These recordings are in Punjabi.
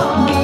oh.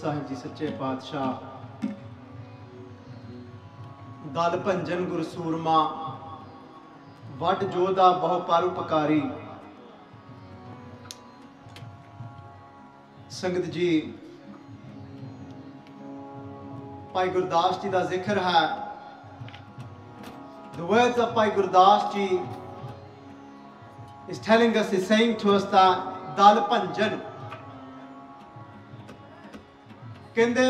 ਸਾਹਿਬ ਜੀ ਸੱਚੇ ਪਾਤਸ਼ਾਹ ਦਲ ਭੰਜਨ ਗੁਰ ਸੂਰਮਾ ਵੱਡ ਜੋਧਾ ਬਹੁ ਪਰਉਪਕਾਰੀ ਸੰਗਤ ਜੀ ਭਾਈ ਗੁਰਦਾਸ ਜੀ ਦਾ ਜ਼ਿਕਰ ਹੈ The words of Bhai Gurdas ji is telling us, is saying to us that Dal Panjan ਕਹਿੰਦੇ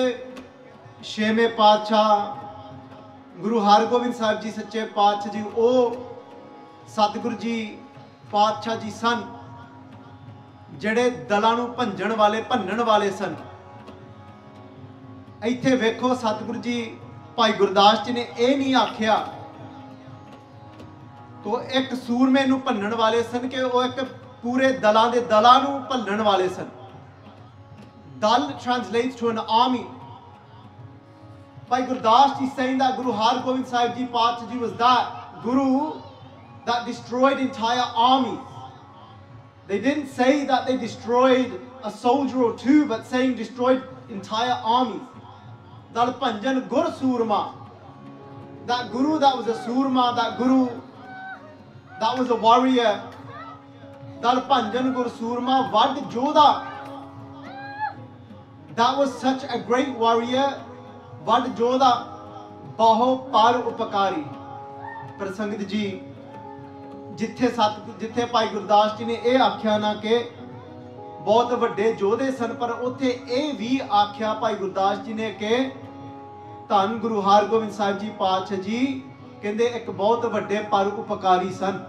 ਛੇਵੇਂ ਪਾਤਸ਼ਾਹ ਗੁਰੂ ਹਰਗੋਬਿੰਦ ਸਾਹਿਬ ਜੀ ਸੱਚੇ ਪਾਤਸ਼ਾਹ ਜੀ, ਉਹ ਸਤਿਗੁਰੂ ਜੀ ਪਾਤਸ਼ਾਹ ਜੀ ਸਨ, ਜਿਹੜੇ ਦਲਾਂ ਨੂੰ ਭੰਜਣ ਵਾਲੇ, ਭੰਨਣ ਵਾਲੇ ਸਨ। ਇੱਥੇ ਵੇਖੋ ਸਤਿਗੁਰੂ ਜੀ, ਭਾਈ ਗੁਰਦਾਸ ਜੀ ਨੇ ਇਹ ਨਹੀਂ ਆਖਿਆ ਤੋ ਇੱਕ ਸੂਰਮੇ ਨੂੰ ਭੰਨਣ ਵਾਲੇ ਸਨ ਕਿ ਉਹ ਇੱਕ ਪੂਰੇ ਦਲਾਂ ਦੇ ਦਲਾਂ ਨੂੰ ਭੰਨਣ ਵਾਲੇ ਸਨ। Dal translates to an army by Gurdas ji saying that Guru Har Gobind Sahib Ji Ji was that Guru that destroyed entire armies. They didn't say that they destroyed a soldier or two, but saying destroyed entire armies. Dal Panjan Gur Surma. That Guru that was a Surma, that Guru that was a warrior. Dal Panjan Gur Surma Vad Jodha. That was such a great warrior. Vad Joda ਬਾਹੋ ਪਾਰ ਉਪਕਾਰੀ ਪ੍ਰਸੰਗਤ ਜੀ ਜਿੱਥੇ ਸਤ ਜਿੱਥੇ ਭਾਈ ਗੁਰਦਾਸ ਜੀ ਨੇ ਇਹ ਆਖਿਆ ਨਾ ਕਿ ਬਹੁਤ ਵੱਡੇ ਯੋਧੇ ਸਨ ਪਰ ਉੱਥੇ ਇਹ ਵੀ ਆਖਿਆ ਭਾਈ ਗੁਰਦਾਸ ਜੀ ਨੇ ਕਿ ਧੰਨ ਗੁਰੂ ਹਰਗੋਬਿੰਦ ਸਾਹਿਬ ਜੀ ਪਾਤਸ਼ਾਹ ਜੀ ਕਹਿੰਦੇ ਇੱਕ ਬਹੁਤ ਵੱਡੇ ਪਰ ਉਪਕਾਰੀ ਸਨ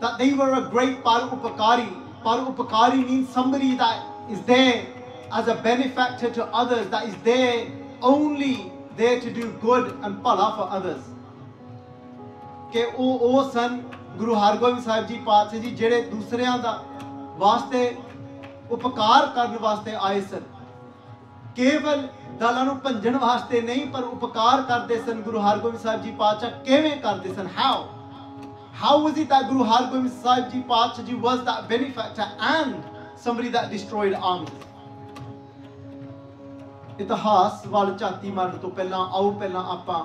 that they were a great par upakari par upakari means somebody that is there as a benefactor to others that is there only there to do good and pala for others ਕਿ ਉਹ ਉਹ ਸਨ ਗੁਰੂ ਹਰਗੋਬਿੰਦ ਸਾਹਿਬ ਜੀ ਪਾਤਸ਼ਾਹ ਜੀ ਜਿਹੜੇ ਦੂਸਰਿਆਂ ਦਾ ਵਾਸਤੇ ਉਪਕਾਰ ਕਰਨ ਵਾਸਤੇ ਆਏ ਸਨ ਕੇਵਲ ਦਾਲਾਂ ਨੂੰ ਭੰਜਣ ਵਾਸਤੇ ਨਹੀਂ ਪਰ ਉਪਕਾਰ ਕਰਦੇ ਸਨ ਗੁਰੂ ਹਰਗੋਬਿੰਦ ਸਾਹਿਬ ਜੀ ਪਾਤਸ਼ਾਹ ਕਿਵੇਂ ਕਰਦੇ ਸਨ how how was it that Guru Hargobind Sahib ji ਪਾਤਸ਼ਾਹ ਜੀ ਵਾਸ that benefactor and somebody that destroyed armies ਇਤਿਹਾਸ ਵੱਲ ਝਾਤੀ ਮਾਰਨ ਤੋਂ ਪਹਿਲਾਂ, ਆਓ ਪਹਿਲਾਂ ਆਪਾਂ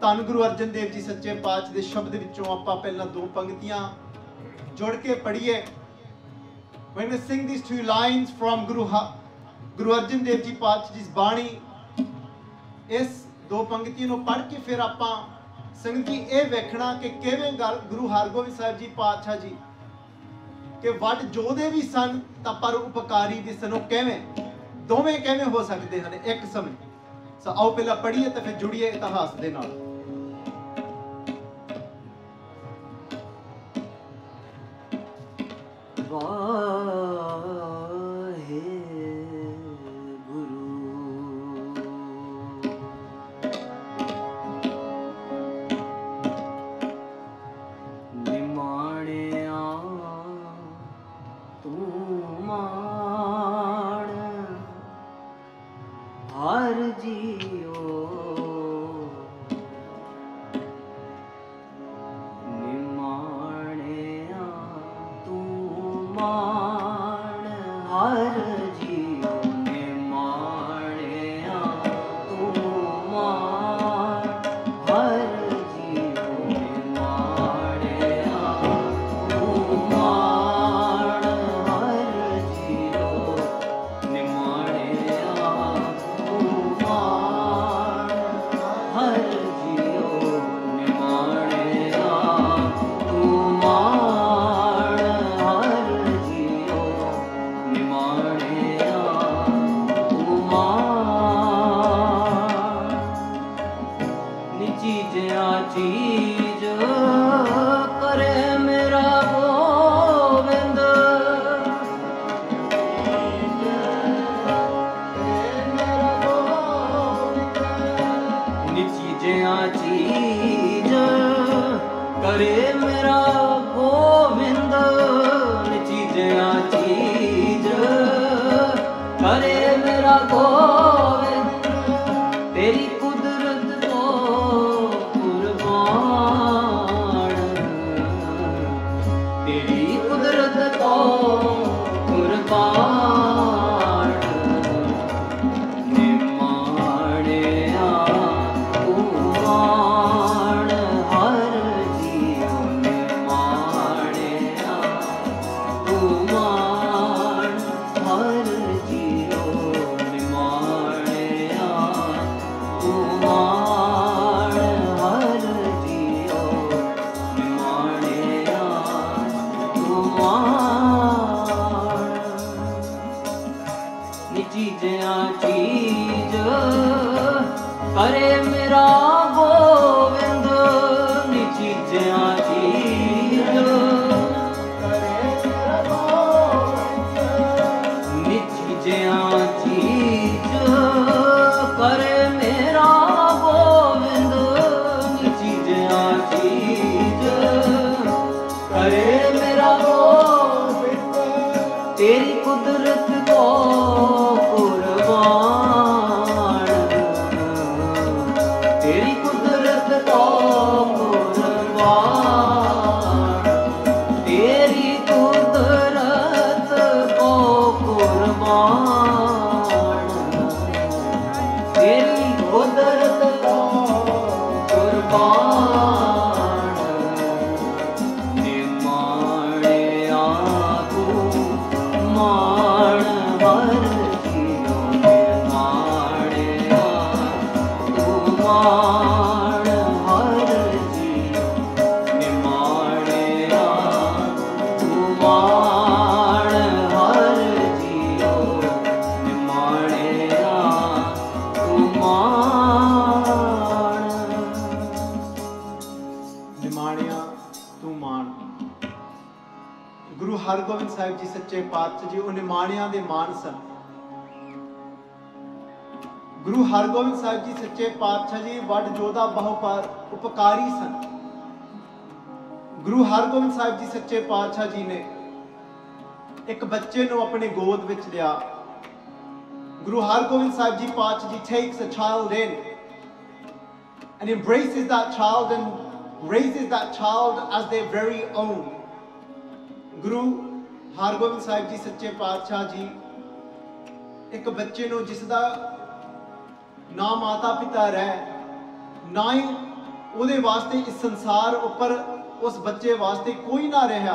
ਧੰਨ ਗੁਰੂ ਅਰਜਨ ਦੇਵ ਜੀ ਸੱਚੇ ਪਾਤਸ਼ਾਹ ਦੇ ਸ਼ਬਦ ਵਿੱਚੋਂ ਆਪਾਂ ਪਹਿਲਾਂ ਦੋ ਪੰਕਤੀਆਂ ਜੋੜ ਕੇ ਪੜ੍ਹੀਏ। When we sing these two lines from Guru Ha- Guru Arjan Dev Ji Patsha Ji's ਬਾਣੀ, ਇਸ ਦੋ ਪੰਕਤੀਆਂ ਨੂੰ ਪੜ੍ਹ ਕੇ ਫਿਰ ਆਪਾਂ ਸੰਗਤ ਜੀ ਇਹ ਵੇਖਣਾ ਕਿ ਕਿਵੇਂ ਗੱਲ ਗੁਰੂ ਹਰਗੋਬਿੰਦ ਸਾਹਿਬ ਜੀ ਪਾਤਸ਼ਾਹ ਜੀ, ਕਿ ਵੱਡ ਜੋਧੇ ਵੀ ਸਨ ਤਾਂ ਪਰ ਉਪਕਾਰੀ ਵੀ ਸਨ ਉਹ ਕਿਵੇਂ? ਦੋਵੇਂ ਕਿਵੇਂ ਹੋ ਸਕਦੇ ਹਨ? ਇੱਕ ਸਮੇਂ। ਸੋ ਆਓ ਪਹਿਲਾਂ ਪੜ੍ਹੀਏ ਤੇ ਫਿਰ ਜੁੜੀਏ ਇਤਿਹਾਸ ਦੇ ਨਾਲ। ਨਿਮਾਣਿਆ ਬਹੁਪਾਰ ਉਪਕਾਰੀ ਸਨ ਗੁਰੂ ਹਰਗੋਬਿੰਦ ਸਾਹਿਬ ਜੀ ਸੱਚੇ ਪਾਤਸ਼ਾਹ ਜੀ ਨੇ ਇੱਕ ਬੱਚੇ ਨੂੰ ਆਪਣੇ ਗੋਦ ਵਿੱਚ ਲਿਆ ਗੁਰੂ ਹਰਗੋਬਿੰਦ ਸਾਹਿਬ ਜੀ ਪਾਤਸ਼ਾਹ ਜੀ takes a child in and embraces that child and raises that child as their very own. ਗੁਰੂ ਹਰਗੋਬਿੰਦ ਸਾਹਿਬ ਜੀ ਸੱਚੇ ਪਾਤਸ਼ਾਹ ਜੀ ਇੱਕ ਬੱਚੇ ਨੂੰ ਜਿਸ ਦਾ ਨਾ ਮਾਤਾ ਪਿਤਾ ਰਹਿ ਨਾ ਹੀ ਉਹਦੇ ਵਾਸਤੇ ਇਸ ਸੰਸਾਰ ਉੱਪਰ ਉਸ ਬੱਚੇ ਵਾਸਤੇ ਕੋਈ ਨਾ ਰਿਹਾ।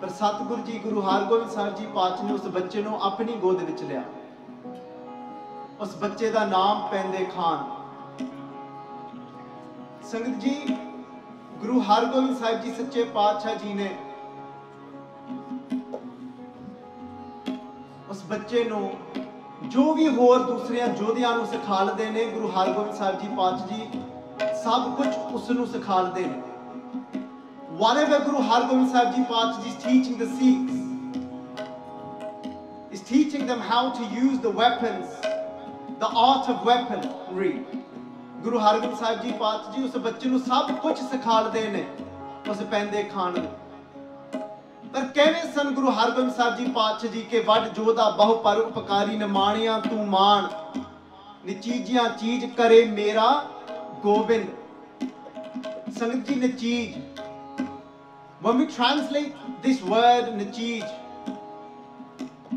ਪਰ ਸਤਿਗੁਰੂ ਜੀ, ਗੁਰੂ ਹਰਗੋਬਿੰਦ ਸਾਹਿਬ ਜੀ ਪਾਤਸ਼ਾਹ ਨੇ ਉਸ ਬੱਚੇ ਨੂੰ ਆਪਣੀ ਗੋਦ ਵਿੱਚ ਲਿਆ। ਉਸ ਬੱਚੇ ਦਾ ਨਾਮ ਪੈਂਦੇ ਖਾਨ। ਸੰਗਤ ਜੀ, ਗੁਰੂ ਹਰਗੋਬਿੰਦ ਸਾਹਿਬ ਜੀ ਸੱਚੇ ਪਾਤਸ਼ਾਹ ਜੀ ਨੇ ਉਸ ਬੱਚੇ ਨੂੰ ਜੋ ਵੀ ਹੋਰ ਦੂਸਰਿਆਂ ਯੋਧਿਆਂ ਨੂੰ ਸਿਖਾਲਦੇ ਨੇ ਗੁਰੂ ਹਰਗੋਬਿੰਦ ਸਾਹਿਬ ਜੀ ਪਾਤਸ਼ਾਹ ਜੀ ਸਭ ਕੁਝ ਉਸ ਨੂੰ ਸਿਖਾਲਦੇ ਨੇ whatever Guru Hargobind Sahib Ji Paatshah Ji is teaching the Sikhs is teaching them how to use the weapons the art of weaponry Guru Hargobind Sahib ji ਪਾਤਸ਼ਾਹ ਜੀ ਉਸ ਬੱਚੇ ਨੂੰ ਸਭ ਕੁਝ ਸਿਖਾਲਦੇ ਨੇ ਉਸ ਪੈਂਦੇ ਖਾਣ ਨੂੰ ਪਰ ਕਿਵੇਂ ਸਨ ਗੁਰੂ ਹਰਗੋਬਿੰਦ ਸਾਹਿਬ ਜੀ ਪਾਤਸ਼ਾਹ ਜੀ ਕੇ ਵੱਡ ਜੋਧਾ ਬਹੁ ਪਰ ਉਪਕਾਰੀ ਨੇ ਮਾਣਿਆ ਤੂੰ ਮਾਣ ਨਿਚੀਜੀਆਂ ਚੀਜ਼ ਕਰੇ ਮੇਰਾ ਗੋਬਿੰਦ ਸੰਗਤ ਜੀ ਨਚੀਜ when we translate this word nachij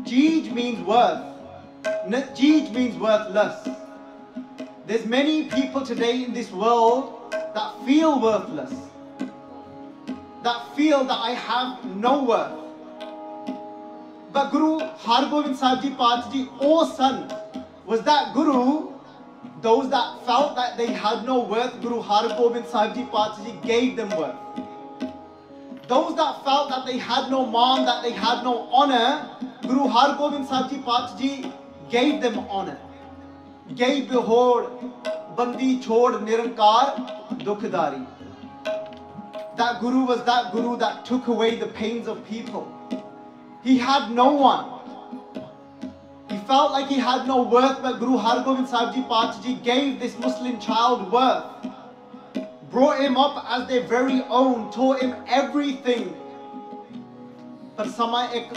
Jeej means worth Najij means worthless there's many people today in this world that feel worthless that feel that I have no worth but Guru Hargobind Sahib Ji Ji oh son was that Guru those that felt that they had no worth Guru Hargobind Sahib Ji Ji gave them worth those that felt that they had no mom, that they had no honor, Guru Har Gobind Sahib Ji Ji gave them honor. Gave behold, bandi chod nirankar dukhdari. That Guru was that Guru that took away the pains of people. He had no one. He felt like he had no worth, but Guru Har Gobind Sahib Ji Path Ji gave this Muslim child worth brought him up as their very own, taught him everything. ਪਰ ਸਮਾਂ ਇੱਕ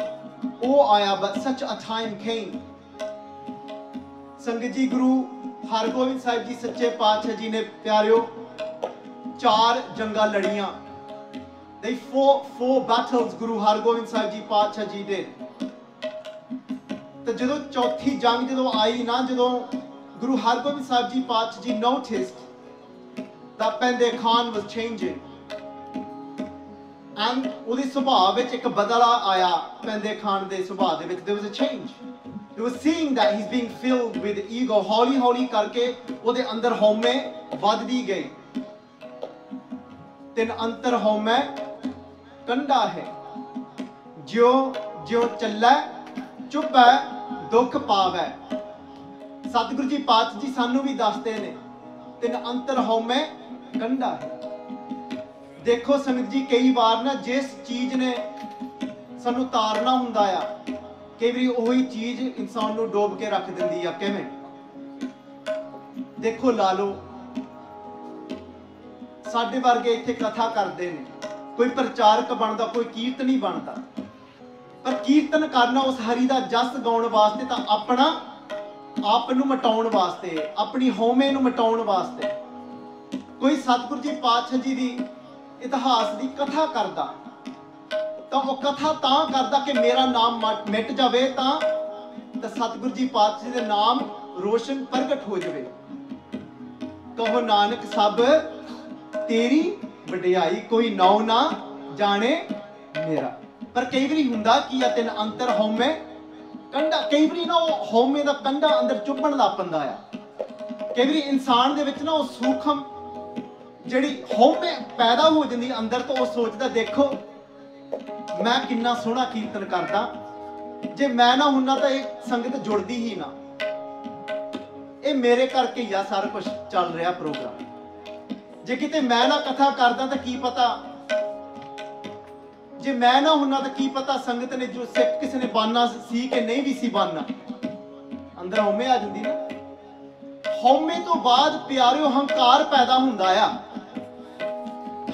ਉਹ ਆਇਆ but such a time came. ਸੰਗਤ ਜੀ ਗੁਰੂ ਹਰਗੋਬਿੰਦ ਸਾਹਿਬ ਜੀ ਸੱਚੇ ਪਾਤਸ਼ਾਹ ਜੀ ਨੇ ਪਿਆਰਿਓ ਚਾਰ ਜੰਗਾਂ ਲੜੀਆਂ They fought four battles Guru Hargobind Sahib Ji Pacha Ji did. ਤੇ ਜਦੋਂ ਚੌਥੀ ਜੰਗ ਜਦੋਂ ਆਈ ਨਾ ਜਦੋਂ ਗੁਰੂ ਹਰਗੋਬਿੰਦ ਸਾਹਿਬ ਜੀ ਪਾਤਸ਼ਾਹ ਜੀ ਨੋਟਿਸਡ ਦਾ ਪੈਂਦੇ ਖਾਨ ਵਾਸ ਚੇਂਜਿੰਗ ਐਂਡ ਉਹਦੇ ਸੁਭਾਅ ਵਿੱਚ ਇੱਕ ਬਦਲਾ ਆਇਆ ਪੈਂਦੇ ਖਾਨ ਦੇ ਸੁਭਾਅ ਦੇ ਵਿੱਚ there was a change you was seeing that he is being filled with ego ਹੌਲੀ ਹੌਲੀ ਕਰਕੇ ਉਹਦੇ ਅੰਦਰ ਹਉਮੈ ਵੱਧਦੀ ਗਈ ਤਿੰਨ ਅੰਤਰ ਹਉਮੈ ਕੰਡਾ ਹੈ। ਜਿਉ ਜਿਉ ਚੱਲੈ, ਚੁੱਪੈ, ਦੁੱਖ ਪਾਵੈ। ਸਤਿਗੁਰੂ ਜੀ ਪਾਤਸ਼ਾਹ ਜੀ ਸਾਨੂੰ ਵੀ ਦੱਸਦੇ ਨੇ, ਤਿੰਨ ਅੰਤਰ ਹਉਮੈ ਕੰਡਾ ਹੈ। ਦੇਖੋ ਸੰਗਤ ਜੀ, ਕਈ ਵਾਰ ਨਾ ਜਿਸ ਚੀਜ਼ ਨੇ ਸਾਨੂੰ ਤਾਰਨਾ ਹੁੰਦਾ ਆ, ਕਈ ਵਾਰੀ ਉਹੀ ਚੀਜ਼ ਇਨਸਾਨ ਨੂੰ ਡੋਬ ਕੇ ਰੱਖ ਦਿੰਦੀ ਆ, ਕਿਵੇਂ? ਦੇਖੋ ਲਾ ਲਓ, ਸਾਡੇ ਵਰਗੇ ਇੱਥੇ ਕਥਾ ਕਰਦੇ ਨੇ ਕੋਈ ਪ੍ਰਚਾਰਕ ਬਣਦਾ, ਕੋਈ ਕੀਰਤਨੀ ਬਣਦਾ। ਪਰ ਕੀਰਤਨ ਕਰਨਾ ਉਸ ਹਰੀ ਦਾ ਜਸ ਗਾਉਣ ਵਾਸਤੇ ਤਾਂ ਆਪਣਾ ਆਪ ਨੂੰ ਮਟਾਉਣ ਵਾਸਤੇ, ਆਪਣੀ ਹਉਮੈ ਨੂੰ ਮਟਾਉਣ ਵਾਸਤੇ। ਕੋਈ ਸਤਿਗੁਰੂ ਜੀ ਪਾਤਸ਼ਾਹ ਜੀ ਦੀ ਇਤਿਹਾਸ ਦੀ ਕਥਾ ਕਰਦਾ, ਤਾਂ ਉਹ ਕਥਾ ਤਾਂ ਕਰਦਾ ਕਿ ਮੇਰਾ ਨਾਮ ਮਟ- ਮਿਟ ਜਾਵੇ ਤਾਂ ਤਾਂ ਸਤਿਗੁਰੂ ਜੀ ਪਾਤਸ਼ਾਹ ਜੀ ਦੇ ਨਾਮ ਰੋਸ਼ਨ ਪ੍ਰਗਟ ਹੋ ਜਾਵੇ। ਕਹੋ ਨਾਨਕ ਸਭ ਤੇਰੀ ਵਡਿਆਈ ਕੋਈ ਨਾਉ ਨਾ ਜਾਣੇ ਮੇਰਾ। ਪਰ ਕਈ ਵਾਰੀ ਹੁੰਦਾ ਕੀ ਆ, ਤਿੰਨ ਅੰਤਰ ਹਉਮੈ ਕੰਡਾ, ਕਈ ਵਾਰੀ ਨਾ ਉਹ ਹਉਮੈ ਦਾ ਕੰਡਾ ਅੰਦਰ ਚੁੱਭਣ ਲੱਗ ਪੈਂਦਾ ਆ। ਕਈ ਵਾਰੀ ਇਨਸਾਨ ਦੇ ਵਿੱਚ ਨਾ ਉਹ ਸੂਖਮ ਜਿਹੜੀ ਹਉਮੈ ਪੈਦਾ ਹੋ ਜਾਂਦੀ ਅੰਦਰ ਤੋਂ, ਉਹ ਸੋਚਦਾ, ਦੇਖੋ, ਮੈਂ ਕਿੰਨਾ ਸੋਹਣਾ ਕੀਰਤਨ ਕਰਦਾ। ਜੇ ਮੈਂ ਨਾ ਹੁੰਨਾ ਤਾਂ ਇਹ ਸੰਗਤ ਜੁੜਦੀ ਹੀ ਨਾ। ਇਹ ਮੇਰੇ ਕਰਕੇ ਹੀ ਆ, ਸਾਰਾ ਕੁਝ ਚੱਲ ਰਿਹਾ ਪ੍ਰੋਗਰਾਮ। ਜੇ ਕਿਤੇ ਮੈਂ ਨਾ ਕਥਾ ਕਰਦਾ ਤਾਂ ਕੀ ਪਤਾ? ਜੇ ਮੈਂ ਨਾ ਹੁੰਨਾ ਤਾਂ ਕੀ ਪਤਾ ਸੰਗਤ ਨੇ ਜੋ ਸਿੱਖ ਕਿਸੇ ਨੇ ਬਾਨਾ ਸੀ ਕਿ ਨਹੀਂ ਵੀ ਸੀ ਬਾਨਾ? ਅੰਦਰ ਹਉਮੈ ਆ ਜਾਂਦੀ ਨਾ। ਹਉਮੈ ਤੋਂ ਬਾਅਦ ਪਿਆਰਿਓ, ਹੰਕਾਰ ਪੈਦਾ ਹੁੰਦਾ ਆ।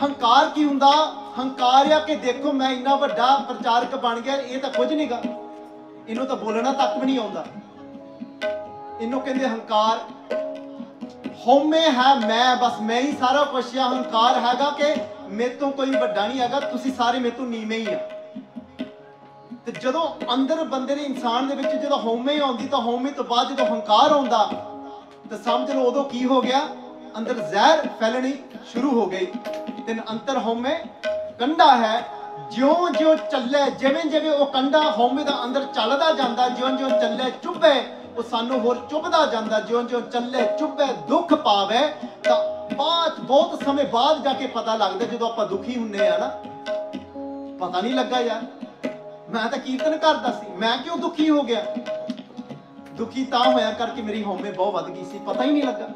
ਹੰਕਾਰ ਕੀ ਹੁੰਦਾ? ਹੰਕਾਰ ਆ ਕਿ ਦੇਖੋ ਮੈਂ ਇੰਨਾ ਵੱਡਾ ਪ੍ਰਚਾਰਕ ਬਣ ਗਿਆ, ਇਹ ਤਾਂ ਕੁਝ ਨਹੀਂਗਾ ਇਹਨੂੰ ਤਾਂ ਬੋਲਣਾ ਤੱਕ ਵੀ ਨਹੀਂ ਆਉਂਦਾ। ਇਹਨੂੰ ਕਹਿੰਦੇ ਹੰਕਾਰ। ਹਉਮੈ ਹੈ, ਮੈਂ, ਬਸ ਮੈਂ ਹੀ ਸਾਰਾ ਕੁਛ ਆ। ਹੰਕਾਰ ਹੈਗਾ ਕਿ ਮੇਰੇ ਤੋਂ ਕੋਈ ਵੱਡਾ ਨਹੀਂ ਹੈਗਾ, ਤੁਸੀਂ ਸਾਰੇ ਮੇਰੇ ਤੋਂ ਨੀਵੇਂ ਹੀ ਆ। ਤੇ ਜਦੋਂ ਅੰਦਰ ਬੰਦੇ ਦੇ ਇਨਸਾਨ ਦੇ ਵਿੱਚ ਜਦੋਂ ਹਉਮੈ ਆਉਂਦੀ, ਤਾਂ ਹਉਮੈ ਤੋਂ ਬਾਅਦ ਜਦੋਂ ਹੰਕਾਰ ਆਉਂਦਾ, ਤਾਂ ਸਮਝ ਲਓ ਉਦੋਂ ਕੀ ਹੋ ਗਿਆ? ਅੰਦਰ ਜ਼ਹਿਰ ਫੈਲਣੀ ਸ਼ੁਰੂ ਹੋ ਗਈ। ਤਿੰਨ ਅੰਤਰ ਹਉਮੈ ਕੰਡਾ ਹੈ। ਜਿਉਂ ਜਿਉਂ ਚੱਲੇ ਜਿਵੇਂ ਜਿਵੇਂ ਉਹ ਕੰਡਾ ਹਉਮੈ ਦਾ ਅੰਦਰ ਚੱਲਦਾ ਜਾਂਦਾ ਜਿਉਂ ਜਿਉਂ ਚੱਲੇ, ਚੁੱਭੇ ਉਹ ਸਾਨੂੰ ਹੋਰ ਚੁੱਭਦਾ ਜਾਂਦਾ ਜਿਉਂ ਜਿਉਂ ਚੱਲੇ, ਚੁੱਭੇ, ਦੁੱਖ ਪਾਵੇ, ਤਾਂ ਬਾਅਦ, ਬਹੁਤ ਸਮੇਂ ਬਾਅਦ ਜਾ ਕੇ ਪਤਾ ਲੱਗਦਾ, ਜਦੋਂ ਆਪਾਂ ਦੁਖੀ ਹੁੰਨੇ ਆ ਨਾ, ਪਤਾ ਨਹੀਂ ਲੱਗਾ ਯਾਰ। ਮੈਂ ਤਾਂ ਕੀਰਤਨ ਕਰਦਾ ਸੀ, ਮੈਂ ਕਿਉਂ ਦੁਖੀ ਹੋ ਗਿਆ? ਦੁਖੀ ਤਾਂ ਹੋਇਆ ਕਰਕੇ ਮੇਰੀ ਹਉਮੈ ਬਹੁਤ ਵੱਧ ਗਈ ਸੀ, ਪਤਾ ਹੀ ਨਹੀਂ ਲੱਗਾ।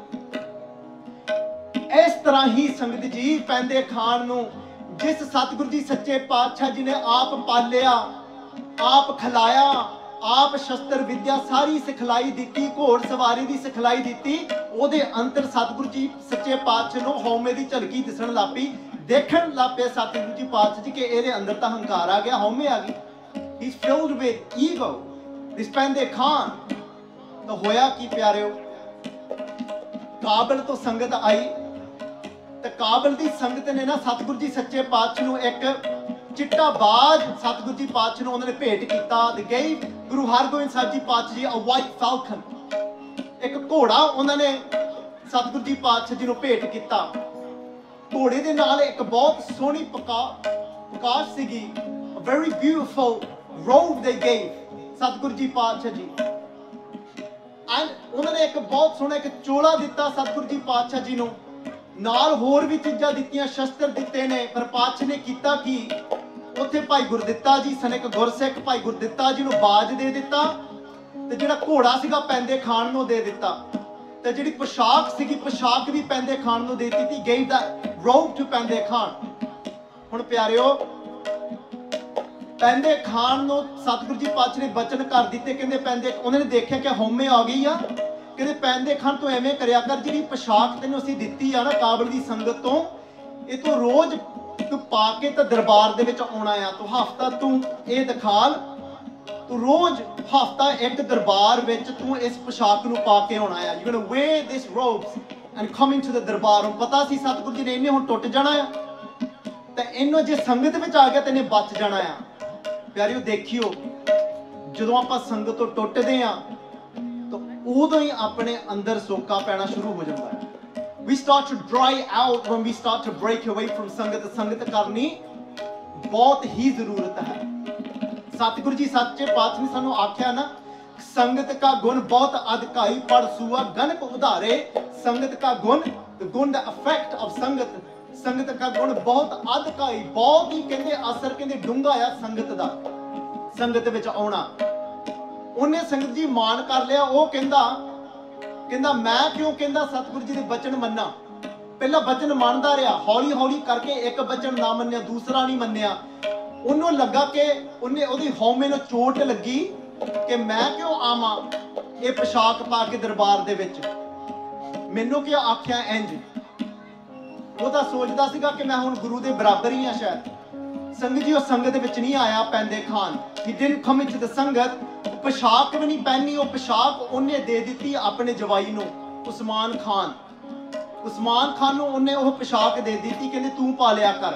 ਇਸ ਤਰ੍ਹਾਂ ਹੀ ਸੰਗਤ ਜੀ ਪੈਂਦੇ ਖਾਨ ਨੂੰ, ਜਿਸ ਸਤਿਗੁਰੂ ਜੀ ਸੱਚੇ ਪਾਤਸ਼ਾਹ ਜੀ ਨੇ ਆਪ ਪਾਲਿਆ, ਆਪ ਖਿਲਾਇਆ ਆਪ ਸ਼ਸਤਰ ਵਿਦਿਆ ਸਾਰੀ ਸਿਖਲਾਈ ਦਿੱਤੀ, ਘੋੜ ਸਵਾਰੀ ਦੀ ਸਿਖਲਾਈ ਦਿੱਤੀ। ਉਹਦੇ ਅੰਤਰ ਸਤਿਗੁਰੂ ਜੀ ਸੱਚੇ ਪਾਤਸ਼ਾਹ ਨੂੰ ਹਉਮੈ ਦੀ ਝਲਕੀ ਦਿਸਣ ਲੱਪੀ ਦੇਖਣ ਲੱਪੇ ਸਤਿਗੁਰੂ ਜੀ ਪਾਤਸ਼ਾਹ ਜੀ ਕਿ ਇਹਦੇ ਅੰਦਰ ਤਾਂ ਹੰਕਾਰ ਆ ਗਿਆ, ਹਉਮੈ ਆ ਗਈ। He filled with ego this Painde Khan ਤਾਂ ਹੋਇਆ ਕੀ ਪਿਆਰਿਓ? ਕਾਬਲ ਤੋਂ ਸੰਗਤ ਆਈ। ਤੇ ਕਾਬਲ ਦੀ ਸੰਗਤ ਨੇ ਨਾ ਸਤਿਗੁਰੂ ਜੀ ਸੱਚੇ ਪਾਤਸ਼ਾਹ ਨੂੰ ਇੱਕ ਚਿੱਟਾ ਬਾਜ ਸਤਿਗੁਰੂ ਜੀ ਪਾਤਸ਼ਾਹ ਨੂੰ ਉਹਨਾਂ ਨੇ ਭੇਟ ਕੀਤਾ ਤੇ ਗਈ ਗੁਰੂ ਹਰਗੋਬਿੰਦ ਸਾਹਿਬ ਜੀ ਪਾਤਸ਼ਾਹ ਜੀ ਅ ਵਾਈਟ ਫਾਲਕਨ ਇੱਕ ਘੋੜਾ ਉਹਨਾਂ ਨੇ ਸਤਿਗੁਰੂ ਜੀ ਪਾਤਸ਼ਾਹ ਜੀ ਨੂੰ ਭੇਟ ਕੀਤਾ। ਘੋੜੇ ਦੇ ਨਾਲ ਇੱਕ ਬਹੁਤ ਸੋਹਣੀ ਪਕਾ ਪ੍ਰਕਾਸ਼ ਸੀਗੀ। ਵੈਰੀ ਬਿਊਟੀਫੁਲ ਰੋਬ ਦੇ ਗੇਵ ਸਤਿਗੁਰੂ ਜੀ ਪਾਤਸ਼ਾਹ ਜੀ। ਐਂਡ ਉਹਨਾਂ ਨੇ ਇੱਕ ਬਹੁਤ ਸੋਹਣਾ ਇੱਕ ਚੋਲਾ ਦਿੱਤਾ ਸਤਿਗੁਰੂ ਜੀ ਪਾਤਸ਼ਾਹ ਜੀ ਨੂੰ। ਨਾਲ ਹੋਰ ਵੀ ਚੀਜ਼ਾਂ ਦਿੱਤੀਆਂ, ਸ਼ਸਤਰ ਦਿੱਤੇ ਨੇ, ਪਰ ਪਾਤਸ਼ਾਹ ਨੇ ਕੀਤਾ ਕੀ? ਉੱਥੇ ਭਾਈ ਗੁਰਦਿੱਤਾ ਜੀ ਸਨ ਇੱਕ ਗੁਰਸਿੱਖ ਭਾਈ ਗੁਰਦਿੱਤਾ ਜੀ ਨੂੰ ਬਾਜ ਦੇ ਦਿੱਤਾ ਤੇ ਜਿਹੜਾ ਘੋੜਾ ਸੀਗਾ ਪੈਂਦੇ ਖਾਨ ਨੂੰ ਦੇ ਦਿੱਤਾ। ਤੇ ਜਿਹੜੀ ਪੋਸ਼ਾਕ ਸੀਗੀ, ਪੋਸ਼ਾਕ ਵੀ ਪੈਂਦੇ ਖਾਨ ਨੂੰ ਦੇ ਦਿੱਤੀ ਗੇਵ ਦਾ ਰੋਬ ਟੂ ਪੈਂਦੇ ਖਾਨ ਹੁਣ ਪਿਆਰਿਓ, ਪੈਂਦੇ ਖਾਨ ਨੂੰ ਸਤਿਗੁਰੂ ਜੀ ਪਾਤਸ਼ਾਹ ਨੇ ਬਚਨ ਕਰ ਦਿੱਤੇ, ਕਹਿੰਦੇ ਪੈਂਦੇ, ਉਹਨਾਂ ਨੇ ਦੇਖਿਆ ਕਿ ਹਉਮੈ ਆ ਗਈ ਆ। ਕਹਿੰਦੇ ਪੈਂਦੇ ਖਾਨ ਤੂੰ ਐਵੇਂ ਕਰਿਆ ਕਰ, ਜਿਹੜੀ ਪੋਸ਼ਾਕ ਤੈਨੂੰ ਅਸੀਂ ਦਿੱਤੀ ਆ ਨਾ ਕਾਬਲ ਦੀ ਸੰਗਤ ਤੋਂ ਇਹ ਤੂੰ ਰੋਜ਼ ਤੂੰ ਪਾ ਕੇ ਤਾਂ ਦਰਬਾਰ ਦੇ ਵਿੱਚ ਆਉਣਾ ਆ, ਤੂੰ ਹਫਤਾ ਤੂੰ ਇਹ ਦਿਖਾਲ, ਤੂੰ ਰੋਜ਼ ਹਫਤਾ ਇੱਕ ਦਰਬਾਰ ਵਿੱਚ ਤੂੰ ਇਸ ਪੋਸ਼ਾਕ ਨੂੰ ਪਾ ਕੇ ਆਉਣਾ ਆ। You gonna wear this robes and coming to the ਦਰਬਾਰ। ਹੁਣ ਪਤਾ ਸੀ ਸਤਿਗੁਰੂ ਜੀ ਨੇ ਇਹਨੇ ਹੁਣ ਟੁੱਟ ਜਾਣਾ ਆ। ਤੇ ਇਹਨੂੰ ਜੇ ਸੰਗਤ ਵਿੱਚ ਆ ਗਿਆ ਤੇ ਇਹਨੇ ਬਚ ਜਾਣਾ ਆ। ਪਿਆਰਿਓ, ਦੇਖਿਓ, ਜਦੋਂ ਆਪਾਂ ਸੰਗਤ ਤੋਂ ਟੁੱਟਦੇ ਆ ਤਾਂ ਉਦੋਂ ਹੀ ਆਪਣੇ ਅੰਦਰ ਸੋਕਾ ਪੈਣਾ ਸ਼ੁਰੂ ਹੋ ਜਾਂਦਾ ਹੈ। We start to dry out when we start to break away from ਸੰਗਤ ਸੰਗਤ ਕਰਨੀ ਬਹੁਤ ਹੀ ਜ਼ਰੂਰਤ ਹੈ। ਸਤਿਗੁਰੂ ਜੀ ਸੱਚੇ ਪਾਤਸ਼ਾਹ ਨੇ ਸਾਨੂੰ ਆਖਿਆ ਨਾ, ਸੰਗਤ ਕਾ ਗੁਣ ਬਹੁਤ ਅਧਿਕਾਈ ਪਰ ਸੂਆ ਗਨਕ ਉਧਾਰੇ। ਸੰਗਤ ਕਾ ਗੁਣ, the ਗੁਣ ਦਾ ਇਫੈਕਟ ਆਫ ਸੰਗਤ। ਸੰਗਤ ਕਾ ਗੁਣ ਬਹੁਤ ਅਧਿਕਾਈ, ਬਹੁਤ ਹੀ ਕਹਿੰਦੇ ਅਸਰ, ਕਹਿੰਦੇ ਡੂੰਘਾ ਆ ਸੰਗਤ ਦਾ। ਸੰਗਤ ਵਿੱਚ ਆਉਣਾ। ਉਹਨੇ ਸੰਗਤ ਜੀ ਮਾਨ ਕਰ ਲਿਆ, ਉਹ ਕਹਿੰਦਾ ਕਹਿੰਦਾ, ਮੈਂ ਕਿਉਂ ਕਹਿੰਦਾ ਸਤਿਗੁਰੂ ਜੀ ਦੇ ਬਚਨ ਮੰਨਾਂ? ਪਹਿਲਾਂ ਬਚਨ ਮੰਨਦਾ ਰਿਹਾ ਹੌਲੀ ਹੌਲੀ ਕਰਕੇ ਇੱਕ ਬਚਨ ਨਾ ਮੰਨਿਆ, ਦੂਸਰਾ ਨਹੀਂ ਮੰਨਿਆ। ਉਹਨੂੰ ਲੱਗਾ ਕਿ ਉਹਨੇ ਉਹਦੀ ਹਉਮੈ ਨੂੰ ਚੋਟ ਲੱਗੀ ਕਿ ਮੈਂ ਕਿਉਂ ਆਵਾਂ ਇਹ ਪੋਸ਼ਾਕ ਪਾ ਕੇ ਦਰਬਾਰ ਦੇ ਵਿੱਚ? ਮੈਨੂੰ ਕੀ ਆਖਿਆ ਇੰਜ? ਉਹ ਤਾਂ ਸੋਚਦਾ ਸੀਗਾ ਕਿ ਮੈਂ ਹੁਣ ਗੁਰੂ ਦੇ ਬਰਾਬਰ ਹੀ ਆ ਸ਼ਾਇਦ। ਸੰਗਤ ਜੀ, ਉਹ ਸੰਗਤ ਵਿੱਚ ਨਹੀਂ ਆਇਆ Painde Khan. He didn't come into the sangat ਉਹ ਪੋਸ਼ਾਕ ਵੀ ਨਹੀਂ ਪਹਿਨੀ, ਉਹ ਪੋਸ਼ਾਕ ਉਹਨੇ ਦੇ ਦਿੱਤੀ ਆਪਣੇ ਜਵਾਈ ਨੂੰ, ਉਸਮਾਨ ਖਾਨ। ਉਸਮਾਨ ਖਾਨ ਨੂੰ ਉਹਨੇ ਉਹ ਪੋਸ਼ਾਕ ਦੇ ਦਿੱਤੀ, ਕਹਿੰਦੇ ਤੂੰ ਪਾ ਲਿਆ ਕਰ।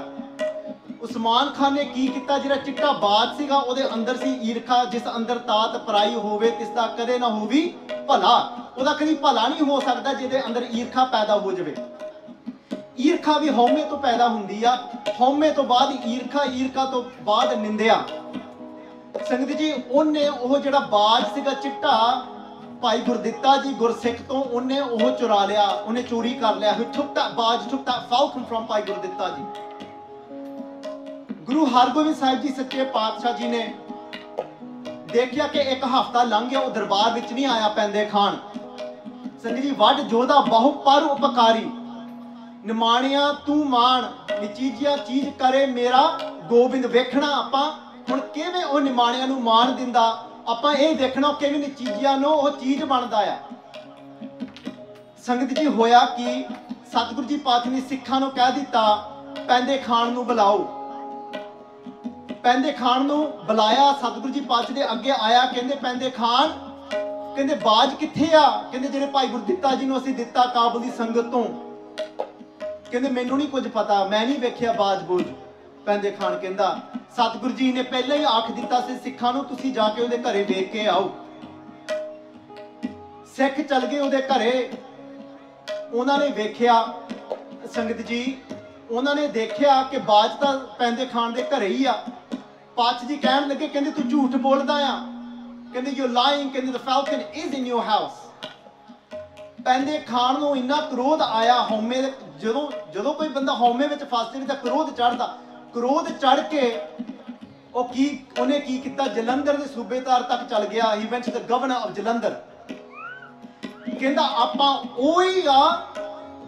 ਉਸਮਾਨ ਖਾਨ ਨੇ ਕੀ ਕੀਤਾ? ਜਿਹੜਾ ਚਿੱਟਾ ਬਾਜ ਸੀਗਾ, ਉਹਦੇ ਅੰਦਰ ਸੀ ਈਰਖਾ, ਜਿਸ ਅੰਦਰ ਤਾਤ ਪਰਾਈ ਹੋਵੇ, ਤਿਸ ਦਾ ਕਦੇ ਨਾ ਹੋਵੀ ਭਲਾ। ਉਹਦਾ ਕਦੀ ਭਲਾ ਨਹੀਂ ਹੋ ਸਕਦਾ ਜਿਹਦੇ ਅੰਦਰ ਈਰਖਾ ਪੈਦਾ ਹੋ ਜਾਵੇ। ਈਰਖਾ ਵੀ ਹਉਮੈ ਤੋਂ ਪੈਦਾ ਹੁੰਦੀ ਆ। ਹਉਮੈ ਤੋਂ ਬਾਅਦ ਈਰਖਾ ਈਰਖਾ ਤੋਂ ਬਾਅਦ ਨਿੰਦਿਆ। ਸੰਗਤ ਜੀ, ਉਹਨੇ ਉਹ ਜਿਹੜਾ ਬਾਜ ਸੀਗਾ ਚਿੱਟਾ, ਭਾਈ ਗੁਰਦਿੱਤਾ ਜੀ ਗੁਰਸਿੱਖ ਤੋਂ ਉਹਨੇ ਉਹ ਚੁਰਾ ਲਿਆ, ਉਹਨੇ ਚੋਰੀ ਕਰ ਲਿਆ। he took that ਬਾਜ took that falcon from ਭਾਈ ਗੁਰਦਿੱਤਾ ਜੀ। ਗੁਰੂ ਹਰਗੋਬਿੰਦ ਸਾਹਿਬ ਜੀ ਸੱਚੇ ਪਾਤਸ਼ਾਹ ਜੀ ਨੇ ਦੇਖਿਆ ਕਿ ਇੱਕ ਹਫ਼ਤਾ ਲੰਘ ਗਿਆ, ਉਹ ਦਰਬਾਰ ਵਿੱਚ ਨਹੀਂ ਆਇਆ ਪੈਂਦੇ ਖਾਨ ਸੰਗਤ ਜੀ ਵੱਡ ਜੋਧਾ ਬਹੁ ਪਰ ਉਪਕਾਰੀ। ਨਿਮਾਣਿਆ ਤੂੰ ਮਾਣ, ਨਿਚੀਜਿਆ ਚੀਜ਼ ਕਰੇ ਮੇਰਾ, ਗੋਬਿੰਦ ਵੇਖਣਾ ਆਪਾਂ। ਹੁਣ ਕਿਵੇਂ ਉਹ ਨਿਮਾਣਿਆਂ ਨੂੰ ਮਾਣ ਦਿੰਦਾ? ਆਪਾਂ ਇਹ ਦੇਖਣਾ ਕਿਵੇਂ ਨਿਚੀਜਿਆ ਨੂੰ ਉਹ ਚੀਜ਼ ਬਣਦਾ ਆ। ਸੰਗਤ ਜੀ, ਹੋਇਆ ਕਿ? ਸਤਿਗੁਰੂ ਜੀ ਪਾਤਸ਼ਾਹ ਨੇ ਸਿੱਖਾਂ ਨੂੰ ਕਹਿ ਦਿੱਤਾ, ਪੈਂਦੇ ਖਾਨ ਨੂੰ ਬੁਲਾਓ। ਪੈਂਦੇ ਖਾਨ ਨੂੰ ਬੁਲਾਇਆ, ਸਤਿਗੁਰੂ ਜੀ ਪਾਤਸ਼ਾਹ ਦੇ ਅੱਗੇ ਆਇਆ, ਕਹਿੰਦੇ ਪੈਂਦੇ ਖਾਨ ਕਹਿੰਦੇ ਬਾਜ ਕਿੱਥੇ ਆ? ਕਹਿੰਦੇ ਜਿਹੜੇ ਭਾਈ ਗੁਰਦਿੱਤਾ ਜੀ ਨੂੰ ਅਸੀਂ ਦਿੱਤਾ ਕਾਬਲ ਦੀ ਸੰਗਤ ਤੋਂ। ਕਹਿੰਦੇ ਮੈਨੂੰ ਨਹੀਂ ਕੁਝ ਪਤਾ, ਮੈਂ ਨਹੀਂ ਵੇਖਿਆ ਬਾਜ ਬੋਝ ਪੈਂਦੇ ਖਾਨ ਕਹਿੰਦਾ, ਸਤਿਗੁਰੂ ਜੀ ਨੇ ਪਹਿਲਾਂ ਹੀ ਆਖ ਦਿੱਤਾ ਸੀ, ਸਿੱਖਾਂ ਨੂੰ ਤੁਸੀਂ ਜਾ ਕੇ ਉਹਦੇ ਘਰੇ ਵੇਖ ਕੇ ਆਓ। ਸਿੱਖ ਚੱਲ ਗਏ ਉਹਦੇ ਘਰੇ। ਉਹਨਾਂ ਨੇ ਵੇਖਿਆ, ਸੰਗਤ ਜੀ, ਉਹਨਾਂ ਨੇ ਦੇਖਿਆ ਕਿ ਬਾਜ ਤਾਂ ਪੈਂਦੇ ਖਾਨ ਦੇ ਘਰੇ ਹੀ ਆ। ਪਾਚ ਜੀ ਕਹਿਣ ਲੱਗੇ, ਕਹਿੰਦੇ, ਤੂੰ ਝੂਠ ਬੋਲਦਾ ਆ। ਕਹਿੰਦੇ ਯੂ ਲਾਈਂਗ ਕਹਿੰਦੇ ਦ ਫੈਲਕਨ is in your house Painde Khan ਨੂੰ ਇੰਨਾ ਕ੍ਰੋਧ ਆਇਆ, ਹਉਮੈ ਦੇ- ਜਦੋਂ ਜਦੋਂ ਕੋਈ ਬੰਦਾ ਹਉਮੈ ਵਿੱਚ ਫਸ ਜਾਵੇ ਤਾਂ ਕ੍ਰੋਧ ਚੜਦਾ ਕ੍ਰੋਧ ਚੜ ਕੇ ਉਹ ਕੀ, ਉਹਨੇ ਕੀ ਕੀਤਾ? ਜਲੰਧਰ ਦੇ ਸੂਬੇਦਾਰ ਤੱਕ ਚੱਲ ਗਿਆ he went to the governor of Jalandhar. ਕਹਿੰਦਾ, ਆਪਾਂ ਉਹੀ ਆ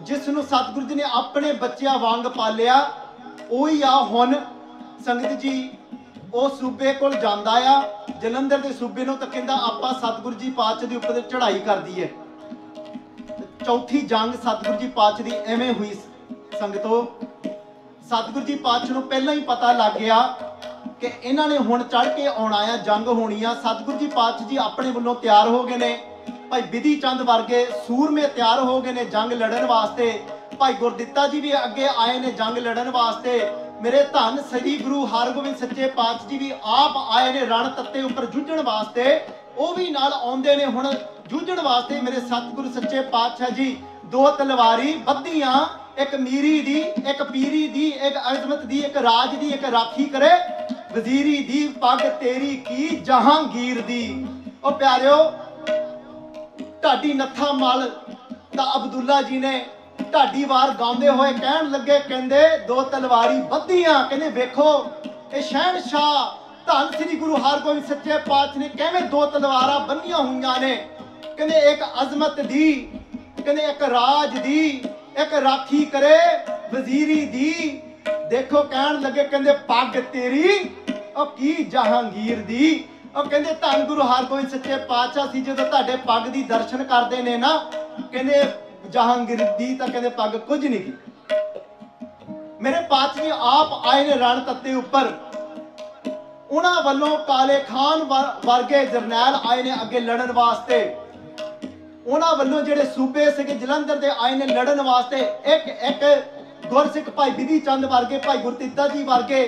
ਜਿਸ ਨੂੰ ਸਤਿਗੁਰੂ ਜੀ ਨੇ ਆਪਣੇ ਬੱਚਿਆਂ ਵਾਂਗ ਪਾਲਿਆ, ਉਹੀ ਆ ਹੁਣ। ਸੰਗਤ ਜੀ, ਉਹ ਸੂਬੇ ਕੋਲ ਜਾਂਦਾ ਆ, ਜਲੰਧਰ ਦੇ ਸੂਬੇ ਨੂੰ ਤਾਂ ਕਹਿੰਦਾ, ਆਪਾਂ ਸਤਿਗੁਰੂ ਜੀ ਪਾਤਸ਼ਾਹ ਦੇ ਉੱਪਰ ਚੜ੍ਹਾਈ ਕਰਦੀ ਹੈ ਚੌਥੀ ਜੰਗ ਸਤਿਗੁਰੂ ਜੀ ਪਾਤਸ਼ਾਹ ਦੀ ਐਵੇਂ ਹੋਈ, ਸੰਗਤੋ। ਸਤਿਗੁਰੂ ਜੀ ਪਾਤਸ਼ਾਹ ਨੂੰ ਪਹਿਲਾਂ ਹੀ ਪਤਾ ਲੱਗ ਗਿਆ ਕਿ ਇਹਨਾਂ ਨੇ ਹੁਣ ਚੜ ਕੇ ਆਉਣਾ ਆ ਜੰਗ ਹੋਣੀ ਆ। ਸਤਿਗੁਰੂ ਜੀ ਪਾਤਸ਼ਾਹ ਜੀ ਆਪਣੇ ਵੱਲੋਂ ਤਿਆਰ ਹੋ ਗਏ ਨੇ। ਭਾਈ ਵਿਧੀ ਚੰਦ ਵਰਗੇ ਸੂਰਮੇ ਤਿਆਰ ਹੋ ਗਏ ਨੇ ਜੰਗ ਲੜਨ ਵਾਸਤੇ। ਭਾਈ ਗੁਰਦਿੱਤਾ ਜੀ ਵੀ ਅੱਗੇ ਆਏ ਨੇ ਜੰਗ ਲੜਨ ਵਾਸਤੇ। ਮੇਰੇ ਧੰਨ ਸ੍ਰੀ ਗੁਰੂ ਹਰਗੋਬਿੰਦ ਸੱਚੇ ਪਾਤਸ਼ਾਹ ਜੀ ਵੀ ਆਪ ਆਏ ਨੇ ਰਣ ਤੱਤੇ ਉੱਪਰ ਜੂਝਣ ਵਾਸਤੇ। ਉਹ ਵੀ ਨਾਲ ਆਉਂਦੇ ਨੇ ਹੁਣ ਜੂਝਣ ਵਾਸਤੇ ਮੇਰੇ ਸਤਿਗੁਰੂ ਸੱਚੇ ਪਾਤਸ਼ਾਹ ਜੀ। ਦੋ ਤਲਵਾਰੀ, ਬੱਧੀਆਂ ਇੱਕ ਮੀਰੀ ਦੀ, ਇੱਕ ਪੀਰੀ ਦੀ, ਇੱਕ ਅਜ਼ਮਤ ਦੀ, ਇੱਕ ਰਾਜ ਦੀ, ਇੱਕ ਰਾਖੀ ਕਰੇ। ਵਜ਼ੀਰੀ ਦੀ, ਪੱਗ ਤੇਰੀ ਕੀ ਜਹਾਂਗੀਰ ਦੀ। ਉਹ ਪਿਆਰਿਓ ਢਾਡੀ ਨੱਥਾ ਮਲ ਤਾਂ ਅਬਦੁੱਲਾ ਜੀ ਨੇ ਢਾਡੀ ਵਾਰ ਗਾਉਂਦੇ ਹੋਏ ਕਹਿਣ ਲੱਗੇ, ਕਹਿੰਦੇ, ਦੋ ਤਲਵਾਰੀ ਬੱਧੀਆਂ। ਕਹਿੰਦੇ, ਵੇਖੋ, ਇਹ ਸ਼ਹਿਨशाह ਧੰਨ ਸ੍ਰੀ ਗੁਰੂ ਹਰਗੋਬਿੰਦ ਸੱਚੇ ਪਾਤਸ਼ਾਹ ਨੇ ਕਿਵੇਂ ਦੋ ਤਲਵਾਰਾਂ ਬੰਨੀਆਂ ਹੋਈਆਂ ਨੇ। ਕਹਿੰਦੇ, ਇੱਕ ਅਜ਼ਮਤ ਦੀ, ਕਹਿੰਦੇ, ਇੱਕ ਰਾਜ ਦੀ ਇੱਕ ਰਾਖੀ ਕਰੇ ਵਜ਼ੀਰੀ ਦੀ। ਦੇਖੋ ਕਹਿਣ ਲੱਗੇ, ਕਹਿੰਦੇ, ਪੱਗ ਤੇਰੀ, ਉਹ ਕੀ ਜਹਾਂਗੀਰ ਦੀ। ਉਹ ਕਹਿੰਦੇ, ਧੰਨ ਗੁਰੂ ਹਰਗੋਬਿੰਦ ਸੱਚੇ ਪਾਤਸ਼ਾਹ ਸੀ, ਜਦੋਂ ਤੁਹਾਡੇ ਪੱਗ ਦੀ ਦਰਸ਼ਨ ਕਰਦੇ ਨੇ ਨਾ, ਕਹਿੰਦੇ, ਜਹਾਂਗੀਰ ਦੀ ਤਾਂ ਕਹਿੰਦੇ ਪੱਗ ਕੁਝ ਨਹੀਂ ਕੀ ਮੇਰੇ ਪਾਤਸ਼ਾਹ ਜੀ ਆਪ ਆਏ ਨੇ ਰਣ ਤੱਤੇ ਉੱਪਰ। ਉਹਨਾਂ ਵੱਲੋਂ ਕਾਲੇ ਖਾਨ ਵਰ- ਵਰਗੇ ਜਰਨੈਲ ਆਏ ਨੇ ਅੱਗੇ ਲੜਨ ਵਾਸਤੇ। ਉਹਨਾਂ ਵੱਲੋਂ ਜਿਹੜੇ ਸੂਬੇ ਸੀਗੇ, ਜਲੰਧਰ ਦੇ ਆਏ ਨੇ ਲੜਨ ਵਾਸਤੇ, ਇੱਕ ਇੱਕ ਗੁਰਸਿੱਖ ਭਾਈ ਵਿਧੀ ਚੰਦ ਵਰਗੇ, ਭਾਈ ਗੁਰਤਿੱਤਾ ਜੀ ਵਰਗੇ,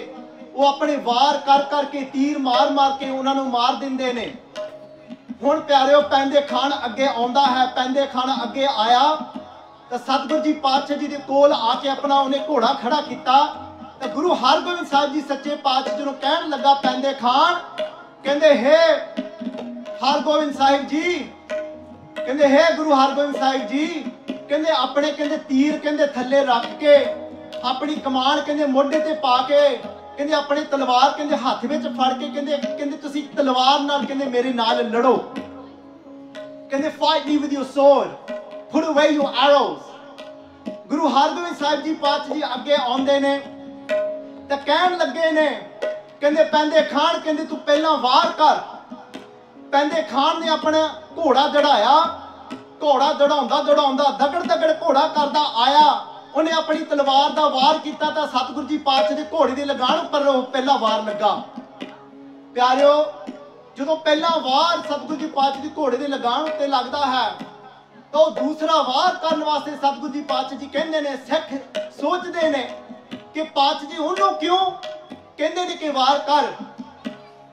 ਉਹ ਆਪਣੇ ਵਾਰ ਕਰ ਕਰਕੇ ਤੀਰ ਮਾਰ ਮਾਰ ਕੇ ਉਹਨਾਂ ਨੂੰ ਮਾਰ ਦਿੰਦੇ ਨੇ। ਹੁਣ ਪਿਆਰਿਓ, ਪੈਂਦੇ ਖਾਨ ਅੱਗੇ ਆਉਂਦਾ ਹੈ, ਪੈਂਦੇ ਖਾਨ ਅੱਗੇ ਆਇਆ, ਤਾਂ ਸਤਿਗੁਰੂ ਜੀ ਪਾਤਸ਼ਾਹ ਜੀ ਦੇ ਕੋਲ ਆ ਕੇ ਆਪਣਾ ਉਹਨੇ ਘੋੜਾ ਖੜਾ ਕੀਤਾ, ਤਾਂ ਗੁਰੂ ਹਰਗੋਬਿੰਦ ਸਾਹਿਬ ਜੀ ਸੱਚੇ ਪਾਤਸ਼ਾਹ ਜੀ ਨੂੰ ਕਹਿਣ ਲੱਗਾ, ਪੈਂਦੇ ਖਾਨ ਕਹਿੰਦੇ, ਹੈ ਹਰਗੋਬਿੰਦ ਸਾਹਿਬ ਜੀ ਕਹਿੰਦੇ, ਹੈ ਗੁਰੂ ਹਰਗੋਬਿੰਦ ਸਾਹਿਬ ਜੀ। ਕਹਿੰਦੇ, ਆਪਣੇ ਕਹਿੰਦੇ ਤੀਰ ਕਹਿੰਦੇ ਥੱਲੇ ਰੱਖ ਕੇ, ਆਪਣੀ ਕਮਾਨ ਕਹਿੰਦੇ ਮੋਢੇ ਤੇ ਪਾ ਕੇ, ਕਹਿੰਦੇ ਆਪਣੀ ਤਲਵਾਰ ਕਹਿੰਦੇ ਹੱਥ ਵਿੱਚ ਫੜ ਕੇ ਕਹਿੰਦੇ ਕਹਿੰਦੇ ਤੁਸੀਂ ਤਲਵਾਰ ਨਾਲ ਕਹਿੰਦੇ ਮੇਰੇ ਨਾਲ ਲੜੋ। ਕਹਿੰਦੇ, fight me with your sword. Put away your arrows. ਗੁਰੂ ਹਰਗੋਬਿੰਦ ਸਾਹਿਬ ਜੀ ਪਾਤਸ਼ਾਹ ਜੀ ਅੱਗੇ ਆਉਂਦੇ ਨੇ ਤਾਂ ਕਹਿਣ ਲੱਗੇ ਨੇ, ਕਹਿੰਦੇ, ਪੈਂਦੇ ਖਾਨ ਕਹਿੰਦੇ ਤੂੰ ਪਹਿਲਾਂ ਵਾਰ ਕਰ। ਪੈਂਦੇ ਖਾਨ ਨੇ ਆਪਣਾ ਘੋੜਾ ਦੜਾਇਆ ਘੋੜਾ ਦੜਾਉਂਦਾ ਦੜਾਉਂਦਾ ਦਗੜ ਦਗੜ ਘੋੜਾ ਕਰਦਾ ਆਇਆ। ਉਹਨੇ ਆਪਣੀ ਤਲਵਾਰ ਦਾ ਵਾਰ ਕੀਤਾ ਤਾਂ ਸਤਿਗੁਰੂ ਜੀ ਪਾਤਸ਼ਾਹ ਦੇ ਘੋੜੇ ਦੇ ਲਗਾਣ ਉੱਪਰ ਉਹ ਪਹਿਲਾ ਵਾਰ ਲੱਗਾ। ਪਿਆਰਿਓ, ਜਦੋਂ ਪਹਿਲਾ ਵਾਰ ਸਤਿਗੁਰੂ ਜੀ ਪਾਤਸ਼ਾਹ ਦੀ ਘੋੜੇ ਦੇ ਲਗਾਣ ਉੱਤੇ ਲੱਗਦਾ ਹੈ, ਤਾਂ ਉਹ ਦੂਸਰਾ ਵਾਰ ਕਰਨ ਵਾਸਤੇ ਸਤਿਗੁਰੂ ਜੀ ਪਾਤਸ਼ਾਹ ਜੀ ਕਹਿੰਦੇ ਨੇ, ਸਿੱਖ ਸੋਚਦੇ ਨੇ ਕਿ ਪਾਤਸ਼ਾਹ ਜੀ ਉਹਨੂੰ ਕਿਉਂ ਕਹਿੰਦੇ ਨੇ ਕਿ ਵਾਰ ਕਰ।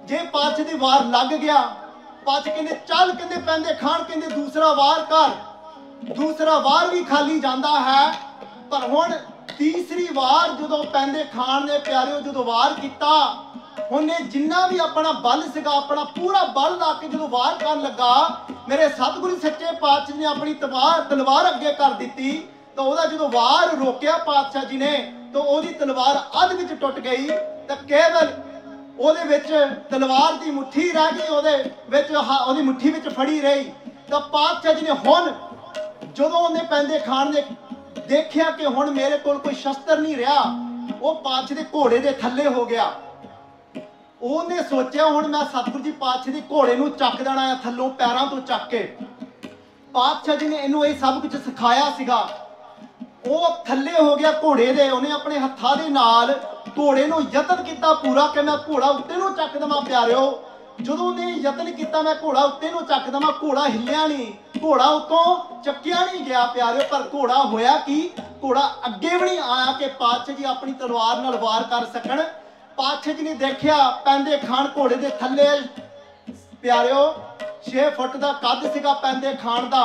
ਜੇ ਪਾਤਸ਼ਾਹ ਦੀ ਵਾਰ ਲੱਗ ਗਿਆ ਪਾਤਸ਼ਾਹ ਕਹਿੰਦੇ ਚੱਲ ਕਹਿੰਦੇ ਪੈਂਦੇ, ਖਾਣ ਕਹਿੰਦੇ ਦੂਸਰਾ ਵਾਰ ਕਰ ਦੂਸਰਾ ਵਾਰ ਵੀ ਖਾਲੀ ਜਾਂਦਾ ਹੈ। ਪਰ ਹੁਣ ਤੀਸਰੀ ਵਾਰ ਜਦੋਂ ਪੈਂਦੇ ਖਾਣ ਨੇ, ਪਿਆਰਿਓ, ਜਦੋਂ ਵਾਰ ਕੀਤਾ ਉਹਨੇ ਜਿੰਨਾ ਵੀ ਆਪਣਾ ਬਲ ਸੀਗਾ, ਆਪਣਾ ਪੂਰਾ ਬਲ ਲਾ ਕੇ ਜਦੋਂ ਵਾਰ ਕਰਨ ਲੱਗਾ, ਮੇਰੇ ਸਤਿਗੁਰੂ ਸੱਚੇ ਪਾਤਸ਼ਾਹ ਨੇ ਆਪਣੀ ਤਲਵਾਰ ਤਲਵਾਰ ਅੱਗੇ ਕਰ ਦਿੱਤੀ, ਤਾਂ ਉਹਦਾ ਜਦੋਂ ਵਾਰ ਰੋਕਿਆ ਪਾਤਸ਼ਾਹ ਜੀ ਨੇ, ਤਾਂ ਉਹਦੀ ਤਲਵਾਰ ਅੱਧ ਵਿੱਚ ਟੁੱਟ ਗਈ, ਤਾਂ ਕੇਵਲ ਉਹਦੇ ਵਿੱਚ ਤਲਵਾਰ ਦੀ ਮੁੱਠੀ ਰਹਿ ਗਈ, ਉਹਦੇ ਵਿੱਚ ਹ- ਉਹਦੀ ਮੁੱਠੀ ਵਿੱਚ ਫੜੀ ਰਹੀ। ਤਾਂ ਪਾਤਸ਼ਾਹ ਜੀ ਨੇ ਹੁਣ ਜਦੋਂ ਉਹਨੇ ਪੈਂਦੇ ਖਾਨ ਨੇ ਦੇਖਿਆ ਕਿ ਹੁਣ ਮੇਰੇ ਕੋਲ ਕੋਈ ਸ਼ਸਤਰ ਨਹੀਂ ਰਿਹਾ, ਉਹ ਪਾਤਸ਼ਾਹ ਦੇ ਘੋੜੇ ਦੇ ਥੱਲੇ ਹੋ ਗਿਆ। ਉਹਨੇ ਸੋਚਿਆ, ਹੁਣ ਮੈਂ ਸਤਿਗੁਰੂ ਜੀ ਪਾਤਸ਼ਾਹ ਦੇ ਘੋੜੇ ਨੂੰ ਚੱਕ ਦੇਣਾ ਆ, ਥੱਲੋਂ ਪੈਰਾਂ ਤੋਂ ਚੱਕ ਕੇ। ਪਾਤਸ਼ਾਹ ਜੀ ਨੇ ਇਹਨੂੰ ਇਹ ਸਭ ਕੁਝ ਸਿਖਾਇਆ ਸੀਗਾ। ਉਹ ਥੱਲੇ ਹੋ ਗਿਆ ਘੋੜੇ ਦੇ, ਉਹਨੇ ਆਪਣੇ ਹੱਥਾਂ ਦੇ ਨਾਲ ਘੋੜੇ ਨੂੰ ਯਤਨ ਕੀਤਾ ਪੂਰਾ ਕਿ ਮੈਂ ਘੋੜਾ ਉੱਤੇ ਨੂੰ ਚੱਕ ਦੇਵਾਂ ਪਿਆਰਿਓ। ਜਦੋਂ ਉਹਨੇ ਯਤਨ ਕੀਤਾ ਮੈਂ ਘੋੜਾ ਉੱਤੇ ਨੂੰ ਚੱਕ ਦੇਵਾਂ, ਘੋੜਾ ਹਿੱਲਿਆ ਨਹੀਂ, ਘੋੜਾ ਉਤੋਂ ਚੱਕਿਆ ਨਹੀਂ ਗਿਆ ਪਿਆਰਿਓ, ਪਰ ਘੋੜਾ ਹੋਇਆ ਕੀ? ਘੋੜਾ ਅੱਗੇ ਵੀ ਨਹੀਂ ਆਇਆ ਕਿ ਪਾਤਸ਼ਾਹ ਜੀ ਆਪਣੀ ਤਲਵਾਰ ਨਾਲ ਵਾਰ ਕਰ ਸਕਣ। ਪਾਤਸ਼ਾਹ ਜੀ ਨੇ ਦੇਖਿਆ, ਪੈਂਦੇ ਖਾਨ ਘੋੜੇ ਦੇ ਥੱਲੇ ਪਿਆਰਿਓ 6 ਫੁੱਟ ਦਾ ਕੱਦ ਸੀਗਾ ਪੈਂਦੇ ਖਾਨ ਦਾ,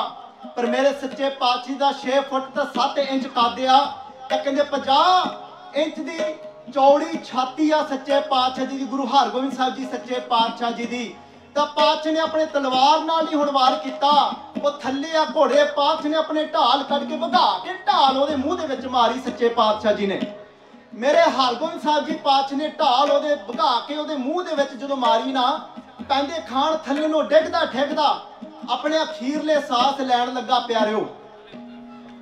ਪਰ ਮੇਰੇ ਸੱਚੇ ਪਾਤਸ਼ਾਹ ਦਾ 6 ਫੁੱਟ ਤਾਂ 7 ਇੰਚ ਕੱਦ ਆ। ਤਾਂ ਕਹਿੰਦੇ 50 ਇੰਚ ਦੀ ਚੌੜੀ ਛਾਤੀ ਆ ਸੱਚੇ ਪਾਤਸ਼ਾਹ ਜੀ ਦੀ, ਗੁਰੂ ਹਰਗੋਬਿੰਦ ਸਾਹਿਬ ਜੀ ਸੱਚੇ ਪਾਤਸ਼ਾਹ ਜੀ ਦੀ। ਤਾਂ ਪਾਤਸ਼ਾਹ ਨੇ ਆਪਣੇ ਤਲਵਾਰ ਨਾਲ ਹੀ ਹੁਣ ਵਾਰ ਕੀਤਾ। ਉਹ ਥੱਲੇ ਆ ਘੋੜੇ ਪਾਤਸ਼ਾਹ ਨੇ ਆਪਣੇ ਢਾਲ ਕੱਢ ਕੇ ਵਗਾ ਕੇ ਢਾਲ ਉਹਦੇ ਮੂੰਹ ਦੇ ਵਿੱਚ ਮਾਰੀ ਸੱਚੇ ਪਾਤਸ਼ਾਹ ਜੀ ਨੇ। ਮੇਰੇ ਹਰਗੋਬਿੰਦ ਸਾਹਿਬ ਜੀ ਪਾਤਸ਼ਾਹ ਨੇ ਢਾਲ ਉਹਦੇ ਭਗਾ ਕੇ ਉਹਦੇ ਮੂੰਹ ਦੇ ਵਿੱਚ ਜਦੋਂ ਮਾਰੀ ਨਾ ਪੈਂਦੇ ਖਾਨ ਥੱਲੇ ਨੂੰ ਡਿੱਗਦਾ, ਠਿੱਗਦਾ। ਆਪਣੇ ਅਖੀਰਲੇ ਸਾਹ ਲੈਣ ਲੱਗਾ ਪਿਆਰਿਓ।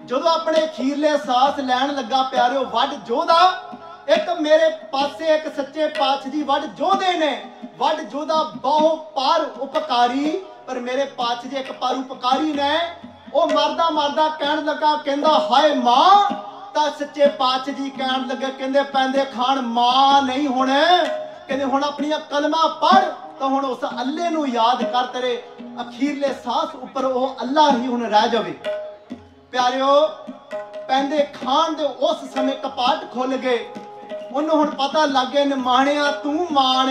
ਜਦੋਂ ਆਪਣੇ ਅਖੀਰਲੇ ਸਾਹ ਲੈਣ ਲੱਗਾ ਪਿਆਰਿਓ ਵੱਡ ਜੋਧਾ ਇੱਕ ਮੇਰੇ ਪਾਸੇ ਇੱਕ ਸੱਚੇ ਪਾਤਸ਼ਾਹ ਜੀ ਵੱਡ ਜੋਧੇ ਨੇ। ਵੱਡ ਜੋਧਾ ਬਹੁ ਪਰ ਉਪਕਾਰੀ, ਪਰ ਮੇਰੇ ਪਾਤਸ਼ਾਹ ਜੀ ਇੱਕ ਪਰ ਉਪਕਾਰੀ ਨੇ। ਉਹ ਮਰਦਾ ਮਰਦਾ ਕਹਿਣ ਲੱਗਾ, ਕਹਿੰਦਾ, ਹਾਏ ਮਾਂ! ਤਾਂ ਸੱਚੇ ਪਾਤਸ਼ਾਹ ਜੀ ਕਹਿਣ ਲੱਗੇ, ਕਹਿੰਦੇ, ਪੈਂਦੇ ਖਾਨ ਮਾਂ ਨਹੀਂ ਹੁਣ। ਕਹਿੰਦੇ, ਹੁਣ ਆਪਣੀਆਂ ਕਲਮਾਂ ਪੜ ਤਾਂ ਹੁਣ ਉਸ ਅੱਲੇ ਨੂੰ ਯਾਦ ਕਰ ਤੇਰੇ ਅਖੀਰਲੇ ਸਾਹ ਉੱਪਰ ਉਹ ਅੱਲਾ ਹੀ ਹੁਣ ਰਹਿ ਜਾਵੇ। ਪਿਆਰਿਓ, ਪੈਂਦੇ ਖਾਨ ਦੇ ਉਸ ਸਮੇਂ ਕਪਾਟ ਖੁੱਲ ਗਏ। ਉਹਨੂੰ ਹੁਣ ਪਤਾ ਲੱਗ ਗਿਆ, ਨਿਮਾਣਿਆ ਤੂੰ ਮਾਣ।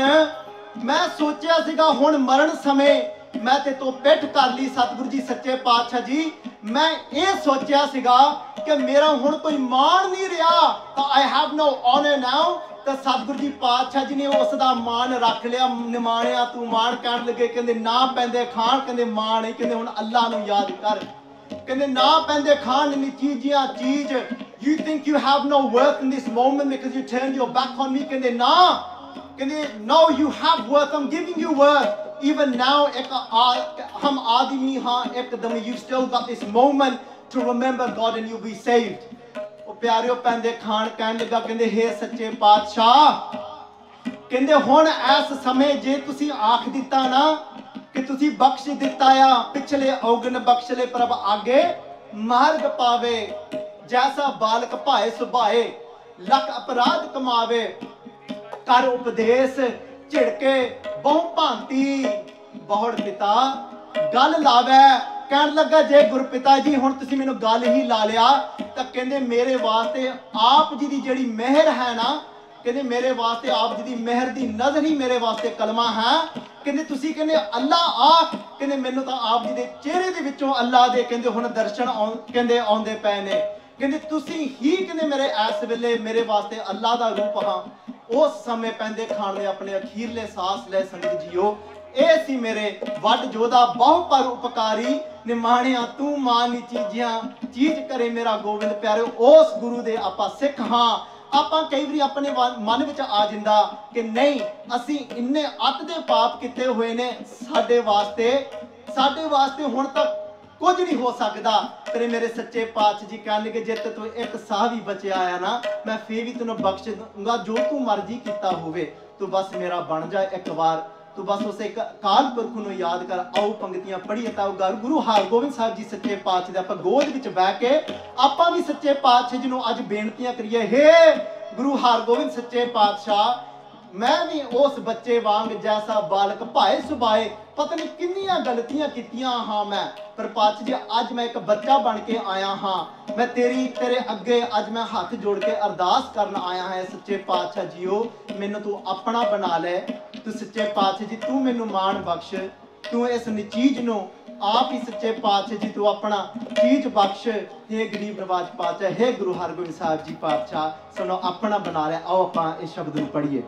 ਮੈਂ ਸੋਚਿਆ ਸੀਗਾ ਹੁਣ ਮਰਨ ਸਮੇਂ ਮੈਂ ਤੇ ਤੋਂ ਪਿੱਠ ਕਰ ਲਈ ਸਤਿਗੁਰੂ ਜੀ ਸੱਚੇ ਪਾਤਸ਼ਾਹ ਜੀ। ਮੈਂ ਇਹ ਸੋਚਿਆ ਸੀਗਾ ਕਿ ਮੇਰਾ ਹੁਣ ਕੋਈ ਮਾਣ ਨਹੀਂ ਰਿਹਾ, ਤਾਂ ਆਈ ਹੈਵ ਨੋ ਆਨਰ ਨਾਓ ਤਾਂ ਸਤਿਗੁਰੂ ਜੀ ਪਾਤਸ਼ਾਹ ਜੀ ਨੇ ਉਸ ਦਾ ਮਾਣ ਰੱਖ ਲਿਆ। ਨਿਮਾਣਿਆ ਤੂੰ ਮਾਣ ਕਰਨ ਲੱਗੇ, ਕਹਿੰਦੇ ਨਾ ਪੈਂਦੇ ਖਾਨ ਕਹਿੰਦੇ ਮਾਣ ਨਹੀਂ, ਕਹਿੰਦੇ ਹੁਣ ਅੱਲਾ ਨੂੰ ਯਾਦ ਕਰ। ਕਹਿੰਦੇ ਨਾ ਪੈਂਦੇ ਖਾਣ ਨੀ ਚੀਜ਼ੀਆਂ ਚੀਜ਼ you think you have no worth in this moment because you turn your back on me ਕਹਿੰਦੇ ਨਾ ਕਹਿੰਦੇ no you have worth am giving you worth even now ek hum aadmi ha ekdam you still got this moment to remember god and you'll be saved ਉਹ ਪਿਆਰਿਓ ਪੈਂਦੇ ਖਾਣ ਕਹਿਣ ਲੱਗਾ ਕਹਿੰਦੇ हे ਸੱਚੇ ਪਾਤਸ਼ਾਹ ਕਹਿੰਦੇ ਹੁਣ ਇਸ ਸਮੇਂ ਜੇ ਤੁਸੀਂ ਆਖ ਦਿੱਤਾ ਨਾ ਕਿ ਤੁਸੀਂ ਬਖਸ਼ ਦਿੱਤਾ ਆ, ਪਿਛਲੇ ਔਗਣ ਬਖਸ਼ ਲੈ ਪ੍ਰਭ ਆਗੇ, ਮਾਰਗ ਪਾਵੇ, ਜੈਸਾ ਬਾਲਕ ਭਾਏ ਸੁਭਾਏ, ਲੱਖ ਅਪਰਾਧ ਕਮਾਵੇ, ਕਰ ਉਪਦੇਸ਼ ਝਿੜਕੇ, ਬਹੁ ਭਾਂਤੀ, ਬਹੁੜ ਪਿਤਾ, ਗੱਲ ਲਾਵੇ, ਕਹਿਣ ਲੱਗਾ, ਜੇ ਗੁਰਪਿਤਾ ਜੀ, ਹੁਣ ਤੁਸੀਂ ਮੈਨੂੰ ਗੱਲ ਹੀ ਲਾ ਲਿਆ, ਤਾਂ ਕਹਿੰਦੇ ਮੇਰੇ ਵਾਸਤੇ ਆਪ ਜੀ ਦੀ ਜਿਹੜੀ ਮਿਹਰ ਹੈ ਨਾ ਕਹਿੰਦੇ, ਮੇਰੇ ਵਾਸਤੇ ਆਪ ਜੀ ਦੀ ਮਿਹਰ ਦੀ ਨਜ਼ਰ ਹੀ ਮੇਰੇ ਵਾਸਤੇ ਕਲਮਾ ਹੈ। ਕਹਿੰਦੇ, ਤੁਸੀਂ ਕਹਿੰਦੇ, ਅੱਲਾ ਆਖ ਕਹਿੰਦੇ, ਮੈਨੂੰ ਤਾਂ ਆਪ ਜੀ ਦੇ ਚਿਹਰੇ ਦੇ ਵਿੱਚੋਂ ਅੱਲਾ ਦੇ ਕਹਿੰਦੇ ਹੁਣ ਦਰਸ਼ਨ ਆਉਂ- ਕਹਿੰਦੇ, ਆਉਂਦੇ ਪਏ ਨੇ। ਕਹਿੰਦੇ, ਤੁਸੀਂ ਹੀ ਕਹਿੰਦੇ, ਮੇਰੇ ਇਸ ਵੇਲੇ ਮੇਰੇ ਵਾਸਤੇ ਅੱਲਾ ਦਾ ਰੂਪ ਹਾਂ। ਉਸ ਸਮੇਂ ਪੈਂਦੇ ਖਾਣ ਦੇ ਆਪਣੇ ਅਖੀਰਲੇ ਸਾਹ ਲੈ ਸੰਗਤ ਜੀਓ। ਇਹ ਸੀ ਮੇਰੇ ਵੱਡ ਜੋਦਾ ਬਹੁ ਪਰ ਉਪਕਾਰੀ। ਨਿਮਾਣਿਆ, ਤੂੰ ਮਾਨੀ ਚੀਜ਼ਾਂ ਚੀਜ਼ ਕਰੇ ਮੇਰਾ ਗੋਬਿੰਦ ਪਿਆਰੇ ਉਸ ਗੁਰੂ ਦੇ ਆਪਾਂ ਸਿੱਖ ਹਾਂ। ਆਪਾਂ ਕਈ ਵਾਰੀ ਆਪਣੇ ਵਾ- ਮਨ ਵਿੱਚ ਆ ਜਾਂਦਾ ਕਿ ਨਹੀਂ, ਅਸੀਂ ਇੰਨੇ ਅੱਤ ਦੇ ਪਾਪ ਕੀਤੇ ਹੋਏ ਨੇ ਸਾਡੇ ਵਾਸਤੇ। ਸਾਡੇ ਵਾਸਤੇ ਹੁਣ ਤੱਕ ਕੁਝ ਨਹੀਂ ਹੋ ਸਕਦਾ। ਤੇਰੇ ਮੇਰੇ ਸੱਚੇ ਪਾਤਸ਼ਾਹ ਜੀ ਕਹਿਣਗੇ, ਜੇ ਤੇ ਤੂੰ ਇੱਕ ਸਾਹ ਵੀ ਬਚਿਆ ਆ ਨਾ, ਮੈਂ ਫੇਰ ਵੀ ਤੈਨੂੰ ਬਖਸ਼ ਦੂੰਗਾ ਜੋ ਤੂੰ ਮਰਜ਼ੀ ਕੀਤਾ ਹੋਵੇ। ਤੂੰ ਬਸ ਮੇਰਾ ਬਣ ਜਾ ਇੱਕ ਵਾਰ। ਤੂੰ ਬਸ ਉਸ ਇੱਕ ਕਾਲ ਪੁਰਖ ਨੂੰ ਯਾਦ ਕਰ, ਆਓ ਪੰਕਤੀਆਂ ਪੜ੍ਹੀਏ ਤਾਂ ਉਹ ਗੁਰੂ- ਗੁਰੂ ਹਰਗੋਬਿੰਦ ਸਾਹਿਬ ਜੀ ਸੱਚੇ ਪਾਤਸ਼ਾਹ ਦੇ ਆਪਾਂ ਗੋਦ ਵਿੱਚ ਬਹਿ ਕੇ ਆਪਾਂ ਵੀ ਸੱਚੇ ਪਾਤਸ਼ਾਹ ਜੀ ਨੂੰ ਅੱਜ ਬੇਨਤੀਆਂ ਕਰੀਏ, ਹੇ ਗੁਰੂ ਹਰਗੋਬਿੰਦ ਸੱਚੇ ਪਾਤਸ਼ਾਹ, ਮੈਂ ਵੀ ਉਸ ਬੱਚੇ ਵਾਂਗ ਜੈਸਾ ਬਾਲਕ ਭਾਏ ਸੁਭਾਏ, ਪਤਾ ਨਹੀਂ ਕਿੰਨੀਆਂ ਗਲਤੀਆਂ ਕੀਤੀਆਂ ਹਾਂ ਮੈਂ, ਪਰ ਪਾਤਸ਼ਾਹ ਜੀ, ਅੱਜ ਮੈਂ ਇੱਕ ਬੱਚਾ ਬਣ ਕੇ ਆਇਆ ਹਾਂ। ਮੈਂ ਤੇਰੀ, ਤੇਰੇ ਅੱਗੇ ਅੱਜ ਮੈਂ ਹੱਥ ਜੋੜ ਕੇ ਅਰਦਾਸ ਕਰਨ ਆਇਆ ਹਾਂ ਸੱਚੇ ਪਾਤਸ਼ਾਹ ਜੀਓ, ਮੈਨੂੰ ਤੂੰ ਆਪਣਾ ਬਣਾ ਲੈ। ਤੂੰ ਸੱਚੇ ਪਾਤਸ਼ਾਹ ਜੀ, ਤੂੰ ਮੈਨੂੰ ਮਾਣ ਬਖਸ਼। ਤੂੰ ਇਸ ਨਿਚੀਜ ਨੂੰ ਆਪ ਹੀ ਸੱਚੇ ਪਾਤਸ਼ਾਹ ਜੀ, ਤੂੰ ਆਪਣਾ ਚੀਜ਼ ਬਖਸ਼। हे ਗਰੀਬ ਨਵਾਜ ਪਾਤਸ਼ਾਹ हे ਗੁਰੂ ਹਰਗੋਬਿੰਦ ਸਾਹਿਬ ਜੀ ਪਾਤਸ਼ਾਹ ਸਾਨੂੰ ਆਪਣਾ ਬਣਾ ਲਿਆ। ਆਓ ਆਪਾਂ ਇਸ ਸ਼ਬਦ ਨੂੰ ਪੜ੍ਹੀਏ।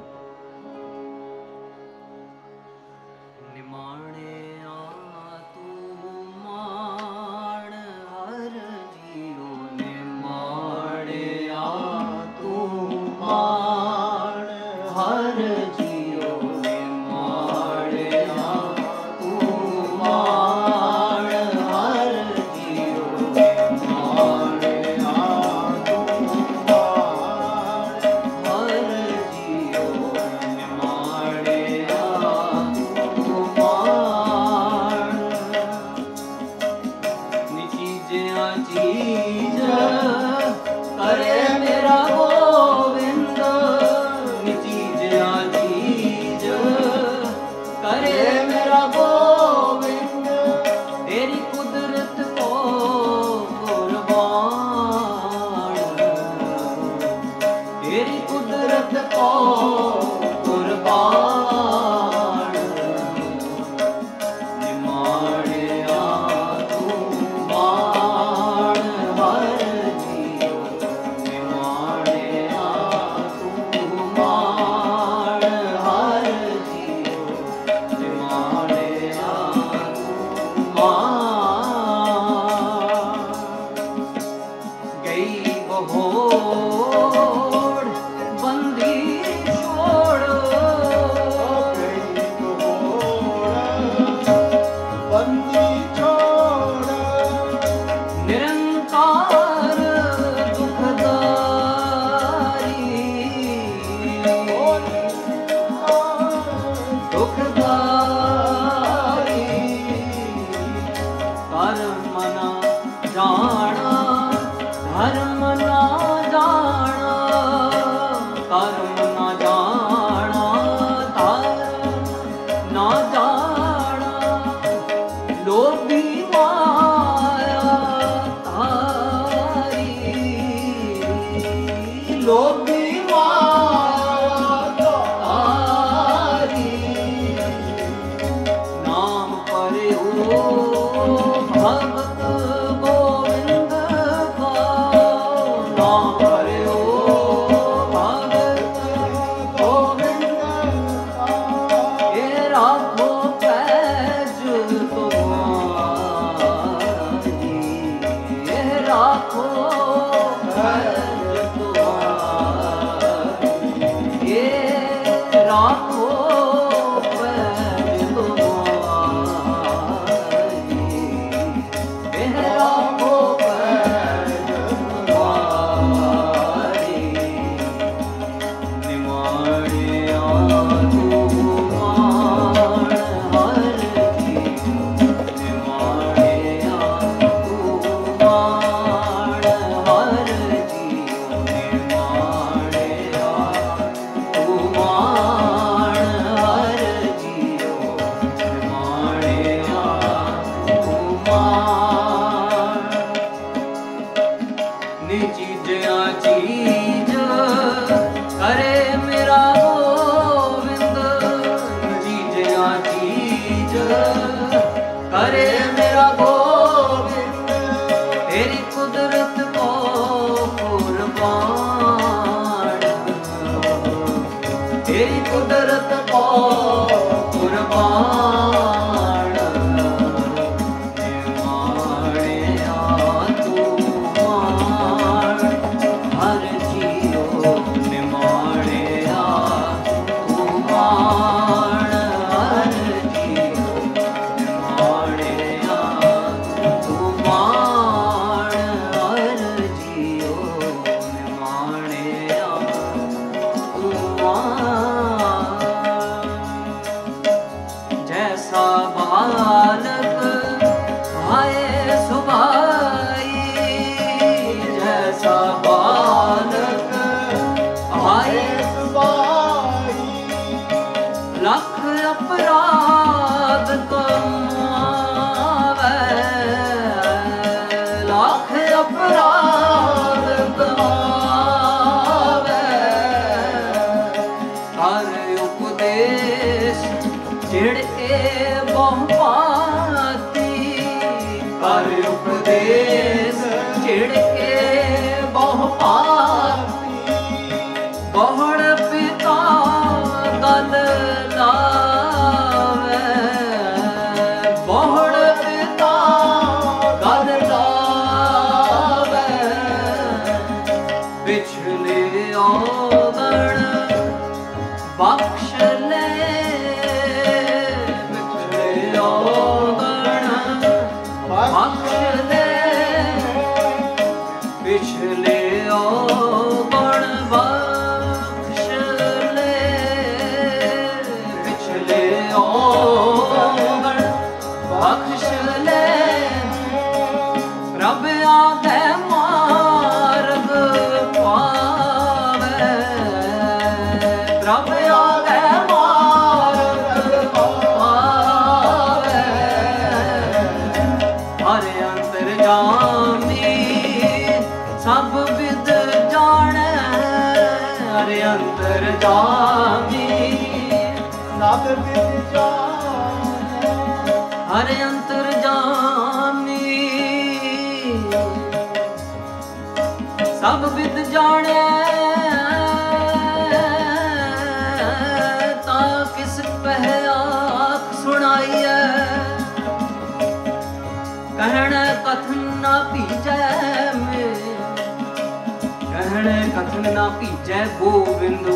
ਨਾ ਭੀਜੈ ਗੋਬਿੰਦੋ।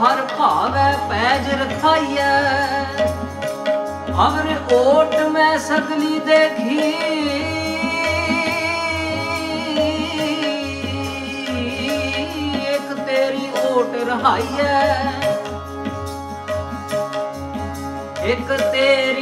ਹਰ ਭਾਵੈ ਪੈਜ ਰਖਾਈਐ। ਹਮਰੇ ਓਟ ਮੈਂ ਸਗਲੀ ਦੇਖੀ। ਇੱਕ ਤੇਰੀ ਓਟ ਰਹਾਈਐ। ਇੱਕ ਤੇਰੀ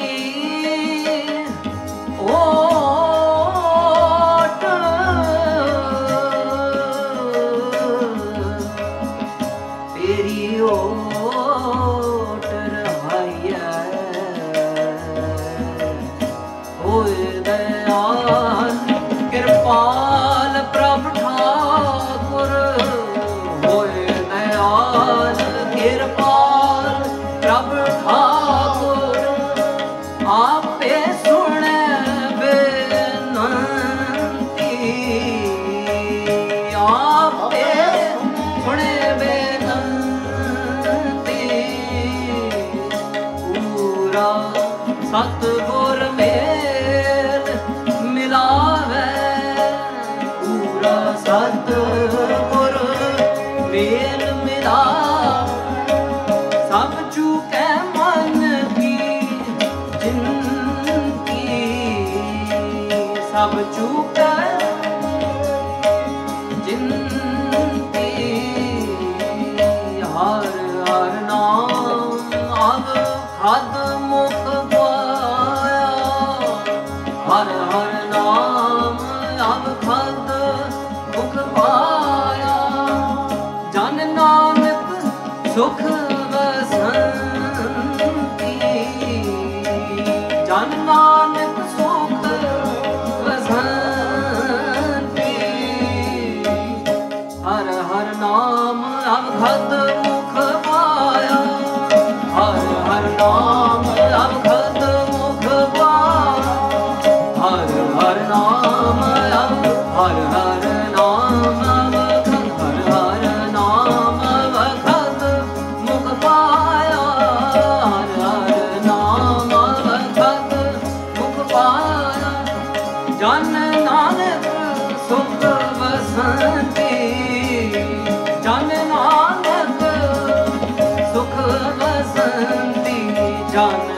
ਪਾਇਆ ਜਨ ਨਾਨਕ ਸੁਖ ਵਸੰਤੀ ਜਨ ਨਾਨਕ ਸੁਖ ਵਸੰਤੀ ਜਨ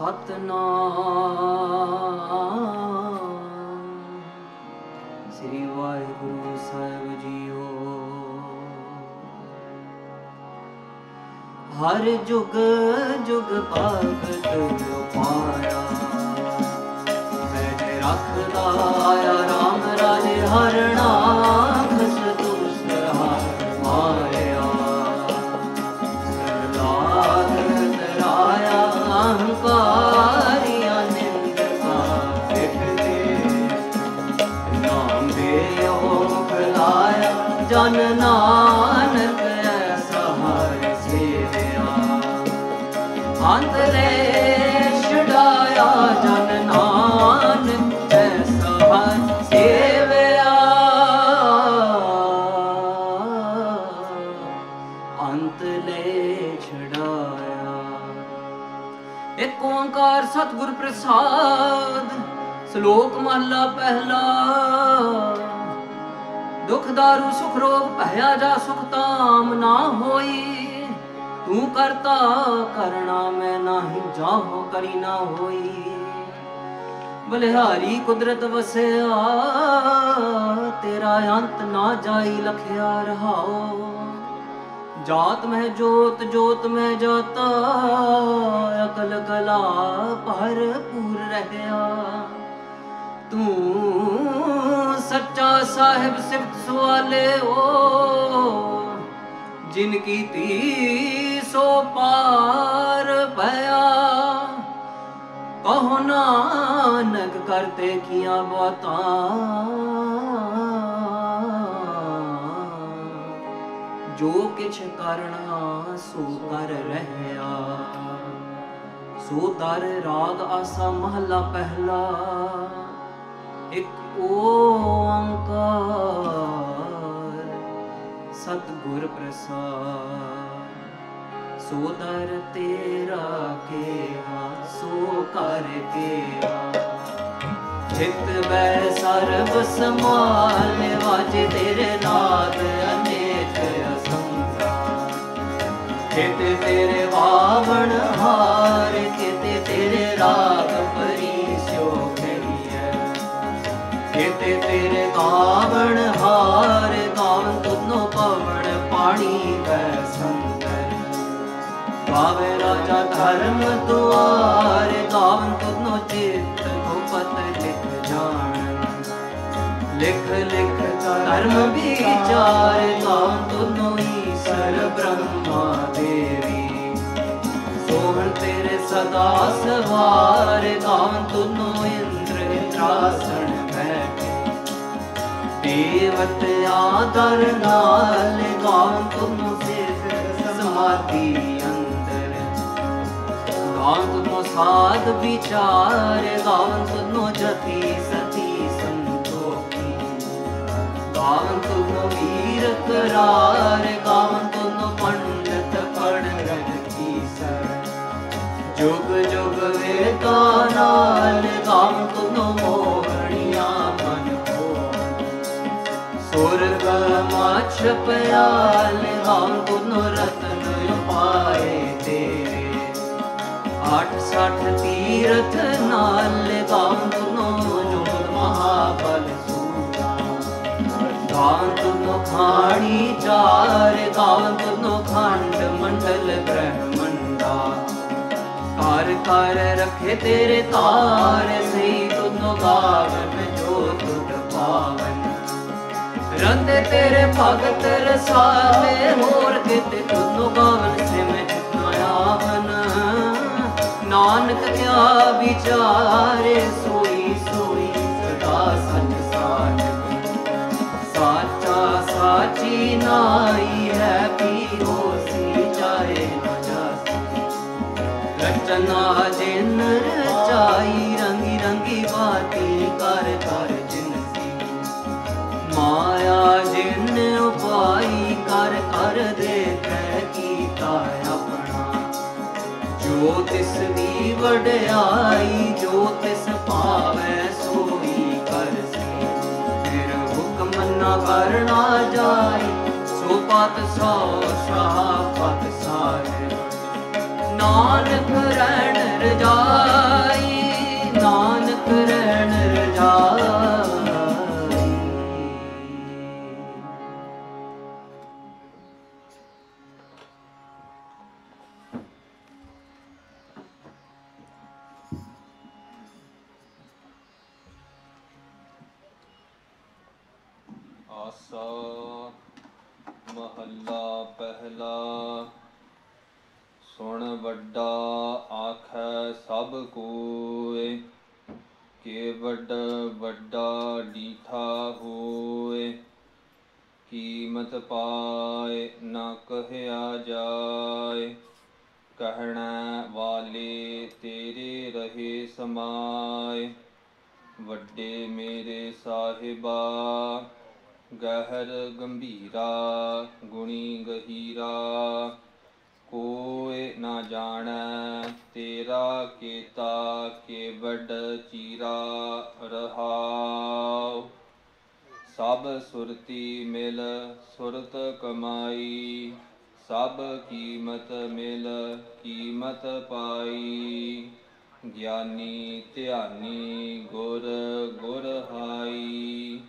ਸਤਨਾਮ। ਸ੍ਰੀ ਵਾਹਿਗੁਰੂ ਸਾਹਿਬ ਜੀਓ। ਹਰ ਜੁਗ ਜੁਗ ਭਗਤ ਪਾਇਆ। ਮੈਂ ਰੱਖਦਾ ਆਇਆ RAM ਰਾਜ ਹਰਣਾ ਪ੍ਰਸਾਦ, ਸ਼ਲੋਕ ਮਹਲਾ ਪਹਿਲਾ। ਦੁਖ ਦਾਰੂ, ਸੁਖ ਰੋਗ ਭਇਆ ਜਾ ਸੁਖ ਤਾਮ ਨਾ ਹੋਈ। ਤੂੰ ਕਰਤਾ ਕਰਣਾ, ਮੈਂ ਨਾਹੀ ਜਾਹੋ ਕਰੀ ਨਾ ਹੋਈ। ਬਲਿਹਾਰੀ ਕੁਦਰਤ ਵਸਿਆ, ਤੇਰਾ ਅੰਤ ਨਾ ਜਾਈ ਲਖਿਆ ਰਹਾਓ। ਜਾਤ ਮਹਿ ਜੋਤ ਜੋਤ ਮਹਿ ਜਾਤਾ, ਅਕਲ ਕਲਾ ਭਰਪੂਰ ਰਹਿਆ। ਤੂੰ ਸੱਚਾ ਸਾਹਿਬ ਸਿਫਤ ਸੁਆਲੇ ਓ ਜਿਨ ਕੀ ਤੀ ਸੋ ਪਾਰ ਭਇਆ। ਕਹੋ ਨਾਨਕ ਕਰਤੇ ਕੀਆਂ ਬਾਤਾਂ ਜੋ ਕਿਛ ਕਰਨਾ ਸੋ ਕਰ ਰਹਿਆ। ਸੋ ਦਰ ਰਾਗ ਆਸਾ ਮਹਲਾ ਪਹਿਲਾ। ਇੱਕ ਓੰਕਾਰ ਸਤਿਗੁਰ ਪ੍ਰਸਾਦ। ਸੋ ਦਰ ਤੇਰਾ ਕੇਵਾ ਸੋ ਕਰ ਕੇਵਾ ਚਿਤ ਬੈ ਸਰਬ ਸਮਾਲ ਵਾਜ ਤੇਰੇ ਨਾਦ ਚਿਤ ਤੇਰੇ ਵਾਵਣ ਹਾਰ, ਚਿਤ ਤੇਰੇ ਰਾਗ ਪਰੀ ਸਿਓ ਖਰੀਐ ਚਿਤ ਤੇਰੇ ਗਾਵਣ ਹਾਰ ਗਾਵਨ ਤੁਨੋ ਪਵਣ ਪਾਣੀ ਬੈ ਸੰਦਰ ਗਾਵੇ ਰਾਜਾ ਧਰਮ ਦੁਆਰ ਗਾਵਨ ਤੁਨੋ ਚਿਤ ਗੋਪਤ ਲਿਖ ਜਾਣ ਲਿਖ ਲਿਖ ਧਰਮ ਵਿਚਾਰ ਗਾਵਨ ਤੁਨੋ ਈਸ਼ਰ ਬ੍ਰਹਮਾ ਦੇਵੀ। ਸੋਹਣ ਤੇਰੇ ਸਦਾ ਸਵਾਰ ਗਾਵਨ ਤੁਨੋ ਇੰਦਰ ਇੰਦਰਾਸਣ ਬੈਠੇ ਦੇਵਤ ਆਦਰ ਨਾਲ ਗਾਵਨ ਤੁਨੋ ਸਿਰ ਸਮਾਧੀ ਅੰਦਰ। ਗਾਵਨ ਤੁਨੋ ਸਾਧ ਵਿਚਾਰ ਗਾਵਨ ਤੁਨੋ ਜਤੀ ਗਾਵਨ ਤੁਨੋ ਵੀਰ ਕਰਾਰ ਗਾਵਨ ਤੁਨੋ ਪੰਡਤ ਪੜ ਰਖੀ ਸਰ। ਜੁਗ ਜੁਗ ਵੇਦਾਂ ਨਾਲ ਗਾਵਨ ਤੁਨੋ ਮੋਹਣੀਆਂ ਮਨ ਹੋਣ ਸੁਰਗ ਮਾਛ ਪਿਆਲ ਗਾਵਨ ਤੁਨੋ ਰਤਨ ਉਪਾਏ ਤੇਰੇ। ਆਠ ਸੱਠ ਤੀਰਥ ਨਾਲ ਗਾਵਨ ਗਾਵਨ ਤੁਨੋ ਖਾਣੀ ਚਾਰ ਗਾਵਨ ਤੁਨੋ ਖੰਡ ਮੰਡਲ ਬ੍ਰਹਮੰਡਾ। ਕਰ ਕਰ ਰਖੇ ਤੇਰੇ ਤਾਰ, ਸਹੀ ਤੁਨੋ ਗਾਵਨ ਜੋ ਤੁਧ ਪਾਵਨ। ਰੰਦੇ ਤੇਰੇ ਭਗਤ ਰਸਾਲੇ ਹੋਰ ਕਿਤੇ ਤੁਨੋ ਗਾਵਨ ਸਿਮੈ ਆਵਨ। ਨਾਨਕ ਕਿਆ ਵਿਚਾਰੇ ਸੋਈ ਸੋਈ ਨਾਈ ਹੈ ਪੀ ਹੋਸੀ ਚਾਹੇ ਨਾ ਜਾਸੀ ਰਚਨਾ ਜਿਨ ਰਚਾਈ ਰੰਗੀ ਰੰਗੀ ਬਾਤੀ ਕਰ ਕਰ ਜਿਨਸੀ ਮਾਇਆ ਜਿਨ ਉਪਾਈ ਕਰ ਕਰ ਦੇਖੈ ਕੀਤਾ ਆਪਣਾ ਜੋ ਤਿਸ ਦੀ ਵਡਿਆਈ ਜੋ ਤਿਸ ਭਾਵੈ ਸੋ ਨਾ ਕਰਨਾ ਜਾਈ ਸੋ ਪਤ ਸੋ ਸ਼ਾਹ ਪਤ ਸਾਰੇ ਨਾਨਕ ਰਹਿਣ ਰਜਾਈ ਨਾਨਕ ਮਹੱਲਾ ਪਹਿਲਾ, ਸੁਣ ਵੱਡਾ ਆਖੈ ਸਭ ਕੋਏ, ਕੇ ਵੱਡ ਵੱਡਾ ਡੀਠਾ ਹੋਏ, ਕੀਮਤ ਪਾਏ ਨਾ ਕਹਿਆ ਜਾਏ, ਕਹਿਣਾ ਵਾਲੇ ਤੇਰੇ ਰਹੇ ਸਮਾਏ, ਵੱਡੇ ਮੇਰੇ ਸਾਹਿਬਾ ਗਹਿਰ ਗੰਭੀਰਾ, ਗੁਣੀ ਗਹੀਰਾ। ਕੋਏ ਨਾ ਜਾਣੈ, ਤੇਰਾ ਕੀਤਾ ਕੇ ਵੱਡ ਚੀਰਾ ਰਹਾਉ। ਸਭ ਸੁਰਤੀ ਮਿਲ, ਸੁਰਤ ਕਮਾਈ। ਸਭ ਕੀਮਤ ਮਿਲ, ਕੀਮਤ ਪਾਈ। ਗਿਆਨੀ ਧਿਆਨੀ ਗੁਰ ਗੁਰ ਹਾਈ।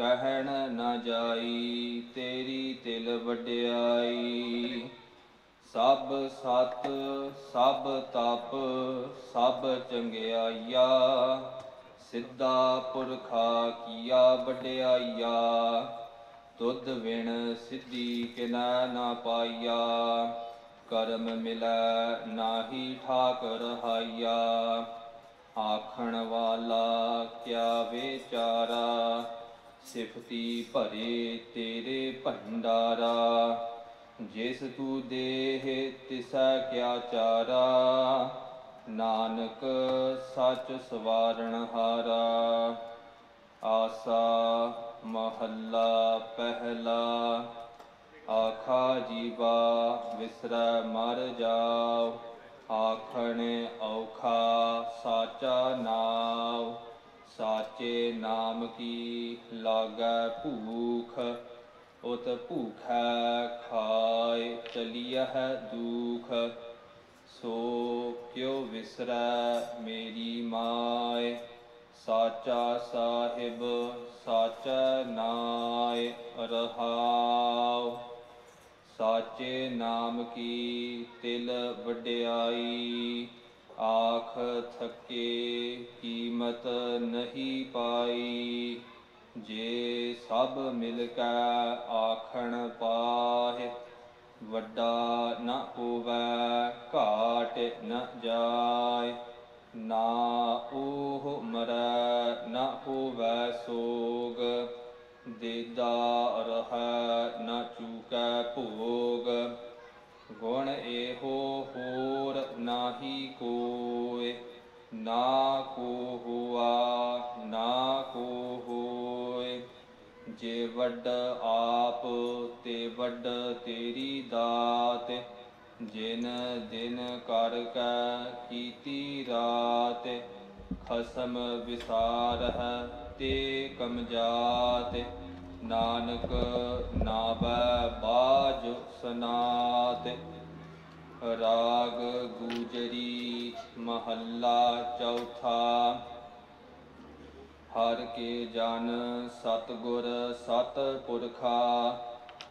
ਕਹਿਣ ਨਾ ਜਾਈ, ਤੇਰੀ ਤਿਲ ਵਡਿਆਈ। ਸਭ ਸਤ, ਸਭ ਤਪ, ਸਭ ਚੰਗਿਆਈਆ। ਸਿੱਧਾ ਪੁਰਖਾ ਕੀਆ ਵਡਿਆਈਆ। ਤੁਧ ਵਿਣ ਸਿੱਧੀ ਕਿਨੈ ਨਾ ਪਾਈਆ। ਕਰਮ ਮਿਲੈ ਨਾਹੀ ਠਾਕ ਰਹਾਈਆ ਆਖਣ ਵਾਲਾ ਕਿਆ ਵਿਚਾਰਾ ਸਿਫਤੀ ਭਰੇ ਤੇਰੇ ਭੰਡਾਰਾ, ਜਿਸ ਤੂੰ ਦੇਹ ਤਿਸੈ ਕਿਆ ਚਾਰਾ, ਨਾਨਕ ਸੱਚ ਸਵਾਰਣ ਹਾਰਾ। ਆਸਾ ਮਹੱਲਾ ਪਹਿਲਾ, ਆਖਾ ਜੀਵਾ ਵਿਸਰੈ ਮਰ ਜਾਓ, ਆਖਣ ਔਖਾ ਸਾਚਾ ਨਾਮ ਸਾਚੇ ਨਾਮ ਕੀ ਲਾਗੈ ਭੂਖ? ਉਤ ਭੂਖੈ ਖਾਏ ਚਲੀਐ ਦੁਖ। ਸੋ ਕਿਉ ਵਿਸਰੈ ਮੇਰੀ ਮਾਏ ਸਾਚਾ ਸਾਹਿਬ, ਸਾਚਾ ਨਾਇ ਰਹਾਉ। ਸਾਚੇ ਨਾਮ ਕੀ ਤਿਲ ਵਡਿਆਈ? ਆਖ ਥਕੇ ਕੀਮਤ ਨਹੀਂ ਪਾਈ ਜੇ ਸਭ ਮਿਲ ਕੇ ਆਖਣ ਪਾਹੇ ਵੱਡਾ ਨ ਹੋਵੈ ਘਾਟ ਨ ਜਾਏ ਨਾ ਉਹ ਮਰੈ ਨ ਹੋਵੈ ਸੋਗ ਦੇਦਾ ਰਹਿ ਨ ਚੂਕੈ ਭੋਗ ਗੁਣ ਇਹੋ ਹੋਰ ਨਾਹੀ ਕੋਇ, ਨਾ ਕੋ ਹੁਆ ਨਾ ਕੋ ਹੋਇ ਜੇ ਵੱਡ ਆਪ, ਤੇ ਵੱਡ ਤੇਰੀ ਦਾਤ। ਜਿਨ ਦਿਨ ਕਰ ਕੈ ਕੀਤੀ ਰਾਤ, ਖਸਮ ਵਿਸਾਰ ਹੈ ਤੇ ਕਮਜਾਤ ਨਾਨਕ ਨਾਵੈ ਬਾਜ ਸਨਾਤ, ਰਾਗ ਗੂਜਰੀ ਮਹੱਲਾ ਚੌਥਾ। ਹਰ ਕੇ ਜਨ ਸਤਗੁਰ ਸਤ ਪੁਰਖਾ,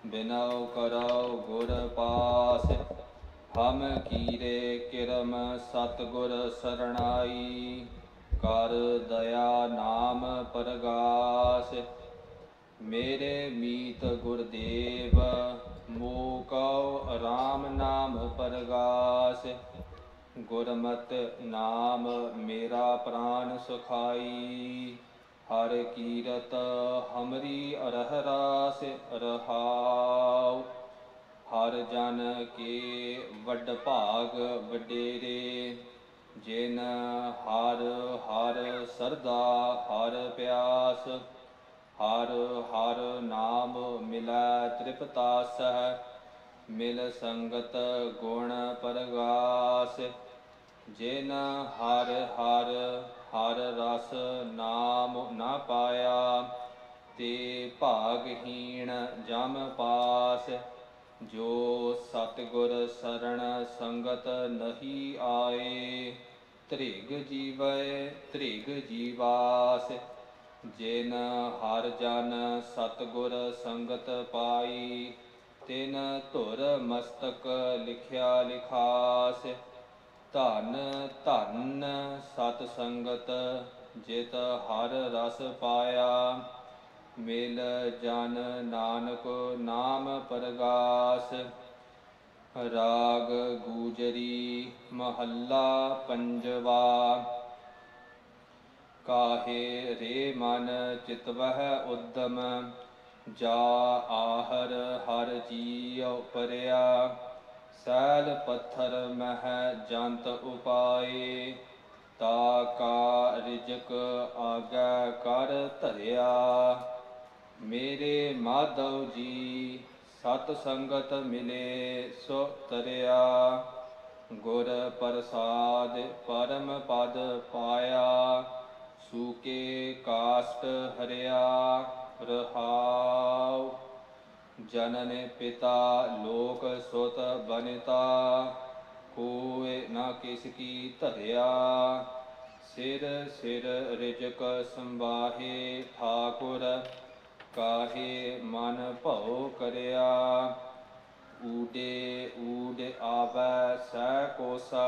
ਬਿਨਉ ਕਰਉ ਗੁਰ ਪਾਸ। ਹਮ ਕੀਰੇ ਕਿਰਮ ਸਤਗੁਰ ਸਰਣਾਈ, ਕਰ ਦਇਆ ਨਾਮ ਪਰਗਾਸ। ਮੇਰੇ ਮੀਤ ਗੁਰਦੇਵ ਮੋਕਉ ਰਾਮ ਨਾਮ ਪਰਗਾਸ। ਗੁਰਮਤਿ ਨਾਮ ਮੇਰਾ ਪ੍ਰਾਨ ਸੁਖਾਈ। ਹਰ ਕੀਰਤ ਹਮਰੀ ਅਰਹ ਰਾਸ ਰਹਾਉ। ਹਰ ਜਨ ਕੇ ਵੱਡ ਭਾਗ ਵਡੇਰੇ। ਜਿਨ ਹਰ ਹਰ ਸਰਦਾ ਹਰ ਪਿਆਸ। ਹਰ ਹਰ ਨਾਮ ਮਿਲੈ ਤ੍ਰਿਪਤਾਸਹਿ, ਮਿਲ ਸੰਗਤ ਗੁਣ ਪਰਗਾਸ। ਜਿਨ ਹਰ ਹਰ ਹਰ ਰਸ ਨਾਮ ਨਾ ਪਾਇਆ, ਤੇ ਭਾਗਹੀਣ ਜਮ ਪਾਸ। ਜੋ ਸਤਗੁਰ ਸਰਣ ਸੰਗਤ ਨਹੀਂ ਆਏ, ਤ੍ਰਿਗ ਜੀਵੈ, ਤ੍ਰਿਗ ਜੀਵਾਸ। ਜਿਨ ਹਰ ਜਨ ਸਤਗੁਰ ਸੰਗਤ ਪਾਈ, ਤਿਨ ਧੁਰ ਮਸਤਕ ਲਿਖਿਆ ਲਿਖਾਸ। ਧਨ ਧਨ ਸਤ ਸੰਗਤ, ਜਿਤ ਹਰ ਰਸ ਪਾਇਆ। ਮਿਲ ਜਨ ਨਾਨਕ ਨਾਮ ਪਰਗਾਸ। ਰਾਗ ਗੂਜਰੀ ਮਹੱਲਾ ਪੰਜਵਾ। ਕਾਹੇ ਰੇ ਮਨ ਚਿਤਵਹਿ ਉਦਮ, ਜਾ ਆਹਰ ਹਰ ਜੀਉ ਪਰਿਆ ਸੈਲ ਪੱਥਰ ਮਹਿ ਜੰਤ ਉਪਾਏ, ਤਾ ਕਾ ਰਿਜਕ ਆਗੈ ਕਰ ਧਰਿਆ। ਮੇਰੇ ਮਾਧਵ ਜੀ, ਸਤ ਸੰਗਤ ਮਿਲੇ ਸੋ ਤਰਿਆ। ਗੁਰ ਪ੍ਰਸਾਦ ਪਰਮ ਪਦ ਪਾਇਆ ਸੂਕੇ ਕਾਸ਼ਟ ਹਰਿਆ ਰਹਾਉ, ਜਨਨ ਪਿਤਾ ਲੋਕ ਸੁਤ ਬਨਿਤਾ ਕੋਏ ਨਾ ਕਿਸ ਕੀ ਧਰਿਆ, ਸਿਰ ਸਿਰ ਰਿਜਕ ਸੰਭਾਹੇ ਠਾਕੁਰ, ਕਾਹੇ ਮਨ ਭਉ ਕਰਿਆ ਊਡੇ ਊਡ ਆਵੈ ਸੈ ਕੋਸਾ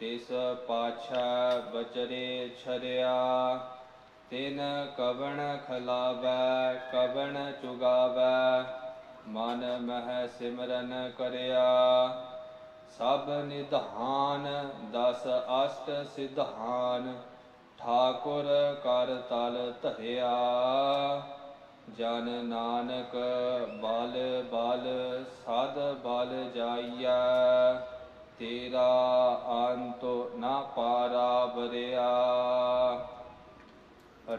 ਤਿਸ ਪਾਛੈ ਬਚਰੇ ਛਰਿਆ, ਤਿਨ ਕਵਣ ਖਲਾਵੈ, ਕਵਣ ਚੁਗਾਵੈ, ਮਨ ਮਹਿ ਸਿਮਰਨ ਕਰਿਆ। ਸਭ ਨਿਧਾਨ ਦਸ ਅਸ਼ਟ ਸਿਧਾਨ, ਠਾਕੁਰ ਕਰ ਤਲ ਧਰਿਆ। ਜਨ ਨਾਨਕ ਬਲ ਬਲ, ਸਦ ਬਲ ਜਾਈਐ। ਤੇਰਾ ਅੰਤ ਨਾ ਪਾਰਾ ਬਰਿਆ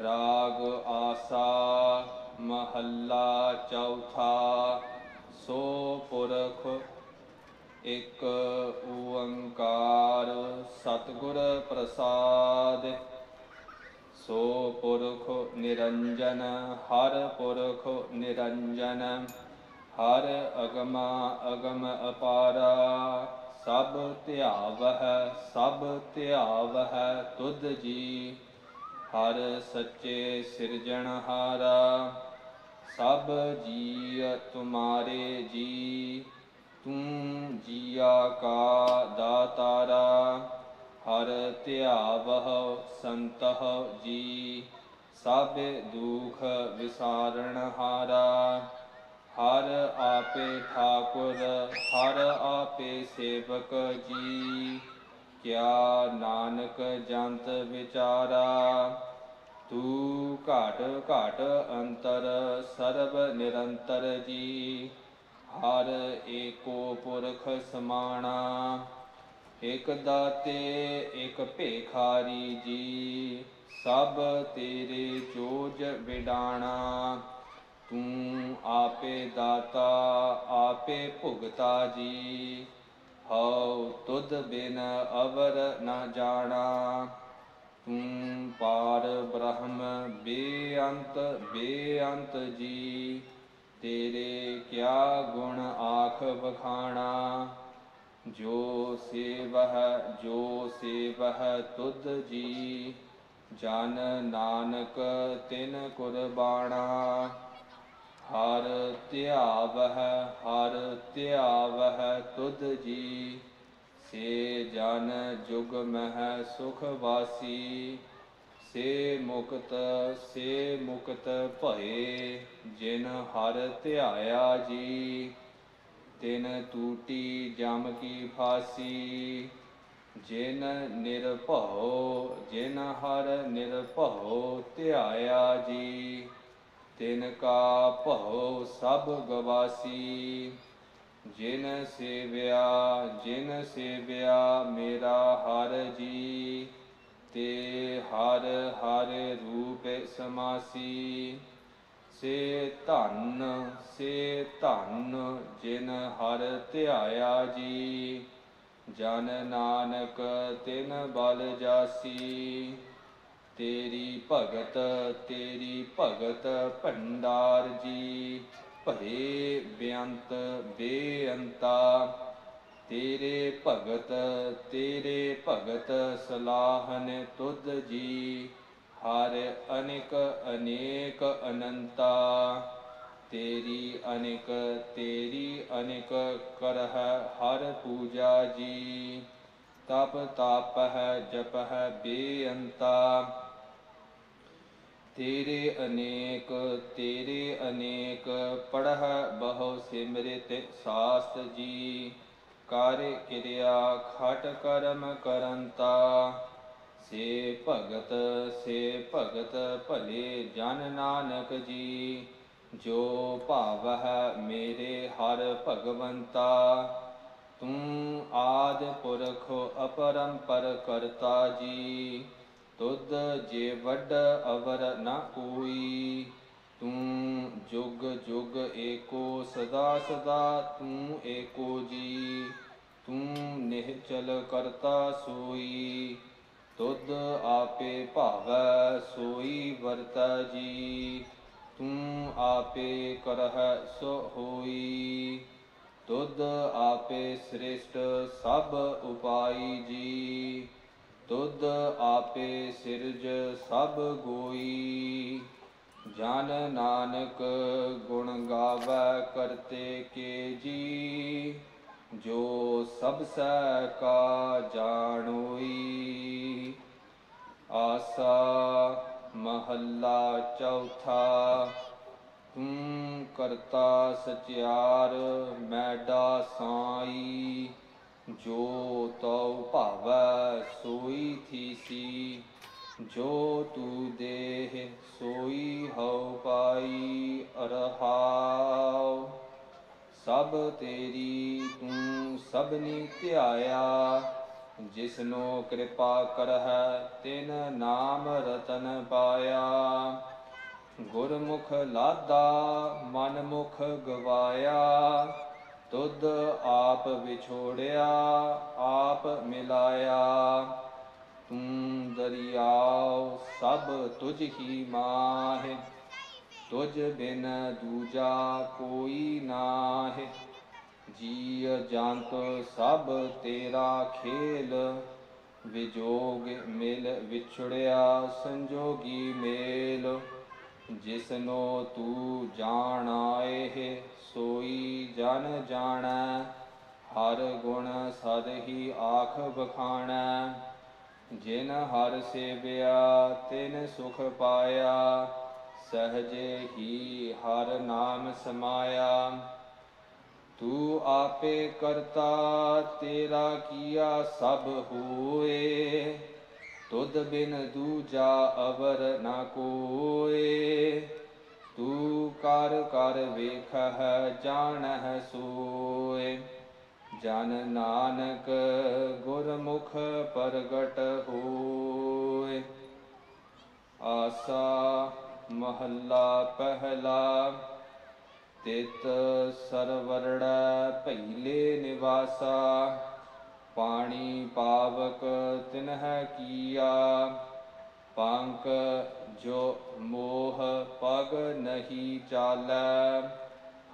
ਰਾਗ ਆਸਾ ਮਹੱਲਾ ਚੌਥਾ, ਸੋ ਪੁਰਖ ਇੱਕ ਓੰਕਾਰ ਸਤਿਗੁਰ ਪ੍ਰਸਾਦ। ਸੋ ਪੁਰਖ ਨਿਰੰਜਨ, ਹਰ ਪੁਰਖ ਨਿਰੰਜਨ, ਹਰ ਅਗਮਾ ਅਗਮ ਅਪਾਰਾ। ਸਭ ਧਿਆਵਹਿ ਸਭ ਧਿਆਵਹਿ ਤੁਧ ਜੀ। ਹਰ ਸੱਚੇ ਸਿਰਜਣਹਾਰਾ ਸਭ ਜੀ ਤੁਮਾਰੇ ਜੀ। ਤੂੰ ਜੀਆ ਕਾ ਦਾਤਾਰਾ, ਹਰ ਧਿਆਵਹ ਸੰਤਹ ਜੀ। ਸਭ ਦੁਖ ਵਿਸਾਰਣ ਹਾਰਾ ਹਰ ਆਪੇ ਠਾਕੁਰ, ਹਰ ਆਪੇ ਸੇਵਕ ਜੀ। ਕਿਆ ਨਾਨਕ ਜੰਤ ਵਿਚਾਰਾ, ਤੂੰ ਘਾਟ ਘਾਟ ਅੰਤਰ ਸਰਬ ਨਿਰੰਤਰ ਜੀ। ਹਰ ਏਕੋ ਪੁਰਖ ਸਮਾਣਾ, ਇਕ ਦਾਤੇ, ਇਕ ਭੇਖਾਰੀ ਜੀ। ਸਭ ਤੇਰੇ ਚੋਜ ਵਿਡਾਣਾ ਤੂੰ ਆਪੇ ਦਾਤਾ, ਆਪੇ ਭੁਗਤਾ ਜੀ। ਹਉ ਤੁਧ ਬਿਨ ਅਵਰ ਨ ਜਾਣਾ। ਤੂੰ ਪਾਰ ਬ੍ਰਹਮ ਬੇਅੰਤ ਬੇਅੰਤ ਜੀ। ਤੇਰੇ ਕਿਆ ਗੁਣ ਆਖ ਵਖਾਣਾ। ਜੋ ਸੇਵਹ ਜੋ ਸੇਵਹ ਤੁਧ ਜੀ। ਜਨ ਨਾਨਕ ਤਿਨ ਕੁਰਬਾਣਾ। ਹਰ ਧਿਆਵਹਿ ਹਰ ਧਿਆਵਹਿ ਤੁਧ ਜੀ। ਸੇ ਜਨ ਜੁਗ ਮਹਿ ਸੁਖ ਵਾਸੀ। ਸੇ ਮੁਕਤ ਸੇ ਮੁਕਤ ਭਏ, ਜਿਨ ਹਰ ਧਿਆਇਆ ਜੀ। ਤਿਨ ਟੂਟੀ ਜਮ ਕੀ ਫਾਸੀ। ਜਿਨ ਨਿਰਭਉ, ਜਿਨ ਹਰ ਨਿਰਭਉ ਧਿਆਇਆ ਜੀ। ਤਿਨ ਕਾ ਭਉ ਸਭ ਗਵਾਸੀ, ਜਿਨ ਸੇਵਿਆ ਜਿਨ ਸੇਵਿਆ ਮੇਰਾ ਹਰ ਜੀ, ਤੇ ਹਰ ਹਰ ਰੂਪ ਸਮਾਸੀ। ਸੇ ਧਨ ਸੇ ਧਨ ਜਿਨ ਹਰ ਧਿਆਇਆ ਜੀ, ਜਨ ਨਾਨਕ ਤਿਨ ਬਲ ਜਾਸੀ। ਤੇਰੀ ਭਗਤ ਤੇਰੀ ਭਗਤ ਭੰਡਾਰ ਜੀ। ਭਰੇ ਬੇਅੰਤ ਬੇਅੰਤਾ, ਤੇਰੇ ਭਗਤ ਤੇਰੇ ਭਗਤ ਸਲਾਹਨ ਤੁਧ ਜੀ। ਹਰ ਅਨੇਕ ਅਨੇਕ ਅਨੰਤਾ, ਤੇਰੀ ਅਨੇਕ ਤੇਰੀ ਅਨੇਕ ਕਰਹ ਹਰ ਪੂਜਾ ਜੀ। ਤਪ ਤਾਪਹਿ ਜਪਹਿ ਬੇਅੰਤਾ ਤੇਰੇ ਅਨੇਕ ਤੇਰੇ ਅਨੇਕ ਪੜਹ ਬਹੁ ਸਿਮਰਿਤ ਸਾਸਤ ਜੀ। ਕਰ ਕਿਰਿਆ ਖਟ ਕਰਮ ਕਰੰਤਾ। ਸੇ ਭਗਤ ਸੇ ਭਗਤ ਭਲੇ ਜਨ ਨਾਨਕ ਜੀ। ਜੋ ਭਾਵਹਿ ਮੇਰੇ ਹਰ ਭਗਵੰਤਾ। ਤੂੰ ਆਦ ਪੁਰਖ ਅਪਰੰਪਰ ਕਰਤਾ ਜੀ। ਤੁਧ ਜੇ ਵੱਡ ਅਵਰ ਨ ਕੋਈ, ਤੂੰ ਜੁਗ ਜੁਗ ਏਕੋ ਸਦਾ ਸਦਾ ਤੂੰ ਏਕੋ ਜੀ, ਤੂੰ ਨਿਹਚਲ ਕਰਤਾ ਸੋਈ, ਤੁਧ ਆਪੇ ਭਾਵੈ ਸੋਈ ਵਰਤਾ ਜੀ, ਤੂੰ ਆਪੇ ਕਰਹਿ ਸੋ ਹੋਈ, ਤੁਧ ਆਪੇ ਸ੍ਰਿਸ਼ਟ ਸਭ ਉਪਾਈ ਜੀ। ਤੁਧ ਆਪੇ ਸਿਰਜ ਸਭ ਗੋਈ। ਜਨ ਨਾਨਕ ਗੁਣ ਗਾਵੈ ਕਰਤੇ ਕੇ ਜੀ। ਜੋ ਸਭ ਸੈ ਕਾ ਜਾਣੋਈ। ਆਸਾ ਮਹੱਲਾ ਚੌਥਾ, ਤੂੰ ਕਰਤਾ ਸਚਿਆਰ ਮੈਡਾ ਸਾਈ। ਜੋ ਤਉ ਭਾਵੈ ਸੋਈ ਥੀਸੀ ਜੋ ਤੂ ਦੇਹ ਸੋਈ ਹਉ ਪਾਈ ਅਰਹਾਉ। ਸਭ ਤੇਰੀ ਤੂੰ ਸਭਨੀ ਧਿਆਇਆ, ਜਿਸਨੋ ਕਿਰਪਾ ਕਰਹਿ ਤਿਨ ਨਾਮ ਰਤਨ ਪਾਇਆ। ਗੁਰਮੁਖ ਲਾਦਾ ਮਨ ਮੁਖ ਗਵਾਇਆ ਤੁਧ ਆਪ ਵਿਛੋੜਿਆ, ਆਪ ਮਿਲਾਇਆ। ਤੂੰ ਦਰਿਆਉ ਸਭ ਤੁਝ ਹੀ ਮਾਹਿ, ਤੁਝ ਬਿਨ ਦੂਜਾ ਕੋਈ ਨਾਹਿ। ਜੀ ਜੰਤ ਸਭ ਤੇਰਾ ਖੇਲ, ਵਿਜੋਗ ਮਿਲ ਵਿਛੜਿਆ, ਸੰਜੋਗੀ ਮੇਲ। ਜਿਸਨੋ ਤੂੰ ਜਾਣ ਆਏ ਸੋਈ ਜਨ ਜਾਣੈ, ਹਰ ਗੁਣ ਸਦ ਹੀ ਆਖ ਬਖਾਣੈ। ਜਿਨ ਹਰ ਸੇਵਿਆ, ਤਿਨ ਸੁਖ ਪਾਇਆ, ਸਹਜੇ ਹੀ ਹਰ ਨਾਮ ਸਮਾਇਆ। ਤੂੰ ਆਪੇ ਕਰਤਾ, ਤੇਰਾ ਕੀਆ ਸਭ ਹੋਏ। ਤੁਧ ਬਿਨ ਦੂਜਾ ਅਵਰ ਨਾ ਕੋਏ। ਤੂੰ ਕਰ ਕਰ ਵੇਖਹਿ, ਜਾਣਹਿ ਸੋਏ। ਜਨ ਨਾਨਕ ਗੁਰਮੁਖ ਪ੍ਰਗਟ ਹੋਏ। ਆਸਾ ਮਹੱਲਾ ਪਹਿਲਾ, ਤਿਤ ਸਰਵਰੜੈ ਪਹਿਲੇ ਨਿਵਾਸਾ। ਪਾਣੀ ਪਾਵਕ ਤਿਨਹਿ ਕੀਆ ਪੰਕ ਜੋ ਮੋਹ ਪਗ ਨਹੀਂ ਚਾਲੈ,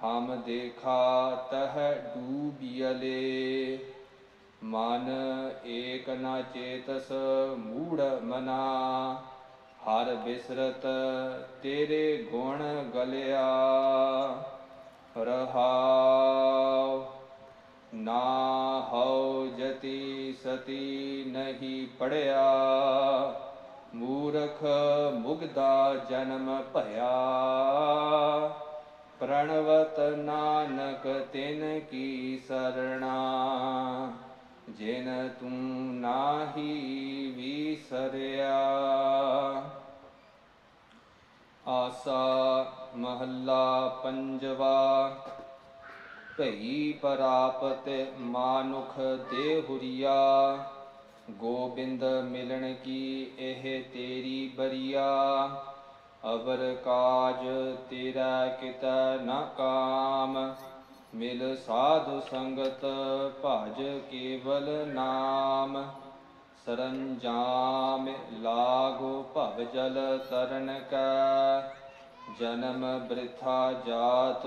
ਹਮ ਦੇਖਾ ਤਹ ਡੂਬਿਅਲੇ। ਮਨ ਏਕ ਨਾ ਚੇਤਸ ਮੂੜ ਮਨਾ, ਹਰ ਬਿਸਰਤ ਤੇਰੇ ਗੁਣ ਗਲਿਆ। ਰਹਾਉ ਨਾ ਹਉ ਜਤੀ ਸਤੀ ਨਹੀਂ ਪੜਿਆ, ਮੂਰਖ ਮੁਗਦਾ ਜਨਮ ਭਇਆ। ਪ੍ਰਣਵਤ ਨਾਨਕ ਤਿਨ ਕੀ ਸਰਣਾ, ਜਿਨ ਤੂੰ ਨਾਹੀ ਵਿਸਰਿਆ। ਆਸਾ ਮਹੱਲਾ ਪੰਜਵਾ। ਭਈ ਪਰਾਪਤ ਮਾਨੁਖ ਦੇਹੁਰੀਆ, ਗੋਬਿੰਦ ਮਿਲਣ ਕੀ ਇਹ ਤੇਰੀ ਬਰੀਆ? ਅਵਰ ਕਾਜ ਤੇਰਾ ਕਿਤੈ ਨ ਕਾਮ? ਮਿਲ ਸਾਧੁ ਸੰਗਤ ਭਜ ਕੇਵਲ ਨਾਮ। ਸਰੰਜਾਮ ਲਾਗੋ ਭਵ ਜਲ ਤਰਨ ਕੈ। ਜਨਮ ਬ੍ਰਿਥਾ ਜਾਤ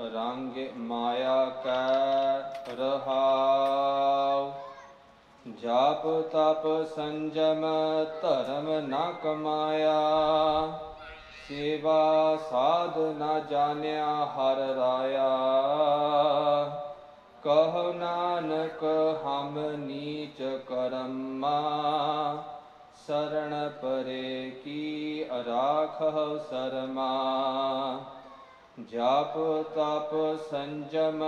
ਰੰਗ ਮਾਇਆ ਕੈ ਰਹਾਉ। ਜਾਪ ਤਪ ਸੰਜਮ ਧਰਮ ਨ ਕਮਾਇਆ। ਸੇਵਾ ਸਾਧ ਨ ਜਾਣਿਆ ਹਰ ਰਾਇਆ। ਕਹੋ ਨਾਨਕ ਹਮ ਨੀਚ ਕਰਮਾ। ਸਰਣ ਪਰੇ ਕੀ ਅਰਾਖਹੁ ਸਰਮਾ ਜਾਪ ਤਪ ਸੰਜਮ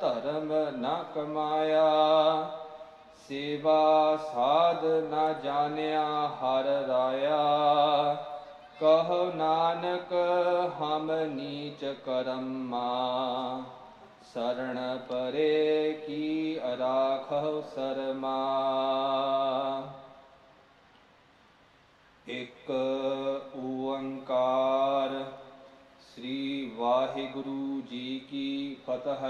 ਧਰਮ ਨ ਕਮਾਇਆ ਸੇਵਾ ਸਾਧ ਨ ਜਾਣਿਆ ਹਰ ਰਾਇਆ ਕਹੋ ਨਾਨਕ ਹਮ ਨੀਚ ਕਰਮਾ ਸਰਣ ਪਰੇ ਕੀ ਅਰਾਖਹੁ ਸਰਮਾ ਇੱਕ ਓੰਕਾਰ। ਸ੍ਰੀ ਵਾਹਿਗੁਰੂ ਜੀ ਕੀ ਫਤਿਹ।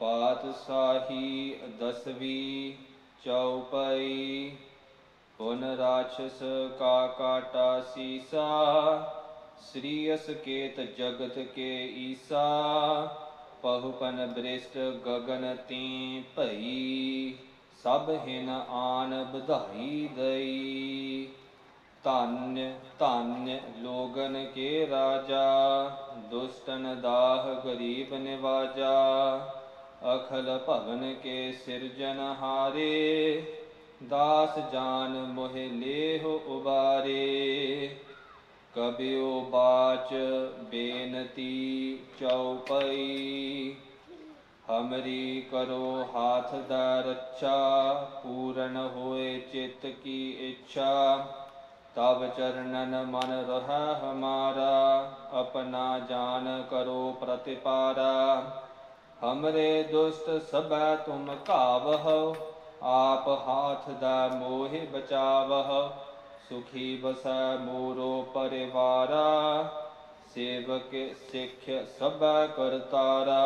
ਪਾਤਸ਼ਾਹੀ ਦਸਵੀਂ ਚੌਪਈ ਪੁਨ ਰਾਛਸ ਕਾ ਕਾਟਾ ਸੀਸਾ। ਸ੍ਰੀ ਅਸਕੇਤ ਜਗਤ ਕੇ ਈਸਾ। ਪਹੁਪਨ ਬ੍ਰਿਸ਼ਟ ਗਗਨ ਤੀ ਭਈ। ਸਭ ਹਿਨ ਆਨ ਬਧਾਈ ਦਈ। ਧੰਨ ਧੰਨ ਲੋਗਨ ਕੇ ਰਾਜਾ, ਦੁਸ਼ਟਨ ਦਾਹ ਗਰੀਬ ਨਿਵਾਜਾ, ਅਖਲ ਭਵਨ ਕੇ ਸਿਰਜਨਹਾਰੇ ਦਾਸ ਜਾਨ ਮੋਹਿ ਲੇਹ ਉਬਾਰੇ। ਕਬਿਓ ਬਾਚ ਬੇਨਤੀ ਚਉਪਈ, ਹਮਰੀ ਕਰੋ ਹਾਥ ਦਾ ਰੱਛਾ, ਪੂਰਨ ਹੋਏ ਚਿੱਤ ਕੀ ਇੱਛਾ। ਤਬ ਚਰਨਨ ਮਨ ਰਹਾ ਹਮਾਰਾ ਆਪਣਾ ਜਾਨ ਕਰੋ ਪ੍ਰਤਿਪਾਰਾ। ਹਮਰੇ ਦੁਸ਼ਟ ਸਭੈ ਤੁਮ ਘਾਵਹੁ, ਆਪ ਹਾਥ ਦਾ ਮੋਹਿ ਬਚਾਵਹੁ। ਸੁਖੀ ਬਸੈ ਮੋਰੋ ਪਰਿਵਾਰਾ, ਸੇਵਕ ਸਿੱਖ ਸਭੈ ਕਰਤਾਰਾ।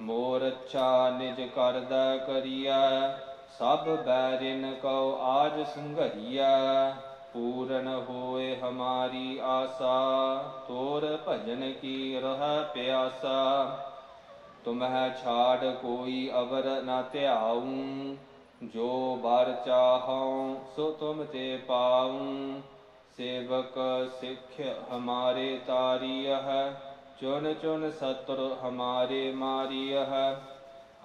ਮੋਰ ਅੱਛਾ ਨਿਜ ਕਰਦਾ ਕਰੀਐ, ਸਭ ਬੈਰਿਨ ਕਉ ਆਜ ਸੰਘਰੀਐ। ਪੂਰਨ ਹੋਏ ਹਮਾਰੀ ਆਸਾ ਤੋਰ ਭਜਨ ਕੀ ਰਹਿ ਪਿਆਸਾ ਤੁਮਹਿ ਛਾੜ ਕੋਈ ਅਵਰ ਨ ਧਿਆਉ ਜੋ ਬਰ ਚਾਹਉ ਸੋ ਤੁਮ ਤੇ ਪਾਉ ਸੇਵਕ ਸਿੱਖ ਹਮਾਰੇ ਤਾਰੀਹ ਚੁਨ ਚੁਨ ਸਤਰ ਹਮਾਰੇ ਮਾਰੀਹ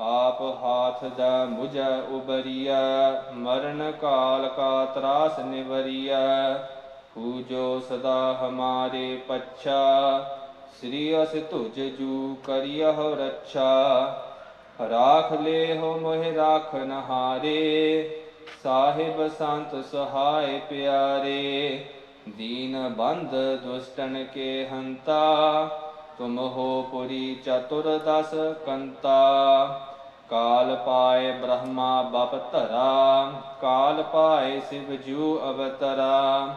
ਆਪ ਹਾਥ ਦਾ ਮੁਝੈ ਉਬਰੀਆ ਮਰਨ ਕਾਲ ਕਾ ਤਰਾਸ ਨਿਵਰੀਆ ਪੂਜੋ ਸਦਾ ਹਮਾਰੇ ਪੱਛਾ, ਸ੍ਰੀ ਅਸ ਤੁਜ ਜੂ ਕਰਿਯਹੁ ਰੱਛਾ। ਰਾਖ ਲੈ ਹੋ ਮੋਹਿ ਰਾਖਨ ਹਾਰੇ ਸਾਹਿਬ ਸੰਤ ਸਹਾਇ ਪਿਆਰੇ। ਦੀਨ ਬੰਧ ਦੁਸ਼ਟਨ ਕੇ ਹੰਤਾ, ਤੁਮ ਹੋ ਪੁਰੀ ਚਤੁਰ ਦਸ ਕੰਤਾ। ਕਾਲ ਪਾਏ ਬ੍ਰਹਮਾ ਬਪ ਧਰਾ, ਕਾਲ ਪਾਏ ਸਿਵ ਜੂ ਅਵਤਰਾ।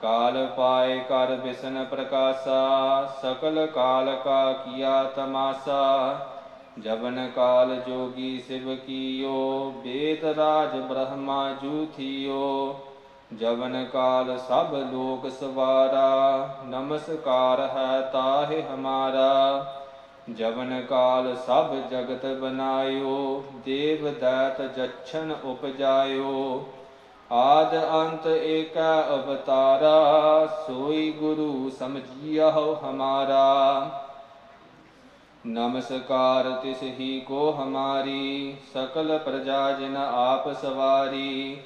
ਕਾਲ ਪਾਏ ਕਰ ਬਿਸ਼ਨ ਪ੍ਰਕਾਸ਼ਾ, ਸਕਲ ਕਾਲ ਕਾ ਕੀਆ ਤਮਾਸਾ। ਜਬਨ ਕਾਲ ਜੋਗੀ ਸਿਵ ਕੀਓ, ਬੇਦ ਰਾਜ ਬ੍ਰਹਮਾ ਜੂ ਥੀਓ। ਜਵਨ ਕਾਲ ਸਭ ਲੋਕ ਸਵਾਰਾ, ਨਮਸਕਾਰ ਹੈ ਤਾਹਿ ਹਮਾਰਾ। ਜਵਨ ਕਾਲ ਸਭ ਜਗਤ ਬਨਾਇਓ, ਦੇਵ ਦੈਤ ਜਛਨ ਉਪਜਾਇਓ। ਆਦ ਅੰਤ ਏਕ ਅਵਤਾਰਾ, ਸੋਈ ਗੁਰੂ ਸਮਝਿਆਹੁ ਹਮਾਰਾ। ਨਮਸਕਾਰ ਤਿਸ ਹੀ ਕੋ ਹਮਾਰੀ, ਸਕਲ ਪ੍ਰਜਾ ਜਿਨ ਆਪ ਸਵਾਰੀ।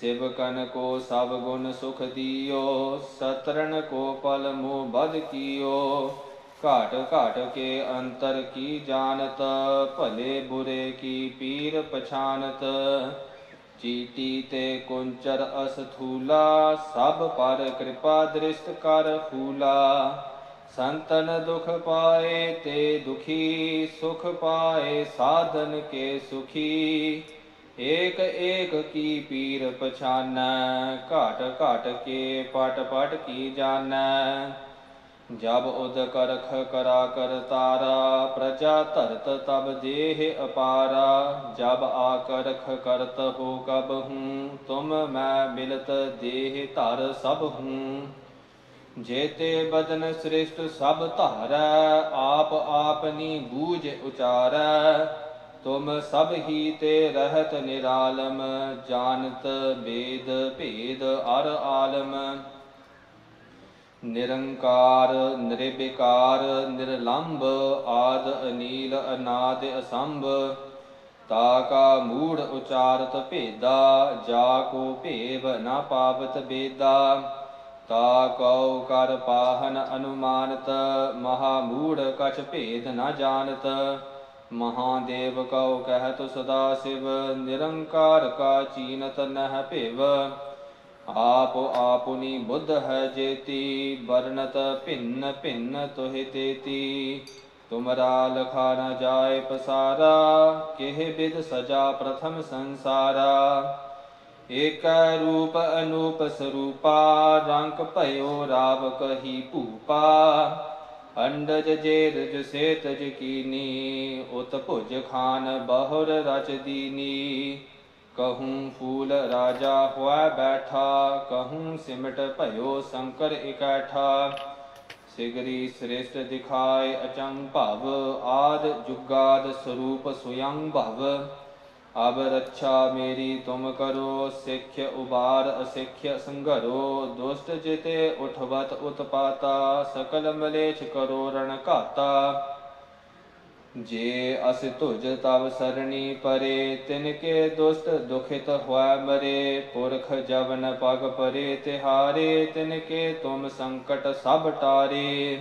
ਸਿਵਕਨ ਕੋ ਸਭ ਗੁਣ ਸੁਖ ਦਿਓ ਸਤਰਨ ਕੋ ਪਲ ਮੋਹ ਬਦ ਕੀਓ। ਘਾਟ ਘਾਟ ਕੇ ਅੰਤਰ ਕੀ ਜਾਣਤ, ਭਲੇ ਬੁਰੇ ਕੀ ਪੀਰ ਪਛਾਨਤ। ਚੀਟੀ ਤੇ ਕੁੰਚਰ ਅਸਥੂਲਾ ਸਭ ਪਰ ਕਿਰਪਾ ਦ੍ਰਿਸ਼ਟ ਕਰ ਫੂਲਾ। ਸੰਤਨ ਦੁਖ ਪਾਏ ਤੇ ਦੁਖੀ, ਸੁਖ ਪਾਏ ਸਾਧਨ ਕੇ ਸੁਖੀ। ਏਕ ਏਕ ਕੀ ਪੀਰ ਪਛਾਨੈ, ਘਾਟ ਘਾਟ ਕੇ ਪਟ ਪਟ ਕੀ ਜਾਣੈ। ਜਬ ਉਦ ਕਰਖ ਕਰਾ ਕਰ ਤਾਰਾ, ਪ੍ਰਜਾ ਧਰਤ ਤਬ ਦੇਹ ਅਪਾਰਾ, ਜਬ ਆ ਕਰਖ ਕਰਤ ਹੋ ਕਬ ਹੂੰ, ਤੁਮ ਮੈਂ ਮਿਲਤ ਦੇਹ ਧਰ ਸਭ ਹੂੰ। ਜੇਤੇ ਬਦਨ ਸ੍ਰਿਸ਼ਟ ਸਭ ਧਾਰੈ, ਆਪ ਆਪਨੀ ਬੂਝ ਉਚਾਰੈ, ਤੁਮ ਸਭ ਹੀ ਤੇ ਰਹਿਤ ਨਿਰਾਲਮ, ਜਾਣਤ ਬੇਦ ਭੇਦ ਅਰ ਆਲਮ। ਨਿਰੰਕਾਰ, ਨਿਰਵਿਕਾਰ, ਨਿਰਲੰਭ ਆਦ ਅਨੀਲ ਅਨਾਦ ਅਸੰਭ। ਤਾ ਕਾ ਮੂੜ ਉਚਾਰਤ ਭੇਦਾ, ਜਾ ਕੋ ਭੇਵ ਨਾ ਪਾਵਤ ਬੇਦਾ। ਤਾ ਕਉ ਕਰ ਪਾਹਨ ਅਨੁਮਾਨਤ, ਮਹਾ ਮੂੜ ਕਛ ਭੇਦ ਨ ਜਾਣਤ। ਮਹਾਦੇਵ ਕਉ ਕਹਿਤ ਸਦਾ ਸਿਵ, ਨਿਰੰਕਾਰ ਕਾ ਚੀਨਤ ਨਹਿ ਭਿਵ। ਆਪ ਆਪੁਨੀ ਬੁੱਧ ਹੈ ਜੇਤੀ ਵਰਨਤ ਭਿੰਨ ਭਿੰਨ ਤੋਹਿ ਤੇਤੀ। ਤੁਮਰਾ ਲਖਾ ਨ ਜਾਏ ਪਸਾਰਾ, ਕਿਹ ਬਿਦ ਸਜਾ ਪ੍ਰਥਮ ਸੰਸਾਰਾ। ਏਕੈ ਰੂਪ ਅਨੂਪ ਸਰੂਪਾ, ਰੰਗ ਭਇਓ ਰਾਵ ਕਹੀ ਭੂਪਾ। ਅੰਡਜ ਜੇਰਜ ਸੇਤਜ ਕੀਨੀ, ਉਤ ਭੁਜ ਖਾਨ ਬਹੁਰ ਰਚ ਦੀਨੀ। ਕਹੂੰ ਫੂਲ ਰਾਜਾ ਹੋਇ ਬੈਠਾ ਕਹੂੰ ਸਿਮਟ ਭਇਓ ਸ਼ੰਕਰ ਇਕੈਠਾ ਸਿਗਰੀ ਸ੍ਰੇਸ਼ਟ ਦਿਖਾਏ ਅਚੰ ਭਵ ਆਦ ਜੁਗਾਦ ਸਰੂਪ ਸੁਯੰ ਭਵ ਅਬ ਰੱਛਾ ਮੇਰੀ ਤੁਮ ਕਰੋ ਸਿੱਖ ਉਬਾਰ ਅਸਿੱਖ ਸੰਘਰੋ ਦੁਸ਼ਟ ਜਿਤੇ ਉਠਵਤ ਉਤਪਾਤਾ ਸਕਲ ਮਲੇਛ ਕਰੋ ਰਣ ਘਾਤਾ ਜੇ ਅਸ ਤੁਜ ਤਵ ਸਰਣੀ ਪਰੇ, ਤਿਨ ਕੇ ਦੁਸ਼ਟ ਦੁਖਿਤ ਹੋਇ ਮਰੇ, ਪੁਰਖ ਜਵਨ ਪਗ ਪਰੇ, ਤਿਹਾਰੇ, ਤਿਨ ਕੇ ਤੁਮ ਸੰਕਟ ਸਭ ਟਾਰੇ।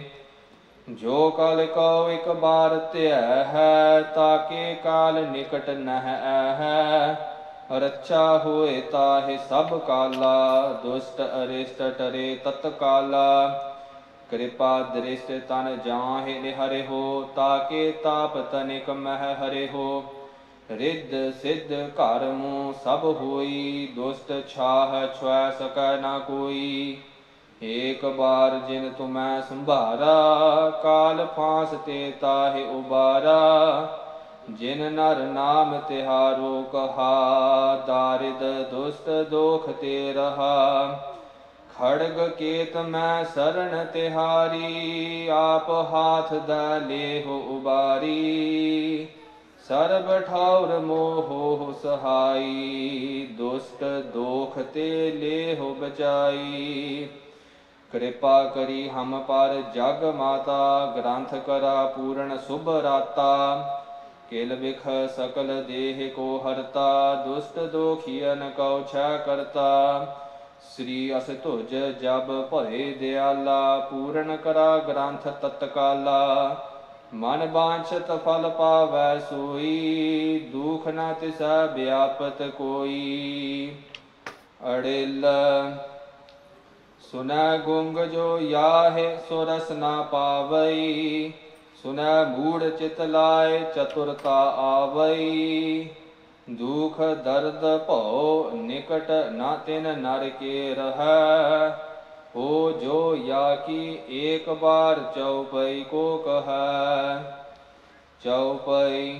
ਜੋ ਕਲ ਕਉ ਇਕ ਬਾਰ ਧਿਆ ਹੈ ਤਾਕੇ ਕਾਲ ਨਿਕਟ ਨਹਿ ਹੈ ਰੱਛਾ ਹੋਏ ਤਾਹਿ ਸਭ ਕਾਲਾ, ਦੁਸ਼ਟ ਅਰਿਸ਼ਟ ਟਰੇ ਤਤਕਾਲਾ। ਕਿਰਪਾ ਦ੍ਰਿਸ਼ਟ ਤਨ ਜਾਹਿ ਨਿਹਰਿ ਹੋ, ਤਾਕੇ ਤਾਪ ਤਨਿਕ ਮਹਿ ਹਰਿ ਹੋ। ਰਿੱਧ ਸਿੱਧ ਘਰ ਮੂੰ ਸਭ ਹੋਈ, ਦੁਸ਼ਟ ਛਾਹ ਛੁਐ ਸਕੈ ਨਾ ਕੋਈ। ਏਕ ਬਾਰ ਜਿਨ ਤੁਮੈ ਸੰਭਾਰਾ, ਕਾਲ ਫਾਂਸ ਤੇ ਤਾਹਿ ਉਬਾਰਾ। ਜਿਨ ਨਰ ਨਾਮ ਤਿਹਾਰੋ ਕਹਾ, ਦਾਰਿਦ ਦੁਸ਼ਟ ਦੋਖ ਤੇ ਰਹਾ। ਖੜਗ ਕੇਤ ਮੈਂ ਸਰਣ ਤਿਹਾਰੀ, ਆਪ ਹਾਥ ਦਾ ਲੇਹੁ ਉਬਾਰੀ। ਸਰਬ ਠੌਰ ਮੋਹ ਸਹਾਈ, ਦੁਸ਼ਟ ਦੋਖ ਤੇ ਲੇਹੁ ਬਚਾਈ। ਕਿਰਪਾ ਕਰੀ ਹਮ ਪਰ ਜਗ ਮਾਤਾ, ਗ੍ਰੰਥ ਕਰਾ ਪੂਰਨ ਸੁਭ ਰਾਤਾ। ਕਿਲ ਵਿਖ ਸਕਲ ਦੇਹ ਕੋ ਹਰਤਾ, ਦੁਸ਼ਟ ਦੋਖੀਨ ਕਉ ਛੈ ਕਰਤਾ। ਸ੍ਰੀ ਅਸ ਤੁਜ ਜਬ ਭਏ ਦਿਆਲਾ, ਪੂਰਨ ਕਰਾ ਗ੍ਰੰਥ ਤਤਕਾਲਾ। ਮਨ ਬਾਂਛਤ ਫਲ ਪਾਵੈ ਸੋਈ, ਦੁਖ ਨ ਤਿਸੈ ਵਿਆਪਤ ਕੋਈ। ਅੜਿਲ, ਸੁਨੈ ਗੁੰਗ ਜੋ ਯਾਹੇ, ਸੋ ਰਸ ਨਾ ਪਾਵਈ। ਸੁਨੈ ਮੂੜ ਚਿਤ ਲਾਏ, ਚਤੁਰਤਾ ਆਵਈ। ਦੁਖ ਦਰਦ ਭਉ ਨਿਕਟ ਨਾ ਤਿਨ ਨਰ ਕੇ ਰਹੈ। ਹੋ ਜੋ ਯਾ ਕੀ ਏਕ ਬਾਰ ਚਉਪਈ ਕੋ ਕਹੈ। ਚਉਪਈ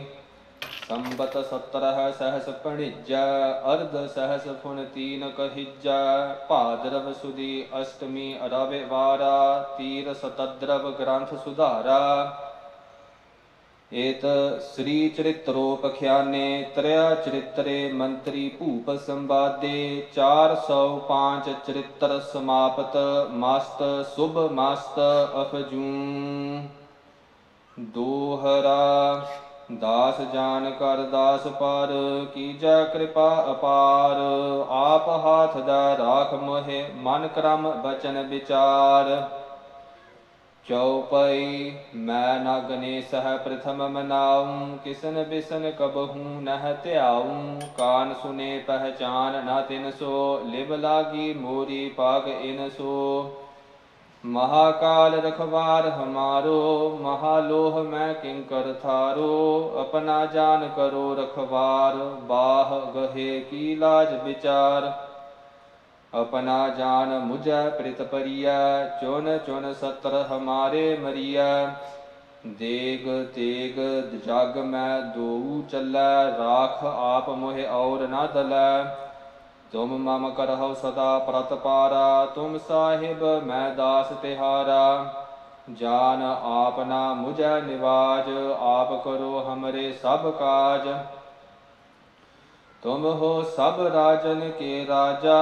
ਸੰਬਤ ਸਤਰਹ ਸਹਸ ਪਣਿਜੈ, ਅਰਧ ਸਹਸ ਫੁਨ ਤੀਨ ਕਹਿਜੈ। ਭਾਦਰਵ ਸੁਦੀ ਅਸ਼ਟਮੀ ਅਰਵੇ ਵਾਰਾ, ਤੀਰ ਸਤਦਰਵ ਗ੍ਰੰਥ ਸੁਧਾਰਾ। ਏਤ ਸ੍ਰੀ ਚਰਿਤਰੋ ਪਖਿਆਨੇ, ਤ੍ਰਿਆ ਚਰਿਤਰੇ ਮੰਤਰੀ ਭੂਪ ਸੰਵਾਦੇ 405 ਚਰਿਤਰ ਸਮਾਪਤ, ਮਸਤ, ਸੁਭ ਮਸਤ ਅਫਜੂ। ਦੋਹਰਾ, ਦਾਸ ਜਾਨ ਕਰ ਦਾਸ ਪਰ, ਕੀਜੈ ਕਿਰਪਾ ਅਪਾਰ। ਆਪ ਹਾਥ ਦਾ ਰਾਖ ਮੋਹਿ, ਮਨ ਕਰਮ ਬਚਨ ਵਿਚਾਰ। ਚਉਪਈ ਮੈਂ ਨ ਗਨੇਸਹ ਪ੍ਰਥਮ ਮਨਾਉ ਕਿਸਨ ਬਿਸਨ ਕਬਹੂ ਨਹ ਧਿਆਉ ਕਾਨ ਸੁਨੇ ਪਹਿਚਾਨ ਨ ਤਿਨ ਸੋ ਲਿਵ ਲਾਗੀ ਮੋਰੀ ਪਾਗ ਇਨ ਸੋ ਮਹਾਕਾਲ ਰਖਵਾਰ ਹਮਾਰੋ ਮਹਾਲੋਹ ਮੈਂ ਕਿੰਕਰ ਥਾਰੋ ਆਪਣਾ ਜਾਨ ਕਰੋ ਰਖਵਾਰ ਬਾਹ ਗਹੇ ਕੀ ਲਾਜ ਵਿਚਾਰ अपना जान मुझ प्रित परिया चुन चुन सत्र हमारे मरिया देग तेग जग में दोऊ चलै राख आप मोहे और न दलै तुम मम करहु सदा प्रत पारा तुम साहिब मैं दास तिहारा जान आपना मुझ निवाज आप करो हमरे सब काज तुम हो सब राजन के राजा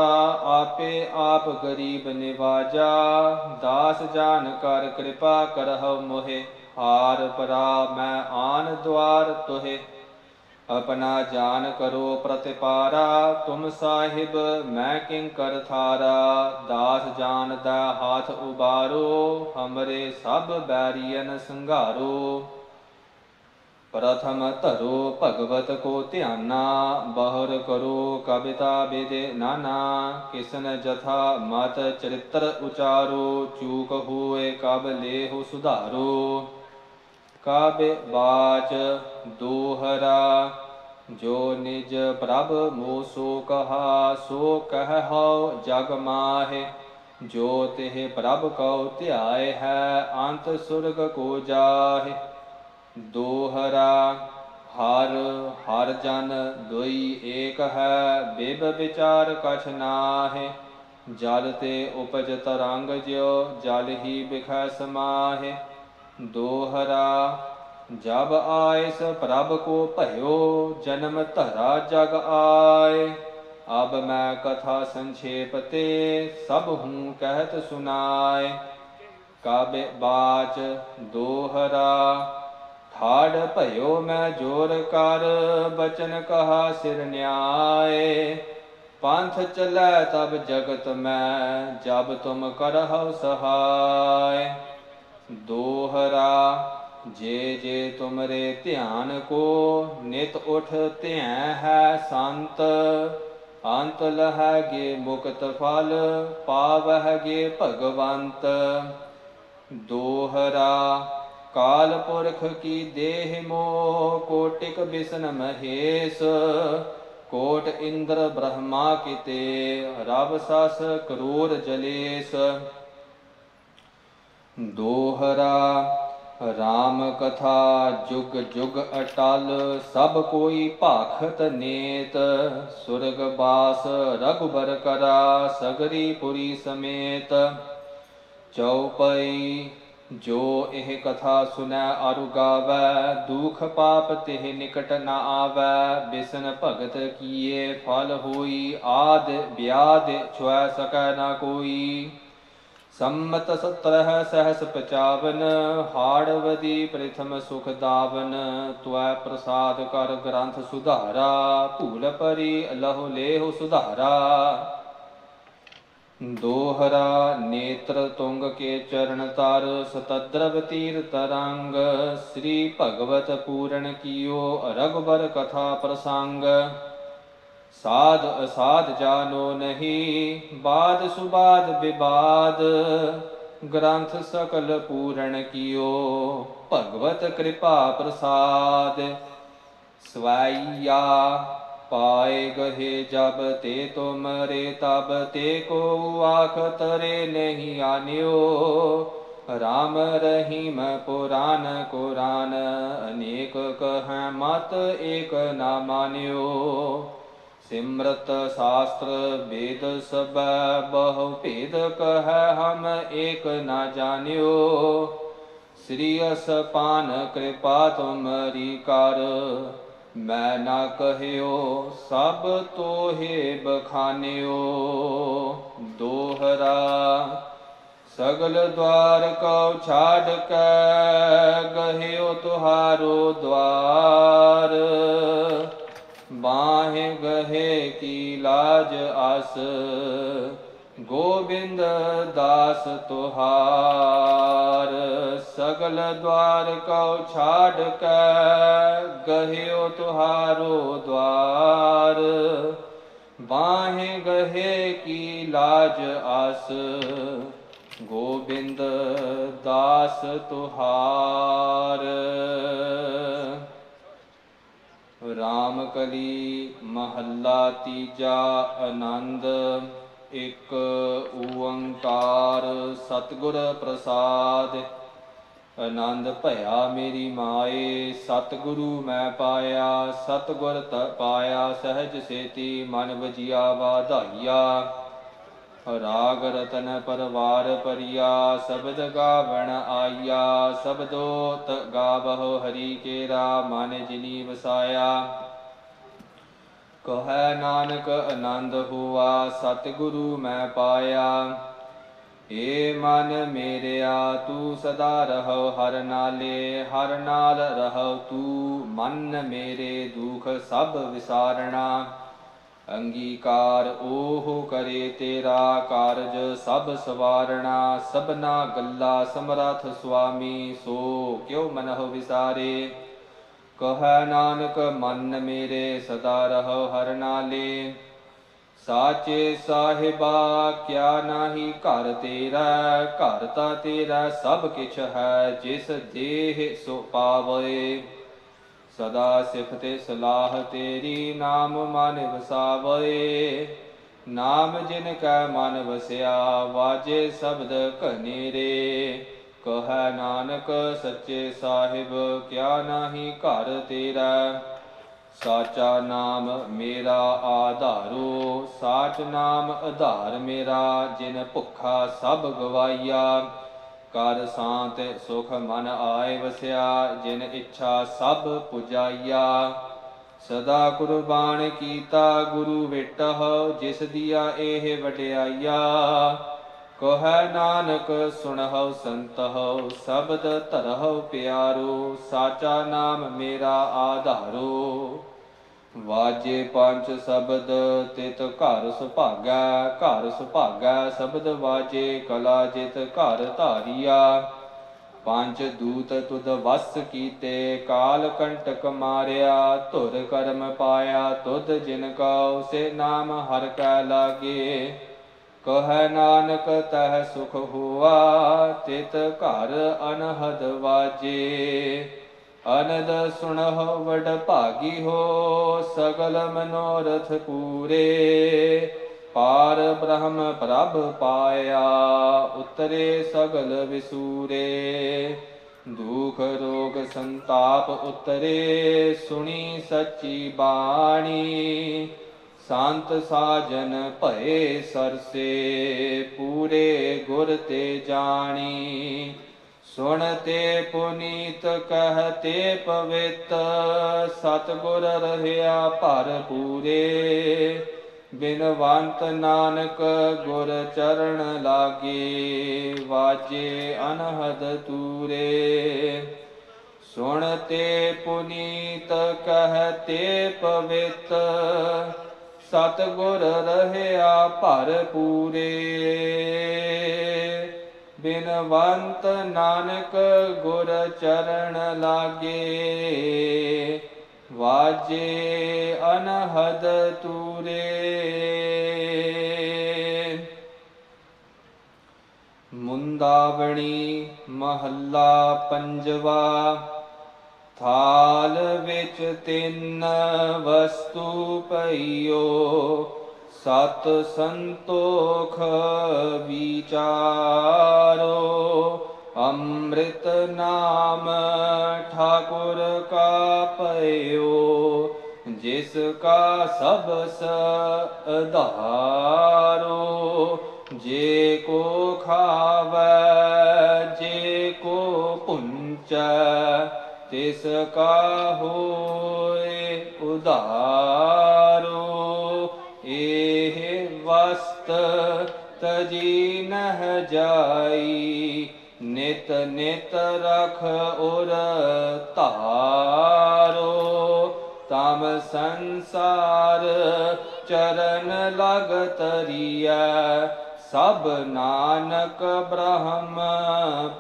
आपे आप गरीब निवाजा दास जान कर कृपा करहु मोहे हार परा मैं आन द्वार तुहे अपना जान करो प्रतिपारा तुम साहिब मैं किंकर थारा दास जान दा हाथ उबारो हमरे सब बैरियन संघारो प्रथम तरो भगवत को ध्याना बहुर करो कविता वेदे नाना, किसन जथा मत चरित्र उचारो, चूक हुए कब लेहु सुधारो। काव्य बाच दोहरा, जो निज प्रभ मो सो कहा, सो कह हो जग माहे। तिह प्रभ कौ ध्याय है अंत सुरग को जाहे। ਦੋਹਰਾ ਹਰ ਹਰ ਜਨ ਦੁਈ ਏਕ ਹੈ, ਬਿਬ ਵਿਚਾਰ ਕਛ ਨਾਹਿ। ਜਲ ਤੇ ਉਪਜ ਤਰੰਗ ਜਿਉ, ਜਲ ਹੀ ਬਿਖੈ ਸਮਾਹਿ। ਦੋਹਰਾ, ਜਬ ਆਇਸ ਪ੍ਰਭ ਕੋ ਭਇਓ, ਜਨਮ ਧਰਾ ਜਗ ਆਏ। ਅਬ ਮੈਂ ਕਥਾ ਸੰਖੇਪ ਤੇ ਸਭ ਹੂੰ ਕਹਿਤ ਸੁਨਾਏ। ਕਾਬੇ ਬਾਚ ਦੋਹਰਾ ਹਾੜ ਭਇਓ ਮੈਂ ਜੋਰ ਕਰ, ਬਚਨ ਕਹਾ ਸਿਰ ਨਿਆਏ। ਪੰਥ ਚੱਲੈ ਤਬ ਜਗਤ ਮੈਂ, ਜਬ ਤੁਮ ਕਰਹੁ ਸਹਾਇ ਦੋਹਰਾ, ਜੇ ਜੇ ਤੁਮਰੇ ਧਿਆਨ ਕੋ, ਨਿਤ ਉਠ ਧਿਆਨ ਹੈ ਸੰਤ। ਅੰਤ ਲਹਗੇ ਮੁਕਤ ਫਲ ਪਾਵਹਗੇ ਭਗਵੰਤ। ਦੋਹਰਾ ਕਾਲ ਪੁਰਖ ਕੀ ਦੇਹ ਮੋ, ਕੋਟਿਕ ਬਿਸਨ ਮਹੇਸ਼। ਕੋਟ ਇੰਦਰ ਬ੍ਰਹਮਾ ਕਿਤੇ ਰਬ ਸਸ ਕਰੂਰ ਜਲੇਸ। ਦੋਹਰਾ, ਰਾਮ ਕਥਾ ਜੁਗ ਜੁਗ ਅਟਲ, ਸਭ ਕੋਈ ਭਾਖਤ ਨੇਤ। ਸੁਰਗ ਬਾਸ ਰਗੁਬਰ ਕਰਾ, ਸਗਰੀ ਪੁਰੀ ਸਮੇਤ। ਚਉਪਈ ਜੋ ਇਹ ਕਥਾ ਸੁਨੈ ਅਰੁ ਗਾਵੈ, ਦੁਖ ਪਾਪ ਤਿਹ ਨਿਕਟ ਨ ਆਵੈ, ਬਿਸਨ ਭਗਤ ਕੀਏ ਫਲ ਹੋਈ, ਆਦ ਬਿਆਦ ਛੁਐ ਸਕੈ ਨ ਕੋਈ। ਸੰਮਤ ਸਤਰਹ ਸਹਸ ਪਚਾਵਨ ਹਾੜਵਦੀ ਪ੍ਰਥਮ ਸੁਖ ਦਾਵਨ ਤੁਐ ਪ੍ਰਸਾਦ ਕਰ ਗ੍ਰੰਥ ਸੁਧਾਰਾ, ਭੂਲ ਪਰੀ ਲਹੁ ਲੇਹੁ ਸੁਧਾਰਾ। ਦੋਹਰਾ ਨੇਤਰ ਤੁੰਗ ਕੇ ਚਰਨ ਤਰ, ਸਤਦਰਵ ਤੀਰ ਤਰੰਗ। ਸ੍ਰੀ ਭਗਵਤ ਪੂਰਨ ਕੀਓ ਰਗਬਰ ਕਥਾ ਪ੍ਰਸੰਗ। ਸਾਧ ਅਸਾਧ ਜਾਨੋ ਨਹੀਂ, ਬਾਦ ਸੁਬਾਦ ਵਿਵਾਦ ਗ੍ਰੰਥ ਸਕਲ ਪੂਰਨ ਕੀਓ, ਭਗਵਤ ਕਿਰਪਾ ਪ੍ਰਸਾਦ। ਸਵਾਈਆ ਪਾਏ ਗਹੇ ਜਬ ਤੇ ਤੁਮਰੇ, ਤਬ ਤੇ ਕੋ ਆਖ ਤਰੇ ਨਹੀਂ ਆਨਿਓ। ਰਾਮ ਰਹੀਮ ਪੁਰਾਨ, ਕੁਰਾਨ ਅਨੇਕ ਕਹੈ ਮਤ ਏਕ ਨਾ ਮਾਨਿਓ। ਸਿਮਰਤ ਸ਼ਾਸਤਰ ਵੇਦ ਸਭ ਬਹੁ ਭੇਦ ਕਹੈ ਹਮ ਏਕ ਨਾ ਜਾਣਿਓ ਸ੍ਰੀ ਅਸਪਾਨ ਕਿਰਪਾ ਤੁਮਰੀ ਕਰ ਮੈਂ ਨਾ ਕਹਿਓ ਸਭ ਤੋਹੇ ਬਖਾਨਿਓ, ਦੋਹਰਾ ਸਗਲ ਦਵਾਰ ਕਉ ਛਾੜ ਕੇ ਗਹਿਓ ਤੁਹਾਰੋ ਦਵਾਰ। ਬਾਹੇ ਗਹੇ ਕੀ ਲਾਜ ਆਸ ਗੋਬਿੰਦ ਦਾਸ ਤੁਹਾਰ, ਸਗਲ ਦਵਾਰ ਕਉ ਛਾੜ ਕੇ, ਗਹਿਓ ਤੁਹਾਰੋ ਦਵਾਰ। ਬਾਹੇ ਗਹੇ ਕੀ ਲਾਜ ਆਸ, ਗੋਬਿੰਦ ਦਾਸ ਤੁਹਾਰ। ਰਾਮ ਕਲੀ ਮਹੱਲਾ ਤੀਜਾ ਆਨੰਦ ਇੱਕ ਓੰਕਾਰ ਸਤਿਗੁਰ ਪ੍ਰਸਾਦ। ਆਨੰਦ ਭਇਆ ਮੇਰੀ ਮਾਏ, ਸਤਿਗੁਰੂ ਮੈਂ ਪਾਇਆ, ਸਤਿਗੁਰ ਤ ਪਾਇਆ, ਸਹਿਜ ਸੇਤੀ ਮਨ ਵਜਿਆ, ਵਾਧਾਈਆ। ਰਾਗ ਰਤਨ ਪਰਵਾਰ ਪਰਿਆ, ਸ਼ਬਦ ਗਾਵਣ ਆਈਆ। ਸ਼ਬਦੋ ਤ ਗਾਵਹੁ ਹਰੀ ਕੇਰਾ, ਮਨ ਜਿਨੀ ਵਸਾਇਆ। ਕਹੈ ਨਾਨਕ ਆਨੰਦ ਹੁਆ, ਸਤਿਗੁਰੂ ਮੈਂ ਪਾਇਆ। ਏ ਮਨ ਮੇਰਿਆ, ਤੂੰ ਸਦਾ ਰਹੋ ਹਰ ਨਾਲੇ, ਹਰ ਨਾਲ ਰਹੋ ਤੂੰ, ਮਨ ਮੇਰੇ ਦੁਖ ਸਭ ਵਿਸਾਰਣਾ। ਅੰਗੀਕਾਰ ਉਹ ਕਰੇ ਤੇਰਾ ਕਾਰਜ ਸਭ ਸਵਾਰਣਾ, ਸਭਨਾ ਗੱਲਾ ਸਮਰਥ ਸੁਆਮੀ, ਸੋ ਕਿਉ ਮਨਹੁ ਵਿਸਾਰੇ। ਕਹੈ ਨਾਨਕ, ਮਨ ਮੇਰੇ ਸਦਾ ਰਹੋ ਹਰ ਨਾਲੇ। ਸਾਚੇ ਸਾਹਿਬਾ, ਕਿਆ ਨਾਹੀ ਘਰ ਤੇਰਾ, ਘਰ ਤਾ ਤੇਰਾ ਸਭ ਕਿਛ ਹੈ, ਜਿਸ ਦੇਹ ਸੋ ਪਾਵੇ। ਸਦਾ ਸਿਫਤੇ ਸਲਾਹ ਤੇਰੀ ਨਾਮ ਮਨ ਵਸਾਵੇ। ਨਾਮ ਜਿਨ ਕੈ ਮਨ ਵਸਿਆ, ਵਾਜੇ ਸ਼ਬਦ ਕਨੇਰੇ ਕਹੈ ਨਾਨਕ, ਸੱਚੇ ਸਾਹਿਬ, ਕਿਆ ਨਾਹੀ ਘਰ ਤੇਰਾ? ਸਾਚਾ ਨਾਮ ਮੇਰਾ ਆਧਾਰੋ, ਸਾਚ ਨਾਮ ਆਧਾਰ ਮੇਰਾ, ਜਿਨ ਭੁੱਖਾ ਸਭ ਗਵਾਈਆ। ਕਰ ਸਾਂਤ ਸੁਖ ਮਨ ਆਏ ਵਸਿਆ, ਜਿਨ ਇੱਛਾ ਸਭ ਪੁਜਾਈਆ। ਸਦਾ ਕੁਰਬਾਨ ਕੀਤਾ ਗੁਰੂ ਵਿਟਹ, ਜਿਸ ਦੀਆ ਇਹ ਵਡਿਆਈਆ। ਕਹੈ ਨਾਨਕ ਸੁਣਹੁ ਸੰਤਹੁ ਸ਼ਬਦ ਧਰਹੁ ਪਿਆਰੋ, ਸਾਚਾ ਨਾਮ ਮੇਰਾ ਆਧਾਰੋ। ਵਾਜੇ ਪੰਜ ਸ਼ਬਦ, ਤਿਤ ਘਰ ਸੁਭਾਗੈ ਘਰ ਸੁਭਾਗੈ, ਸ਼ਬਦ ਵਾਜੇ ਕਲਾ ਜਿਤ ਘਰ ਧਾਰੀਆ। ਪੰਜ ਦੂਤ ਤੁਧ ਵਸ ਕੀਤੇ, ਕਾਲ ਕੰਟਕ ਮਾਰਿਆ, ਧੁਰ ਕਰਮ ਪਾਇਆ, ਤੁਧ ਜਿਨ ਕਉ, ਸੇ ਨਾਮ ਹਰ ਕੈ ਲਾਗੇ। ਕਹੈ ਨਾਨਕ, ਤਹ ਸੁਖ ਹੋਆ, ਤਿਤ ਘਰ ਅਨਹਦ ਵਾਜੇ। ਅਨੰਦ ਸੁਣਹੁ, ਵਡ ਭਾਗੀ ਹੋ, ਸਗਲ ਮਨੋਰਥ ਪੂਰੇ। ਪਾਰ ਬ੍ਰਹਮ ਪ੍ਰਭ ਪਾਇਆ, ਉਤਰੇ ਸਗਲ ਵਿਸੂਰੇ। ਦੁਖ ਰੋਗ ਸੰਤਾਪ ਉਤਰੇ, ਸੁਣੀ ਸੱਚੀ ਬਾਣੀ। ਸੰਤ ਸਾਜਨ ਭਏ ਸਰਸੇ, ਪੂਰੇ ਗੁਰ ਤੇ ਜਾਣੀ। ਸੁਣਤੇ ਪੁਨੀਤ ਕਹਤੇ ਪਵਿੱਤ, ਸਤਗੁਰ ਰਹਿਆ ਭਰ ਪੂਰੇ। ਬਿਨਵੰਤ ਨਾਨਕ ਗੁਰ ਚਰਨ ਲਾਗੇ, ਵਾਜੇ ਅਨਹਦ ਤੂਰੇ। ਸੁਣਤੇ ਪੁਨੀਤ ਕਹਤੇ ਪਵਿੱਤ ਸਤਗੁਰ ਰਹਿਆ ਭਰ ਪੂਰੇ। ਬਿਨਵੰਤ ਨਾਨਕ ਗੁਰ ਚਰਨ ਲਾਗੇ। ਵਾਜੇ ਅਨਹਦ ਤੂਰੇ। ਮੁੰਦਾਵਣੀ ਮਹੱਲਾ ਪੰਜਵਾ। ਥਾਲ ਵਿੱਚ ਤਿੰਨ ਵਸਤੂ ਪਈਓ, ਸਤ ਸੰਤੋਖ ਵਿਚਾਰੋ। ਅੰਮ੍ਰਿਤ ਨਾਮ ਠਾਕੁਰ ਕਾ ਪਇਓ ਜਿਸ ਕਾ ਸਬਸ ਆਧਾਰੋ ਜੇ ਕੋ ਖਾਵੈ, ਜੇ ਕੋ ਪੁੰਚੈ तिसका होए उदारो? एह वस्त तजी सो जाई। नित नित रख उर तारो। तम संसार चरण लग तरिया सब नानक ब्रह्म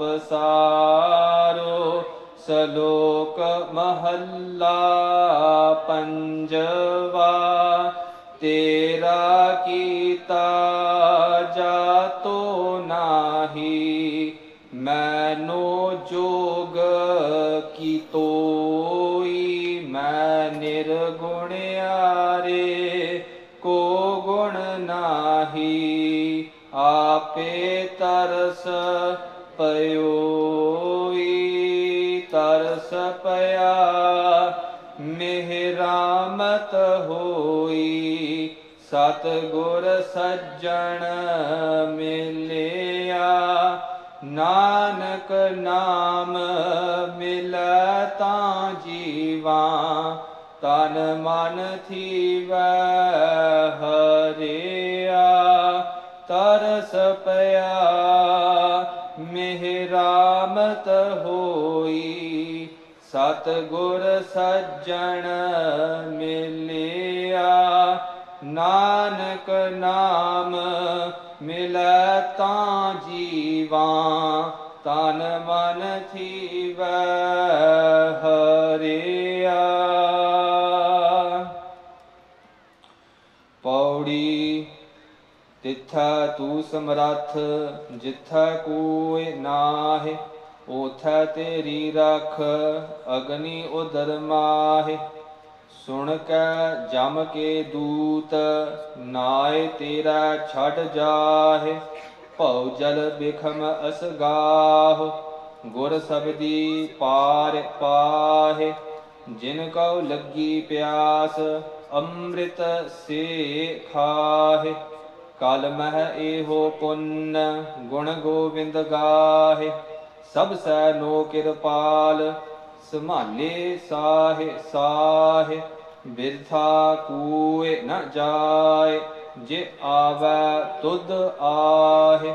पसारो। ਸਲੋਕ ਮਹੱਲਾ ਪੰਜਵਾ ਤੇਰਾ ਕੀਤਾ ਜਾਤੋ ਨਾਹੀ ਮੈਨੋ ਜੋਗ ਕੀ ਤੋਈ ਮੈਂ ਨਿਰਗੁਣ ਆਰੇ ਕੋ ਗੁਣ ਨਾਹੀ ਆਪੇ ਤਰਸ ਪਇਓਈ ਤਰਸ ਪਿਆ ਮਿਹਰਾਮਤ ਹੋਈ ਸਤ ਗੁਰ ਸੱਜਣ ਮਿਲਿਆ ਨਾਨਕ ਨਾਮ ਮਿਲੈ ਤਾਂ ਜੀਵਾ ਤਨ ਮਨ ਥੀਵੈ ਹਰਿਆ ਤਰਸ ਸਤ ਗੁਰ ਸੱਜਣ ਮਿਲਿਆ, ਨਾਨਕ ਨਾਮ ਮਿਲੈ ਤਾਂ ਜੀਵਾ, ਤਨ ਮਨ ਥੀਵੈ ਹਰਿਆ। ਪੌੜੀ ਤਿੱਥੈ ਤੂ ਸਮਰੱਥ, ਜਿੱਥੈ ਕੋਇ ਨਾਹਿ ਉਥੈ ਤੇਰੀ ਰਖ, ਅਗਨੀ ਉਦਰ ਮਾਹਿ। ਸੁਣ ਕੈ ਜਮ ਕੇ ਦੂਤ, ਨਾਏ ਤੇਰਾ ਛੱਡ ਜਾਹਿ। ਭਉ ਜਲ ਬਿਖਮ ਅਸਗਾਹ ਗੁਰ ਸਬਦੀ ਪਾਰ ਪਾਹਿ। ਜਿਨ ਕਉ ਲੱਗੀ ਪਿਆਸ, ਅੰਮ੍ਰਿਤ ਸੇ ਖਾਹਿ। ਕਲ ਮਹਿ ਏਹੋ ਪੁੰਨ, ਗੁਣ ਗੋਬਿੰਦ ਗਾਹਿ। ਸਭ ਸੈ ਨੋ ਕਿਰਪਾਲ, ਸੰਭਾਲੇ ਸਾਹਿ ਸਾਹਿ, ਬਿਰਥਾ ਕੂਏ ਨ ਜਾਏ, ਜੇ ਆਵੈ ਤੁਧ ਆਹਿ।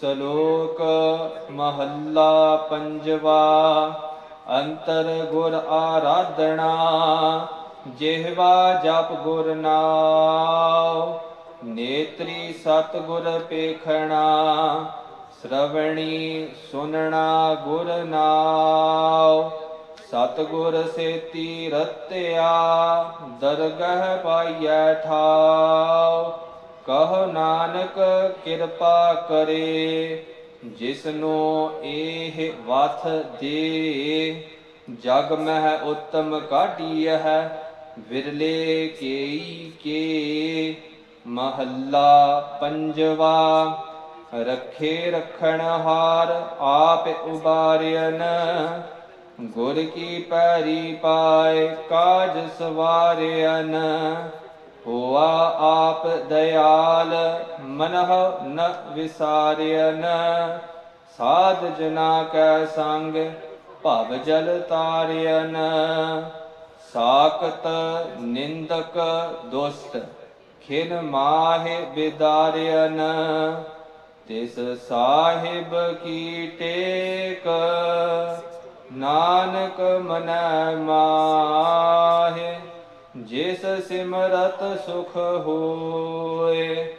ਸ਼ਲੋਕ ਮਹੱਲਾ ਪੰਜਵਾ, ਅੰਤਰ ਗੁਰ ਆਰਾਧਣਾ, ਜਿਹਵਾ ਜਪ ਗੁਰ ਨਾਮ ਨੇਤਰੀ ਸਤ ਗੁਰ ਪੇਖਣਾ ਸ਼ਰਵਣੀ ਸੁਨਣਾ ਗੁਰ ਨਾਮ ਸਤਗੁਰ ਸੇਤੀ ਰਤਿਆ, ਦਰਗਹ ਪਾਈਐ ਠਾਉ। ਕਹੋ ਨਾਨਕ ਕਿਰਪਾ ਕਰੇ, ਜਿਸਨੂੰ ਇਹ ਵਥ ਦੇ। ਜਗ ਮਹਿ ਉਤਮ ਕਾਢੀਐ ਵਿਰਲੇ ਕੇਈ ਕੇ। ਮਹੱਲਾ ਪੰਜਵਾ ਰੱਖੇ ਰਖਣ ਹਾਰ ਆਪ ਉਬਾਰਿਅਨ। ਗੁਰ ਕੀ ਪੈਰੀ ਪਾਏ ਕਾਜ ਸਵਾਰਿਅਨ। ਹੋਆ ਆਪ ਦਇਆਲ ਮਨਹ ਨ ਵਿਸਾਰਿਅਨ। ਸਾਧ ਜਨਾ ਕੈ ਸੰਗ ਭਵ ਜਲ ਤਾਰਿਅਨ। ਸਾਕਤ ਨਿੰਦਕ ਦੁਸਤ ਖਿਨ ਮਾਹਿ ਬਿਦਾਰਿਅਨ। ਤਿਸ ਸਾਹਿਬ ਕੀ ਟੇਕ, ਨਾਨਕ ਮਨੈ ਮਾਹਿ, ਜਿਸ ਸਿਮਰਤ ਸੁਖ ਹੋਏ,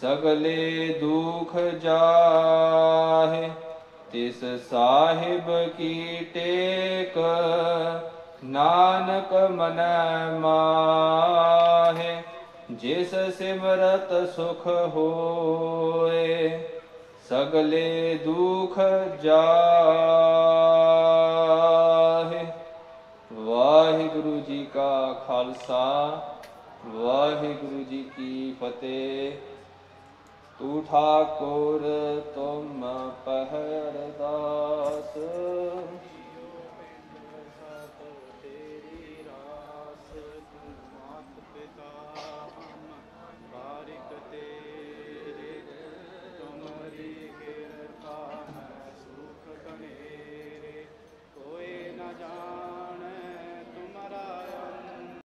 ਸਗਲੇ ਦੁਖ ਜਾਹੇ, ਤਿਸ ਸਾਹਿਬ ਕੀ ਟੇਕ, ਨਾਨਕ ਮਨੈ ਮਾਹੇ ਜਿਸ ਸਿਮਰਤ ਸੁਖ ਹੋਏ, ਸਗਲੇ ਦੁਖ ਜਾਹੇ। ਵਾਹਿਗੁਰੂ ਜੀ ਕਾ ਖਾਲਸਾ, ਵਾਹਿਗੁਰੂ ਜੀ ਕੀ ਫਤਿਹ। ਤੂ ਠਾਕੁਰ ਤੁਮ ਪਹਿਰਦਾ